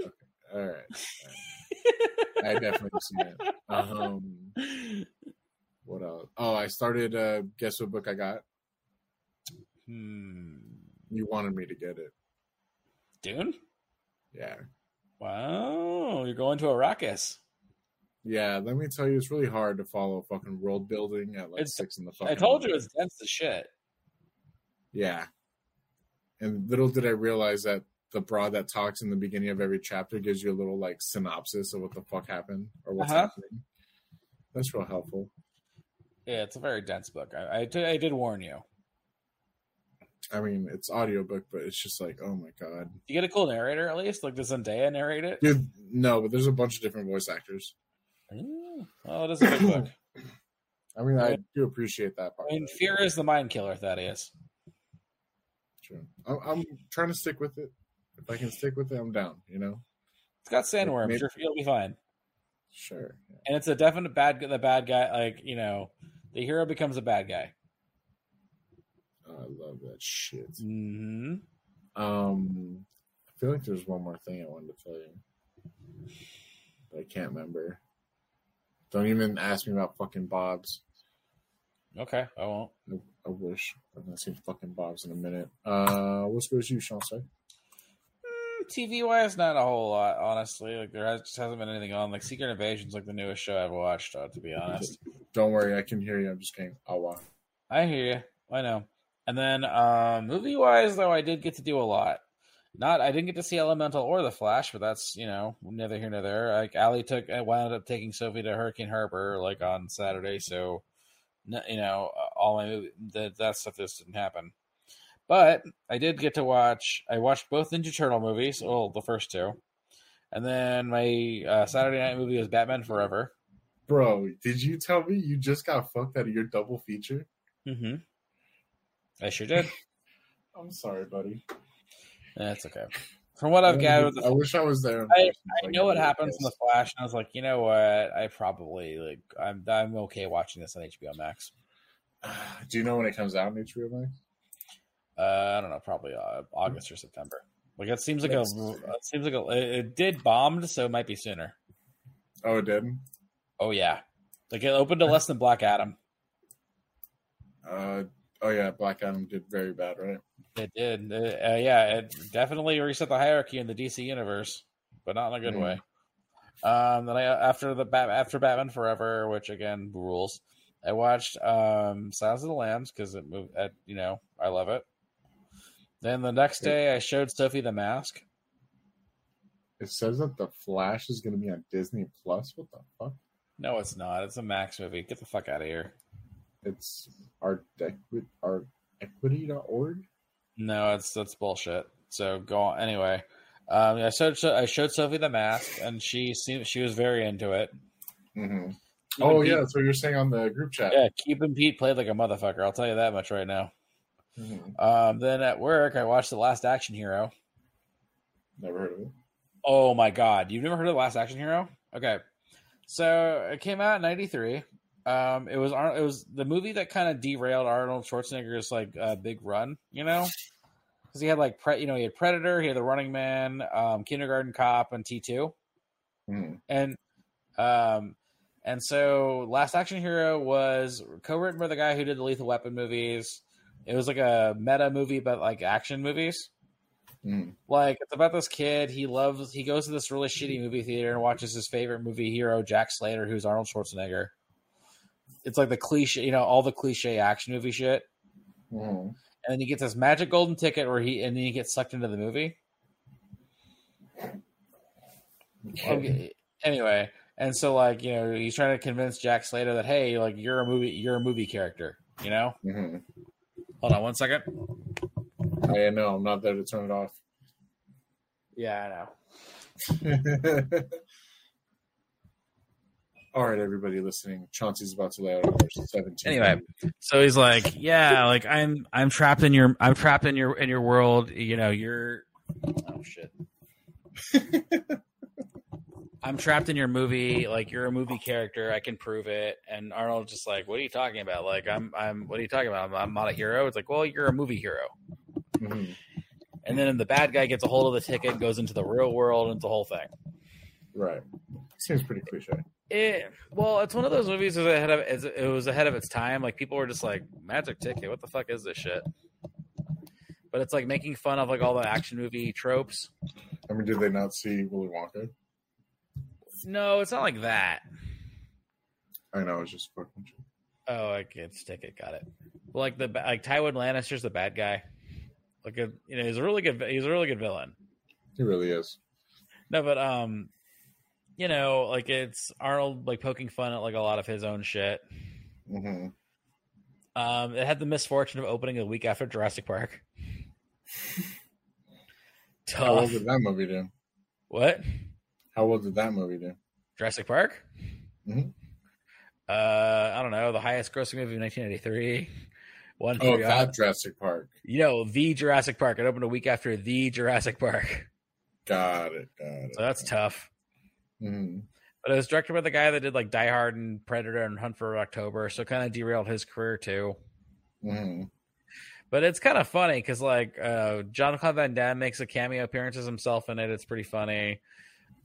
all right, I definitely seen it. Um, what else? Oh, I started. Uh, guess what book I got? hmm. You wanted me to get it. Dune. Yeah, Wow, you're going to Arrakis. yeah. Let me tell you, it's really hard to follow fucking world building at like It's- six in the fucking. I told you it's dense as shit. Yeah. And little did I realize that the broad that talks in the beginning of every chapter gives you a little like synopsis of what the fuck happened or what's Uh-huh. happening. That's real helpful. Yeah, it's a very dense book. I, I, did- I did warn you. I mean, it's audiobook, but it's just like, oh my god. You get a cool narrator at least. Like does Zendaya narrate it? Dude, no, but there's a bunch of different voice actors. Ooh. Oh, it is a big book. I mean, I do appreciate that part. I mean, fear is the mind killer. Thaddeus. True. I'm, I'm trying to stick with it. If I can stick with it, I'm down, you know? It's got sandworms. Maybe- You're, you'll be fine. Sure. Yeah. And it's a definite bad. The bad guy, like you know, the hero becomes a bad guy. Oh, I love that shit. hmm Um, I feel like there's one more thing I wanted to tell you, but I can't remember. Don't even ask me about fucking Bob's. Okay, I won't. I, I wish I haven't seen fucking Bob's in a minute. Uh, what's goes you, Sean? Say? TV wise, not a whole lot, honestly. Like there has, just hasn't been anything on. Like Secret Invasion's like the newest show I've watched. Uh, to be honest, Don't worry, I can hear you. I'm just kidding. Oh wow. I hear you. I know. And then um, movie wise, though, I did get to do a lot. Not, I didn't get to see Elemental or The Flash, but that's you know neither here nor there. Like Allie took, I wound up taking Sophie to Hurricane Harbor like on Saturday, so you know all my movie that that stuff just didn't happen. But I did get to watch. I watched both Ninja Turtle movies, well, the first two, and then my uh, Saturday night movie was Batman Forever. Bro, did you tell me you just got fucked out of your double feature? Mm-hmm. I sure did. I'm sorry, buddy. That's okay. From what I've gathered, I wish I was there. I, I like, know what really happens in the. Flash, and I was like, you know what? I probably like I'm I'm okay watching this on HBO Max. Do you know when it comes out in HBO Max? Uh, I don't know, probably uh, August or September. Like it seems like a That's- it seems like a it, it did bombed, so it might be sooner. Oh, it didn't. Oh yeah, like it opened to less than Black Adam. Uh, oh yeah, Black Adam did very bad, right? It did. Uh, uh, yeah, it definitely reset the hierarchy in the DC universe, but not in a good Mhm. way. Um, then I after the Bat after Batman Forever, which again rules. I watched um Silence of the Lambs because it moved. At, you know, I love it. Then the next day, I showed Sophie the Mask. It says that the Flash is going to be on Disney Plus. What the fuck? No, it's not. It's a Max movie. Get the fuck out of here. It's art art equity.org. No, it's that's bullshit. So go on. Anyway, um, I showed I showed Sophie the Mask, and she seemed she was very into it. Mm-hmm. Oh and yeah, that's what you're saying on the group chat. yeah. Keep and Pete played like a motherfucker. I'll tell you that much right now. Mhm. Um, then at work, I watched The Last Action Hero. Never heard of it. Oh my god, you've never heard of The Last Action Hero? Okay, so it came out in '93. Um, it was it was the movie that kind of derailed Arnold Schwarzenegger's like uh, big run, you know, because he had like pre- you know he had Predator, he had The Running Man, um, Kindergarten Cop, and T two, Mhm. and um, and so Last Action Hero was co-written by the guy who did the Lethal Weapon movies. It was like a meta movie about like action movies. Mhm. Like it's about this kid. He loves. He goes to this really shitty movie theater and watches his favorite movie hero, Jack Slater, who's Arnold Schwarzenegger. It's like the cliche, you know, all the cliche action movie shit. Mhm. And then he gets this magic golden ticket where he and then he gets sucked into the movie. Okay. Anyway, and so like you know he's trying to convince Jack Slater that hey, like you're a movie, you're a movie character. You know. Mhm. Hold on one second. I know. I'm not there to turn it off. Yeah, I know. All right, everybody listening. Chauncey's about to lay out number 17. Anyway, so he's like, yeah, like I'm I'm trapped in your I'm trapped in your in your world. You know, you're oh shit. I'm trapped in your movie. Like you're a movie character. I can prove it. And Arnold's just like, what are you talking about? Like I'm I'm what are you talking about? I'm, I'm not a hero. It's like, well, you're a movie hero. Mhm. And then the bad guy gets a hold of the ticket, goes into the real world, and it's a whole thing. Right. Seems pretty cliche. It, well, it's one of those movies that ahead of it was ahead of its time. Like people were just like, "Magic Ticket, what the fuck is this shit?" But it's like making fun of like all the action movie tropes. I mean, did they not see Willy Wonka? No, it's not like that. I know. It's just fucking shit. Oh, like it's Ticket, got it. Like the like Tywin Lannister's the bad guy. Like a you know he's a really good he's a really good villain. He really is. No, but um, you know, like it's Arnold like poking fun at like a lot of his own shit. hmm Um, it had the misfortune of opening a week after Jurassic Park. How well did that movie do? What? How well did that movie do? Jurassic Park? Mhm. Uh, I don't know. The highest grossing movie of 1983. One Oh, that Jurassic Park. you know the Jurassic Park. It opened a week after the Jurassic Park, Got it. Got it. so that's tough. Hmm But it was directed by the guy that did like Die Hard and Predator and Hunt for October, so kind of derailed his career too. hmm But it's kind of funny because like uh, Jean-Claude Van Damme makes a cameo appearance as himself in it. It's pretty funny.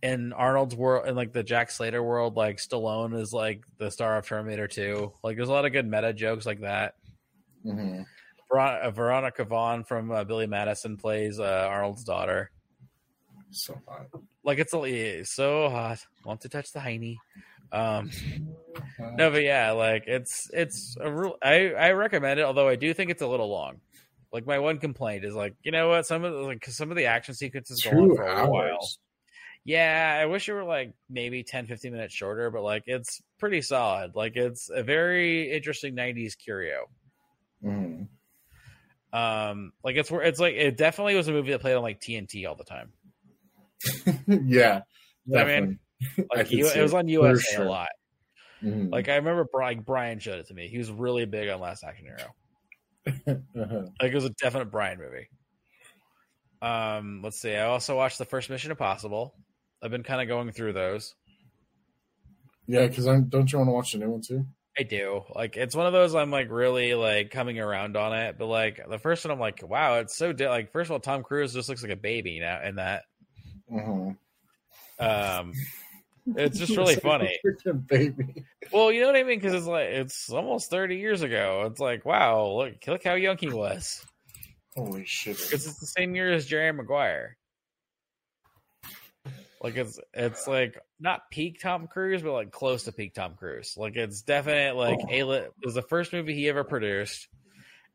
In Arnold's world, in like the Jack Slater world, like Stallone is like the star of Terminator 2. Like there's a lot of good meta jokes like that. hmm uh, Veronica Vaughn from uh, Billy Madison plays uh, Arnold's daughter. So hot. Like it's, so hot. Want to touch the hiney. Um, no, but yeah, like it's it's a real. I I recommend it, although I do think it's a little long. Like my one complaint is like, you know what? Some of the, like some of the action sequences go on Two for a while. Yeah, I wish it were like maybe 10, 15 minutes shorter, but like it's pretty solid. Like it's a very interesting '90s curio. hmm Um, like it's where it's like it definitely was a movie that played on like TNT all the time. yeah. I mean? Like it was on USA sure. a lot. Mhm. Like I remember Brian, Brian showed it to me. He was really big on Last Action Hero. Uh-huh. Like it was a definite Brian movie. Um, let's see. I also watched the first Mission Impossible. I've been kind of going through those. Yeah, because i don't you want to watch the new one too? I do. Like it's one of those I'm like really like coming around on it, but like the first one I'm like, wow, it's so di- like first of all, Tom Cruise just looks like a baby now in that. Mhm. Um, it's just really It's like a funny. baby. Well, you know what I mean because it's like it's almost 30 years ago. It's like wow, look look how young he was. Holy shit! Because it's the same year as Jerry Maguire. Like it's it's like not peak Tom Cruise, but like close to peak Tom Cruise. Like it's definite like Oh. a it was the first movie he ever produced,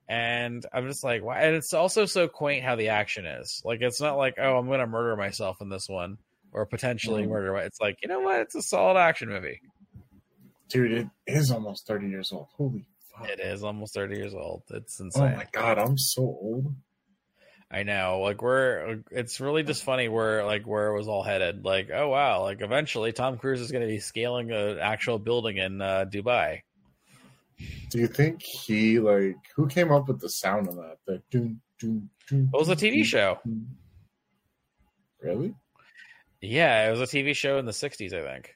and I'm just like, why? And it's also so quaint how the action is. Like it's not like oh I'm gonna murder myself in this one or potentially Mm. murder. my- It's like you know what? It's a solid action movie. Dude, it is almost thirty years old. Holy fuck! It is almost 30 years old. It's insane. Oh my god, I'm so old. I know. Like we're it's really just funny where like where it was all headed. Like, oh wow, like eventually Tom Cruise is gonna be scaling an actual building in uh, Dubai. Do you think he like who came up with the sound of that? The doom doom doom. It was a TV show. Really? Yeah, it was a TV show in the '60s, I think.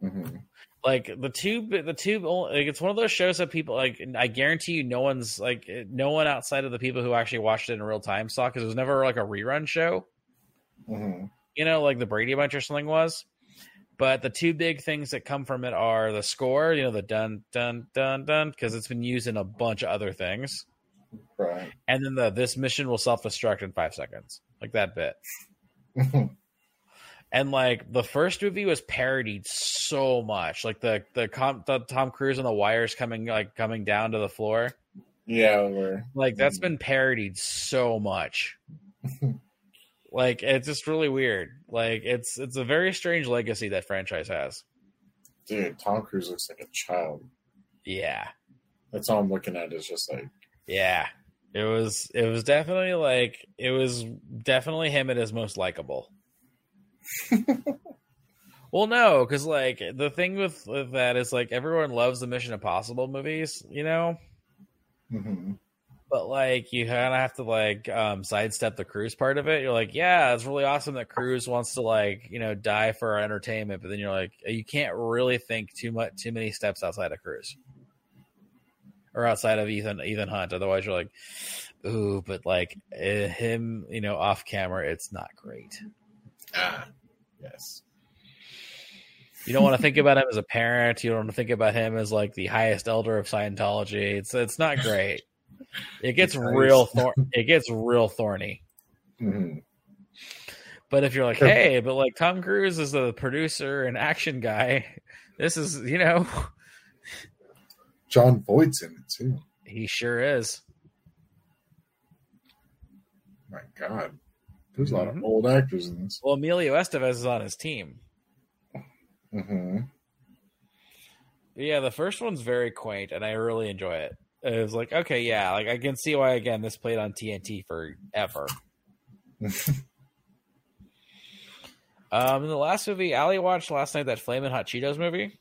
hmm Like the tube, the tube. like it's one of those shows that people like. I guarantee you, no one's like, no one outside of the people who actually watched it in real time saw because it was never like a rerun show. hmm you know, like the Brady Bunch or something was. But the two big things that come from it are the score, you know, the dun dun dun dun, because it's been used in a bunch of other things, Right. and then the this mission will self destruct in five seconds, like that bit. And like the first movie was parodied so much, like the the, com- the Tom Cruise and the wires coming like coming down to the floor, yeah, like that's mm. been parodied so much. like it's just really weird. Like it's it's a very strange legacy that franchise has. dude. Tom Cruise looks like a child. Yeah. That's all I'm looking at. Is just like Yeah. It was it was definitely like it was definitely him at his most likable. well, no, because like the thing with, with that is like everyone loves the Mission Impossible movies, you know, mhm. But like you kind of have to like um, sidestep the Cruise part of it. You're like, yeah, it's really awesome that Cruise wants to like you know die for our entertainment, but then you're like, you can't really think too much too many steps outside of Cruise or outside of Ethan Ethan Hunt. Otherwise, you're like, ooh, but like eh, him, you know, off camera, it's not great. ah, yes. You don't want to think about him as a parent. You don't want to think about him as like the highest elder of Scientology. It's it's not great. It gets real thor- it gets real thorny. hmm But if you're like, hey, but like Tom Cruise is the producer and action guy, this is you know Jon Voight's in it too. he sure is. My God, there's a lot of old actors in this. Well, Emilio Estevez is on his team. Mm-hmm. Yeah, the first one's very quaint, and I really enjoy it. It was like, okay, yeah, like I can see why again this played on TNT forever. um, in the last movie, Ali watched last night that Flamin' Hot Cheetos movie.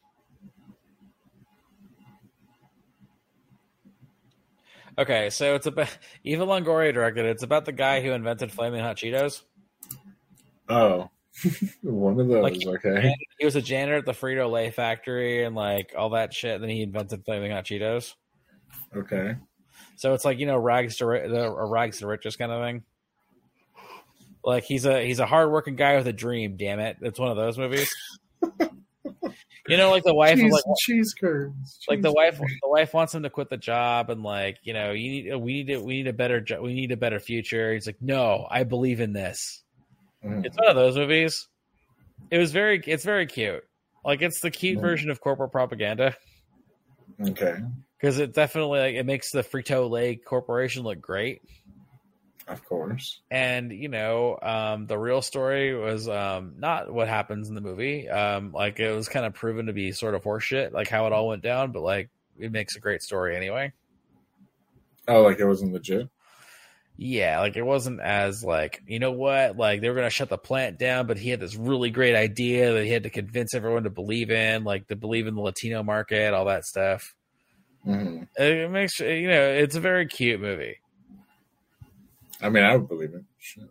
Okay, so it's about Eva Longoria directed. it. It's about the guy who invented Flamin' Hot Cheetos. Oh, one of those. Like- okay. He was a janitor at the Frito Lay factory and like all that shit. And then he invented Flaming Hot Cheetos. Okay. So it's like you know rags to ri- the a rags to riches kind of thing. Like he's a he's a hardworking guy with a dream. Damn it, it's one of those movies. you know, like the wife, cheese, like cheese curds. like the cheese wife, curds. the wife wants him to quit the job, and like you know, you need we need to, we need a better jo- we need a better future. He's like, no, I believe in this. Mhm. It's one of those movies. It was very it's very cute. Like it's the cute Mhm. version of corporate propaganda. Okay. Because it definitely like it makes the Frito Lay Corporation look great. Of course. And you know, um, the real story was um, not what happens in the movie. Um, like it was kind of proven to be sort of horseshit, like how it all went down. But like it makes a great story anyway. Oh, like it wasn't legit. Yeah, like it wasn't as like you know what, like they were gonna shut the plant down, but he had this really great idea that he had to convince everyone to believe in, like to believe in the Latino market, all that stuff. Hmm It makes you know, it's a very cute movie. I mean, I would believe it. shit.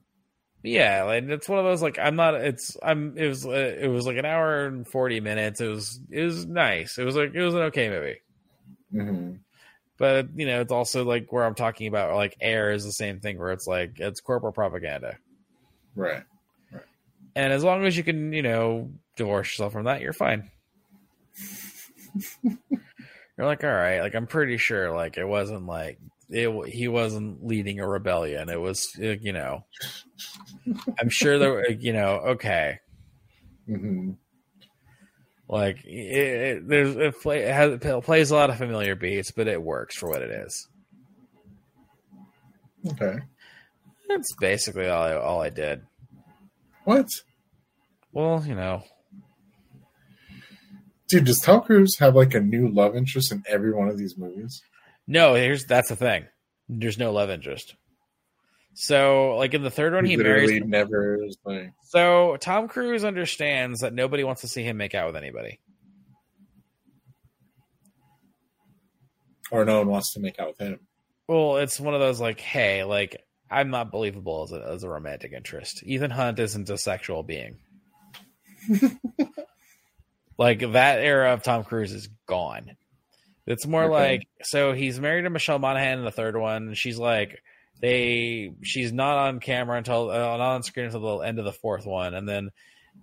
Yeah, like it's one of those like I'm not. It's I'm. It was uh, it was like an hour and forty minutes. It was it was nice. It was like it was an okay movie. hmm But you know, it's also like where I'm talking about like Air is the same thing where it's like it's corporate propaganda. Right. And as long as you can, you know, divorce yourself from that, you're fine. you're like, all right, like I'm pretty sure, like it wasn't like it. He wasn't leading a rebellion. It was, you know, I'm sure there, were, you know, okay, hmm like it, it, there's it, play, it, has, it plays a lot of familiar beats, but it works for what it is. Okay. That's basically all I, all I did. What? Well, you know, Dude, does Tom Cruise have like a new love interest in every one of these movies? no, here's that's the thing. There's no love interest. So, like in the third one, he literally marries. never is like So Tom Cruise understands that nobody wants to see him make out with anybody. or no one wants to make out with him. Well, it's one of those like, hey, like I'm not believable as a, as a romantic interest. Ethan Hunt isn't a sexual being. like that era of Tom Cruise is gone. It's more Okay. like so he's married to Michelle Monaghan in the third one. And she's like they she's not on camera until uh, not on screen until the end of the fourth one, and then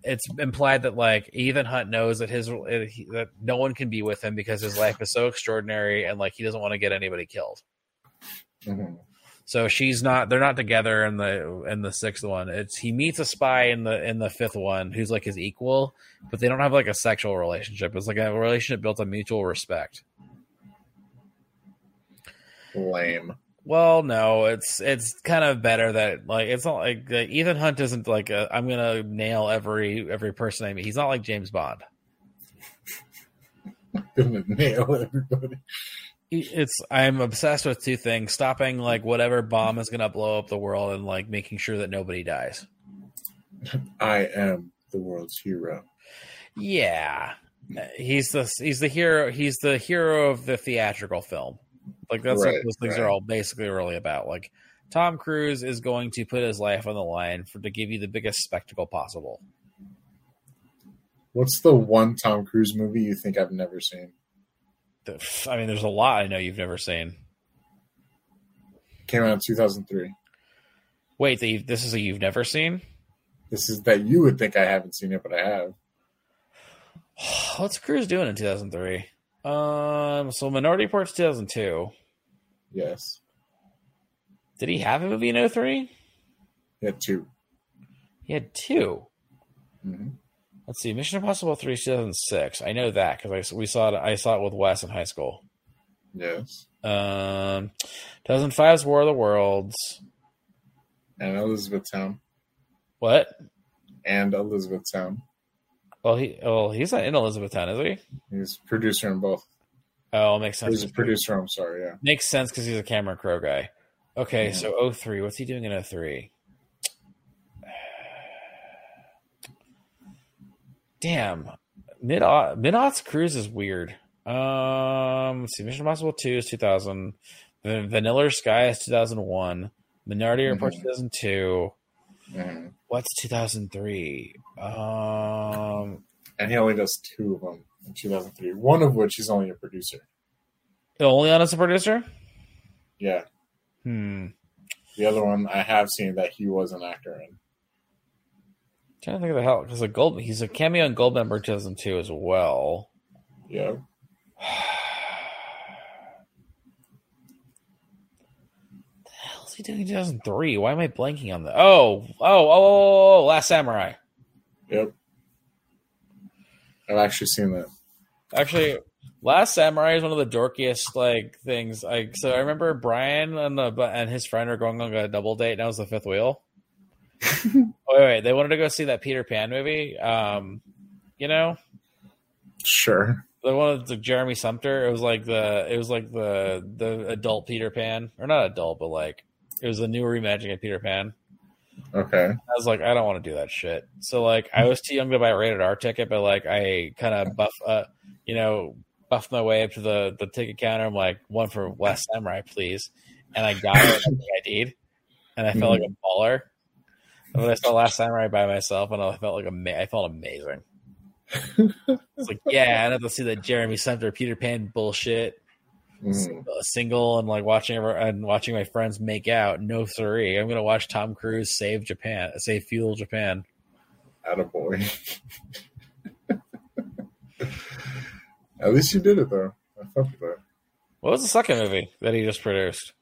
it's implied that like Ethan Hunt knows that his uh, he- that no one can be with him because his life is so extraordinary and like he doesn't want to get anybody killed. hmm So she's not. They're not together in the in the sixth one. It's he meets a spy in the in the fifth one who's like his equal, but they don't have like a sexual relationship. It's like a relationship built on mutual respect. Lame. Well, no, it's it's kind of better that like it's not like uh, Ethan Hunt isn't like i am gonna nail every every person I meet. He's not like James Bond. Gonna nail everybody. It's I'm obsessed with two things: stopping like whatever bomb is gonna blow up the world, and like making sure that nobody dies. I am the world's hero. Yeah, he's the he's the hero. He's the hero of the theatrical film. Like that's Right, what those things right. are all basically really about. Like Tom Cruise is going to put his life on the line for to give you the biggest spectacle possible. What's the one Tom Cruise movie you think I've never seen? The- I mean, there's a lot I know you've never seen. Came out in 2003. Wait, you, this is a you've never seen? This is that you would think I haven't seen it, but I have. What's Cruise doing in 2003? Um, so Minority Report's 2002. Yes. Did he have a movie in 03? He had two. He had two. hmm Let's see, Mission Impossible 3 2006. I know that because I we saw it. I saw it with Wes in high school. Yes. Um, 2005's War of the Worlds. And Elizabethtown. What? And Elizabethtown. Well, he well he's not in Elizabethtown, is he? He's producer in both. Oh, makes sense. He's a producer, I'm sorry, yeah. Makes sense because he's a Cameron Crowe guy. Okay, Yeah. so 03. What's he doing in 03? Damn. Mid mid aughts cruise is weird. Um, let's see. Mission Impossible 2 is 2000. The Vanilla Sky is 2001. Minority Report Mhm. 2002. Mhm. What's 2003? Um, And he only does two of them in 2003, one of which he's only a producer. The only on as a producer? Yeah. Hmm. The other one I have seen that he was an actor in. Trying to think of the hell because a gold he's a cameo in Goldmember 2002 as well. Yeah. the hell is he doing in 2003? Why am I blanking on that? Oh, oh, oh, oh, oh, Last Samurai. Yep. I've actually seen that. Actually, Last Samurai is one of the dorkiest like things. Like, so I remember Brian and the and his friend are going on a double date. And that was the fifth wheel. Wait, wait, they wanted to go see that Peter Pan movie. Um, you know, Sure. They wanted the Jeremy Sumpter. It was like the it was like the the adult Peter Pan, or not adult, but like it was a new reimagining of Peter Pan. Okay. I was like, I don't want to do that shit. So like, I was too young to buy a rated R ticket, but like, I kind of buff, uh, you know, buffed my way up to the the ticket counter. I'm like, one for Last Samurai, please, and I got it. I I did, and I felt like a baller. When I saw Last Samurai by myself, and I felt like ama- I felt amazing. it's like, yeah, I don't have to see that Jeremy Sumpter Peter Pan bullshit. A single and like watching ever and watching my friends make out. No three. I'm gonna watch Tom Cruise save Japan, save fuel Japan. Attaboy. At least you did it though. I fuck with that. What was the second movie that he just produced?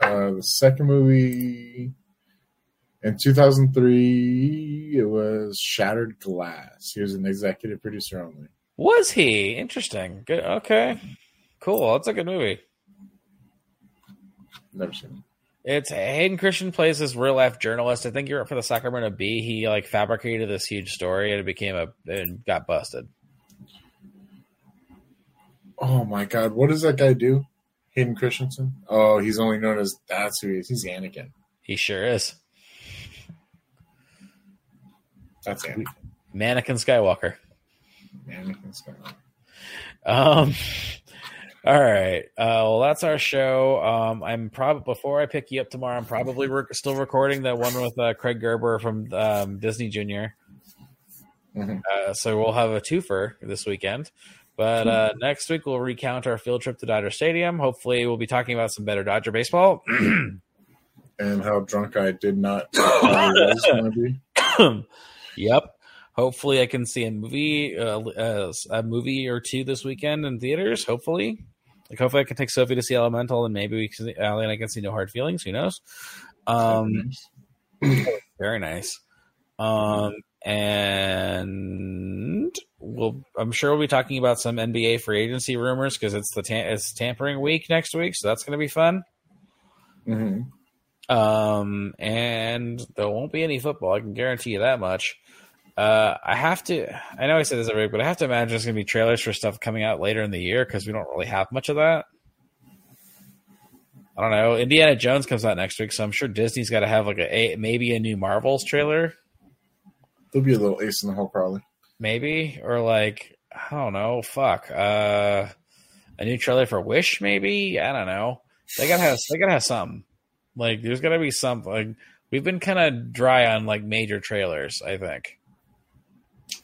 Uh, the second movie in 2003, it was Shattered Glass. He was an executive producer only. Was he interesting? Good. Okay, cool. That's a good movie. Never seen it. It's Hayden Christensen plays this real life journalist. I think you're up for the Sacramento Bee. He like fabricated this huge story and it became a and got busted. Oh my god, what does that guy do? Hayden Christensen? Oh, he's only known as that's who he is. He's Anakin. He sure is. That's Anakin. Mannequin Skywalker. Mannequin Skywalker. Um. All right. Uh, well, that's our show. Um, I'm probably before I pick you up tomorrow. I'm probably rec- still recording that one with uh, Craig Gerber from um, Disney Junior. Mhm. Uh, so we'll have a twofer this weekend. But uh, next week we'll recount our field trip to Dodger Stadium. Hopefully, we'll be talking about some better Dodger baseball. And how drunk I did not I was going to be. yep. Hopefully, I can see a movie, uh, uh, a movie or two this weekend in theaters. Hopefully, like hopefully I can take Sophie to see Elemental, and maybe we can, see, Allie and I can see No Hard Feelings. Who knows? Um, very nice. Um, and we'll, I'm sure we'll be talking about some NBA free agency rumors because it's the it's tampering week next week, so that's going to be fun. Mhm. Um, and there won't be any football. I can guarantee you that much. Uh, I have to. I know I said this every week, but I have to imagine there's going to be trailers for stuff coming out later in the year because we don't really have much of that. I don't know. Indiana Jones comes out next week, so I'm sure Disney's got to have like a, a maybe a new Marvels trailer, There'll be a little ace in the hole, probably. maybe or like I don't know. Fuck. Uh, a new trailer for Wish, maybe. I don't know. They gotta have. They gotta have something. Like, there's gotta be something. Like, we've been kind of dry on like major trailers. I think.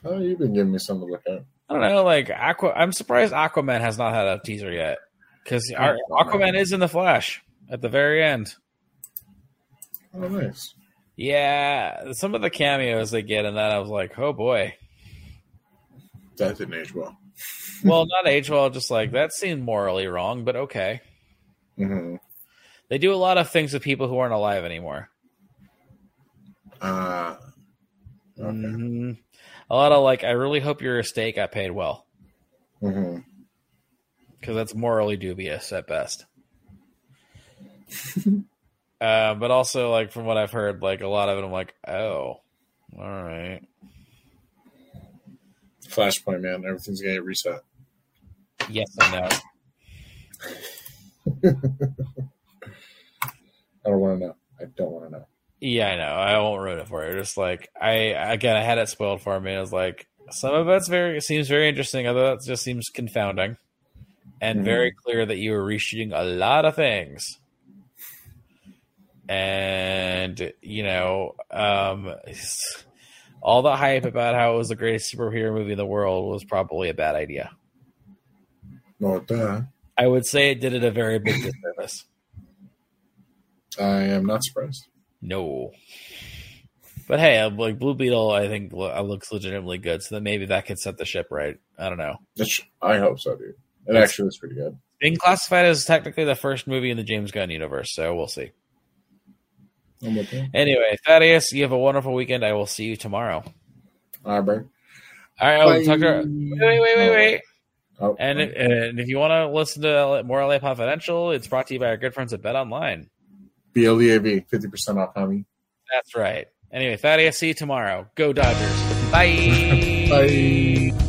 Oh, you've been giving me something to look at. I don't know. Like Aqua, I'm surprised Aquaman has not had a teaser yet because Aquaman is in the Flash at the very end. Oh, nice. Yeah, some of the cameos they get in that, I was like, oh boy. That didn't age well. Well, not age well, just like that seemed morally wrong, but okay. hmm They do a lot of things with people who aren't alive anymore. Uh, okay. Mhm. A lot of like, I really hope your estate got paid well because that's morally dubious at best. uh, but also, like from what I've heard, like a lot of it, I'm like, oh, all right. Flashpoint, man. Everything's going to get reset. Yes and no. I don't want to know. I don't want to know. Yeah, I know. I won't ruin it for you. Just like I again, I had it spoiled for me. I was like, some of that's very seems very interesting. Other that just seems confounding, and Mhm. very clear that you were reshooting a lot of things. And you know, um, all the hype about how it was the greatest superhero movie in the world was probably a bad idea. No, duh. I would say it did it a very big disservice. I am not surprised. No. But hey, uh, like Blue Beetle, I think lo- uh, looks legitimately good. So then maybe that could set the ship right. I don't know. It's, I hope so, dude. It It's- actually looks pretty good. Being classified as technically the first movie in the James Gunn universe, so we'll see. I'm. Anyway, Thaddeus, you have a wonderful weekend. I will see you tomorrow. All right, bro. All right, Tucker. Wait, wait, wait, wait, wait. Oh, And, oh. and if you want to listen to more LA Podfidential, it's brought to you by our good friends at Bet Online. BLEAV, 50% off, homie. That's right. Anyway, Thaddeus, see you tomorrow. Go Dodgers. Bye. Bye.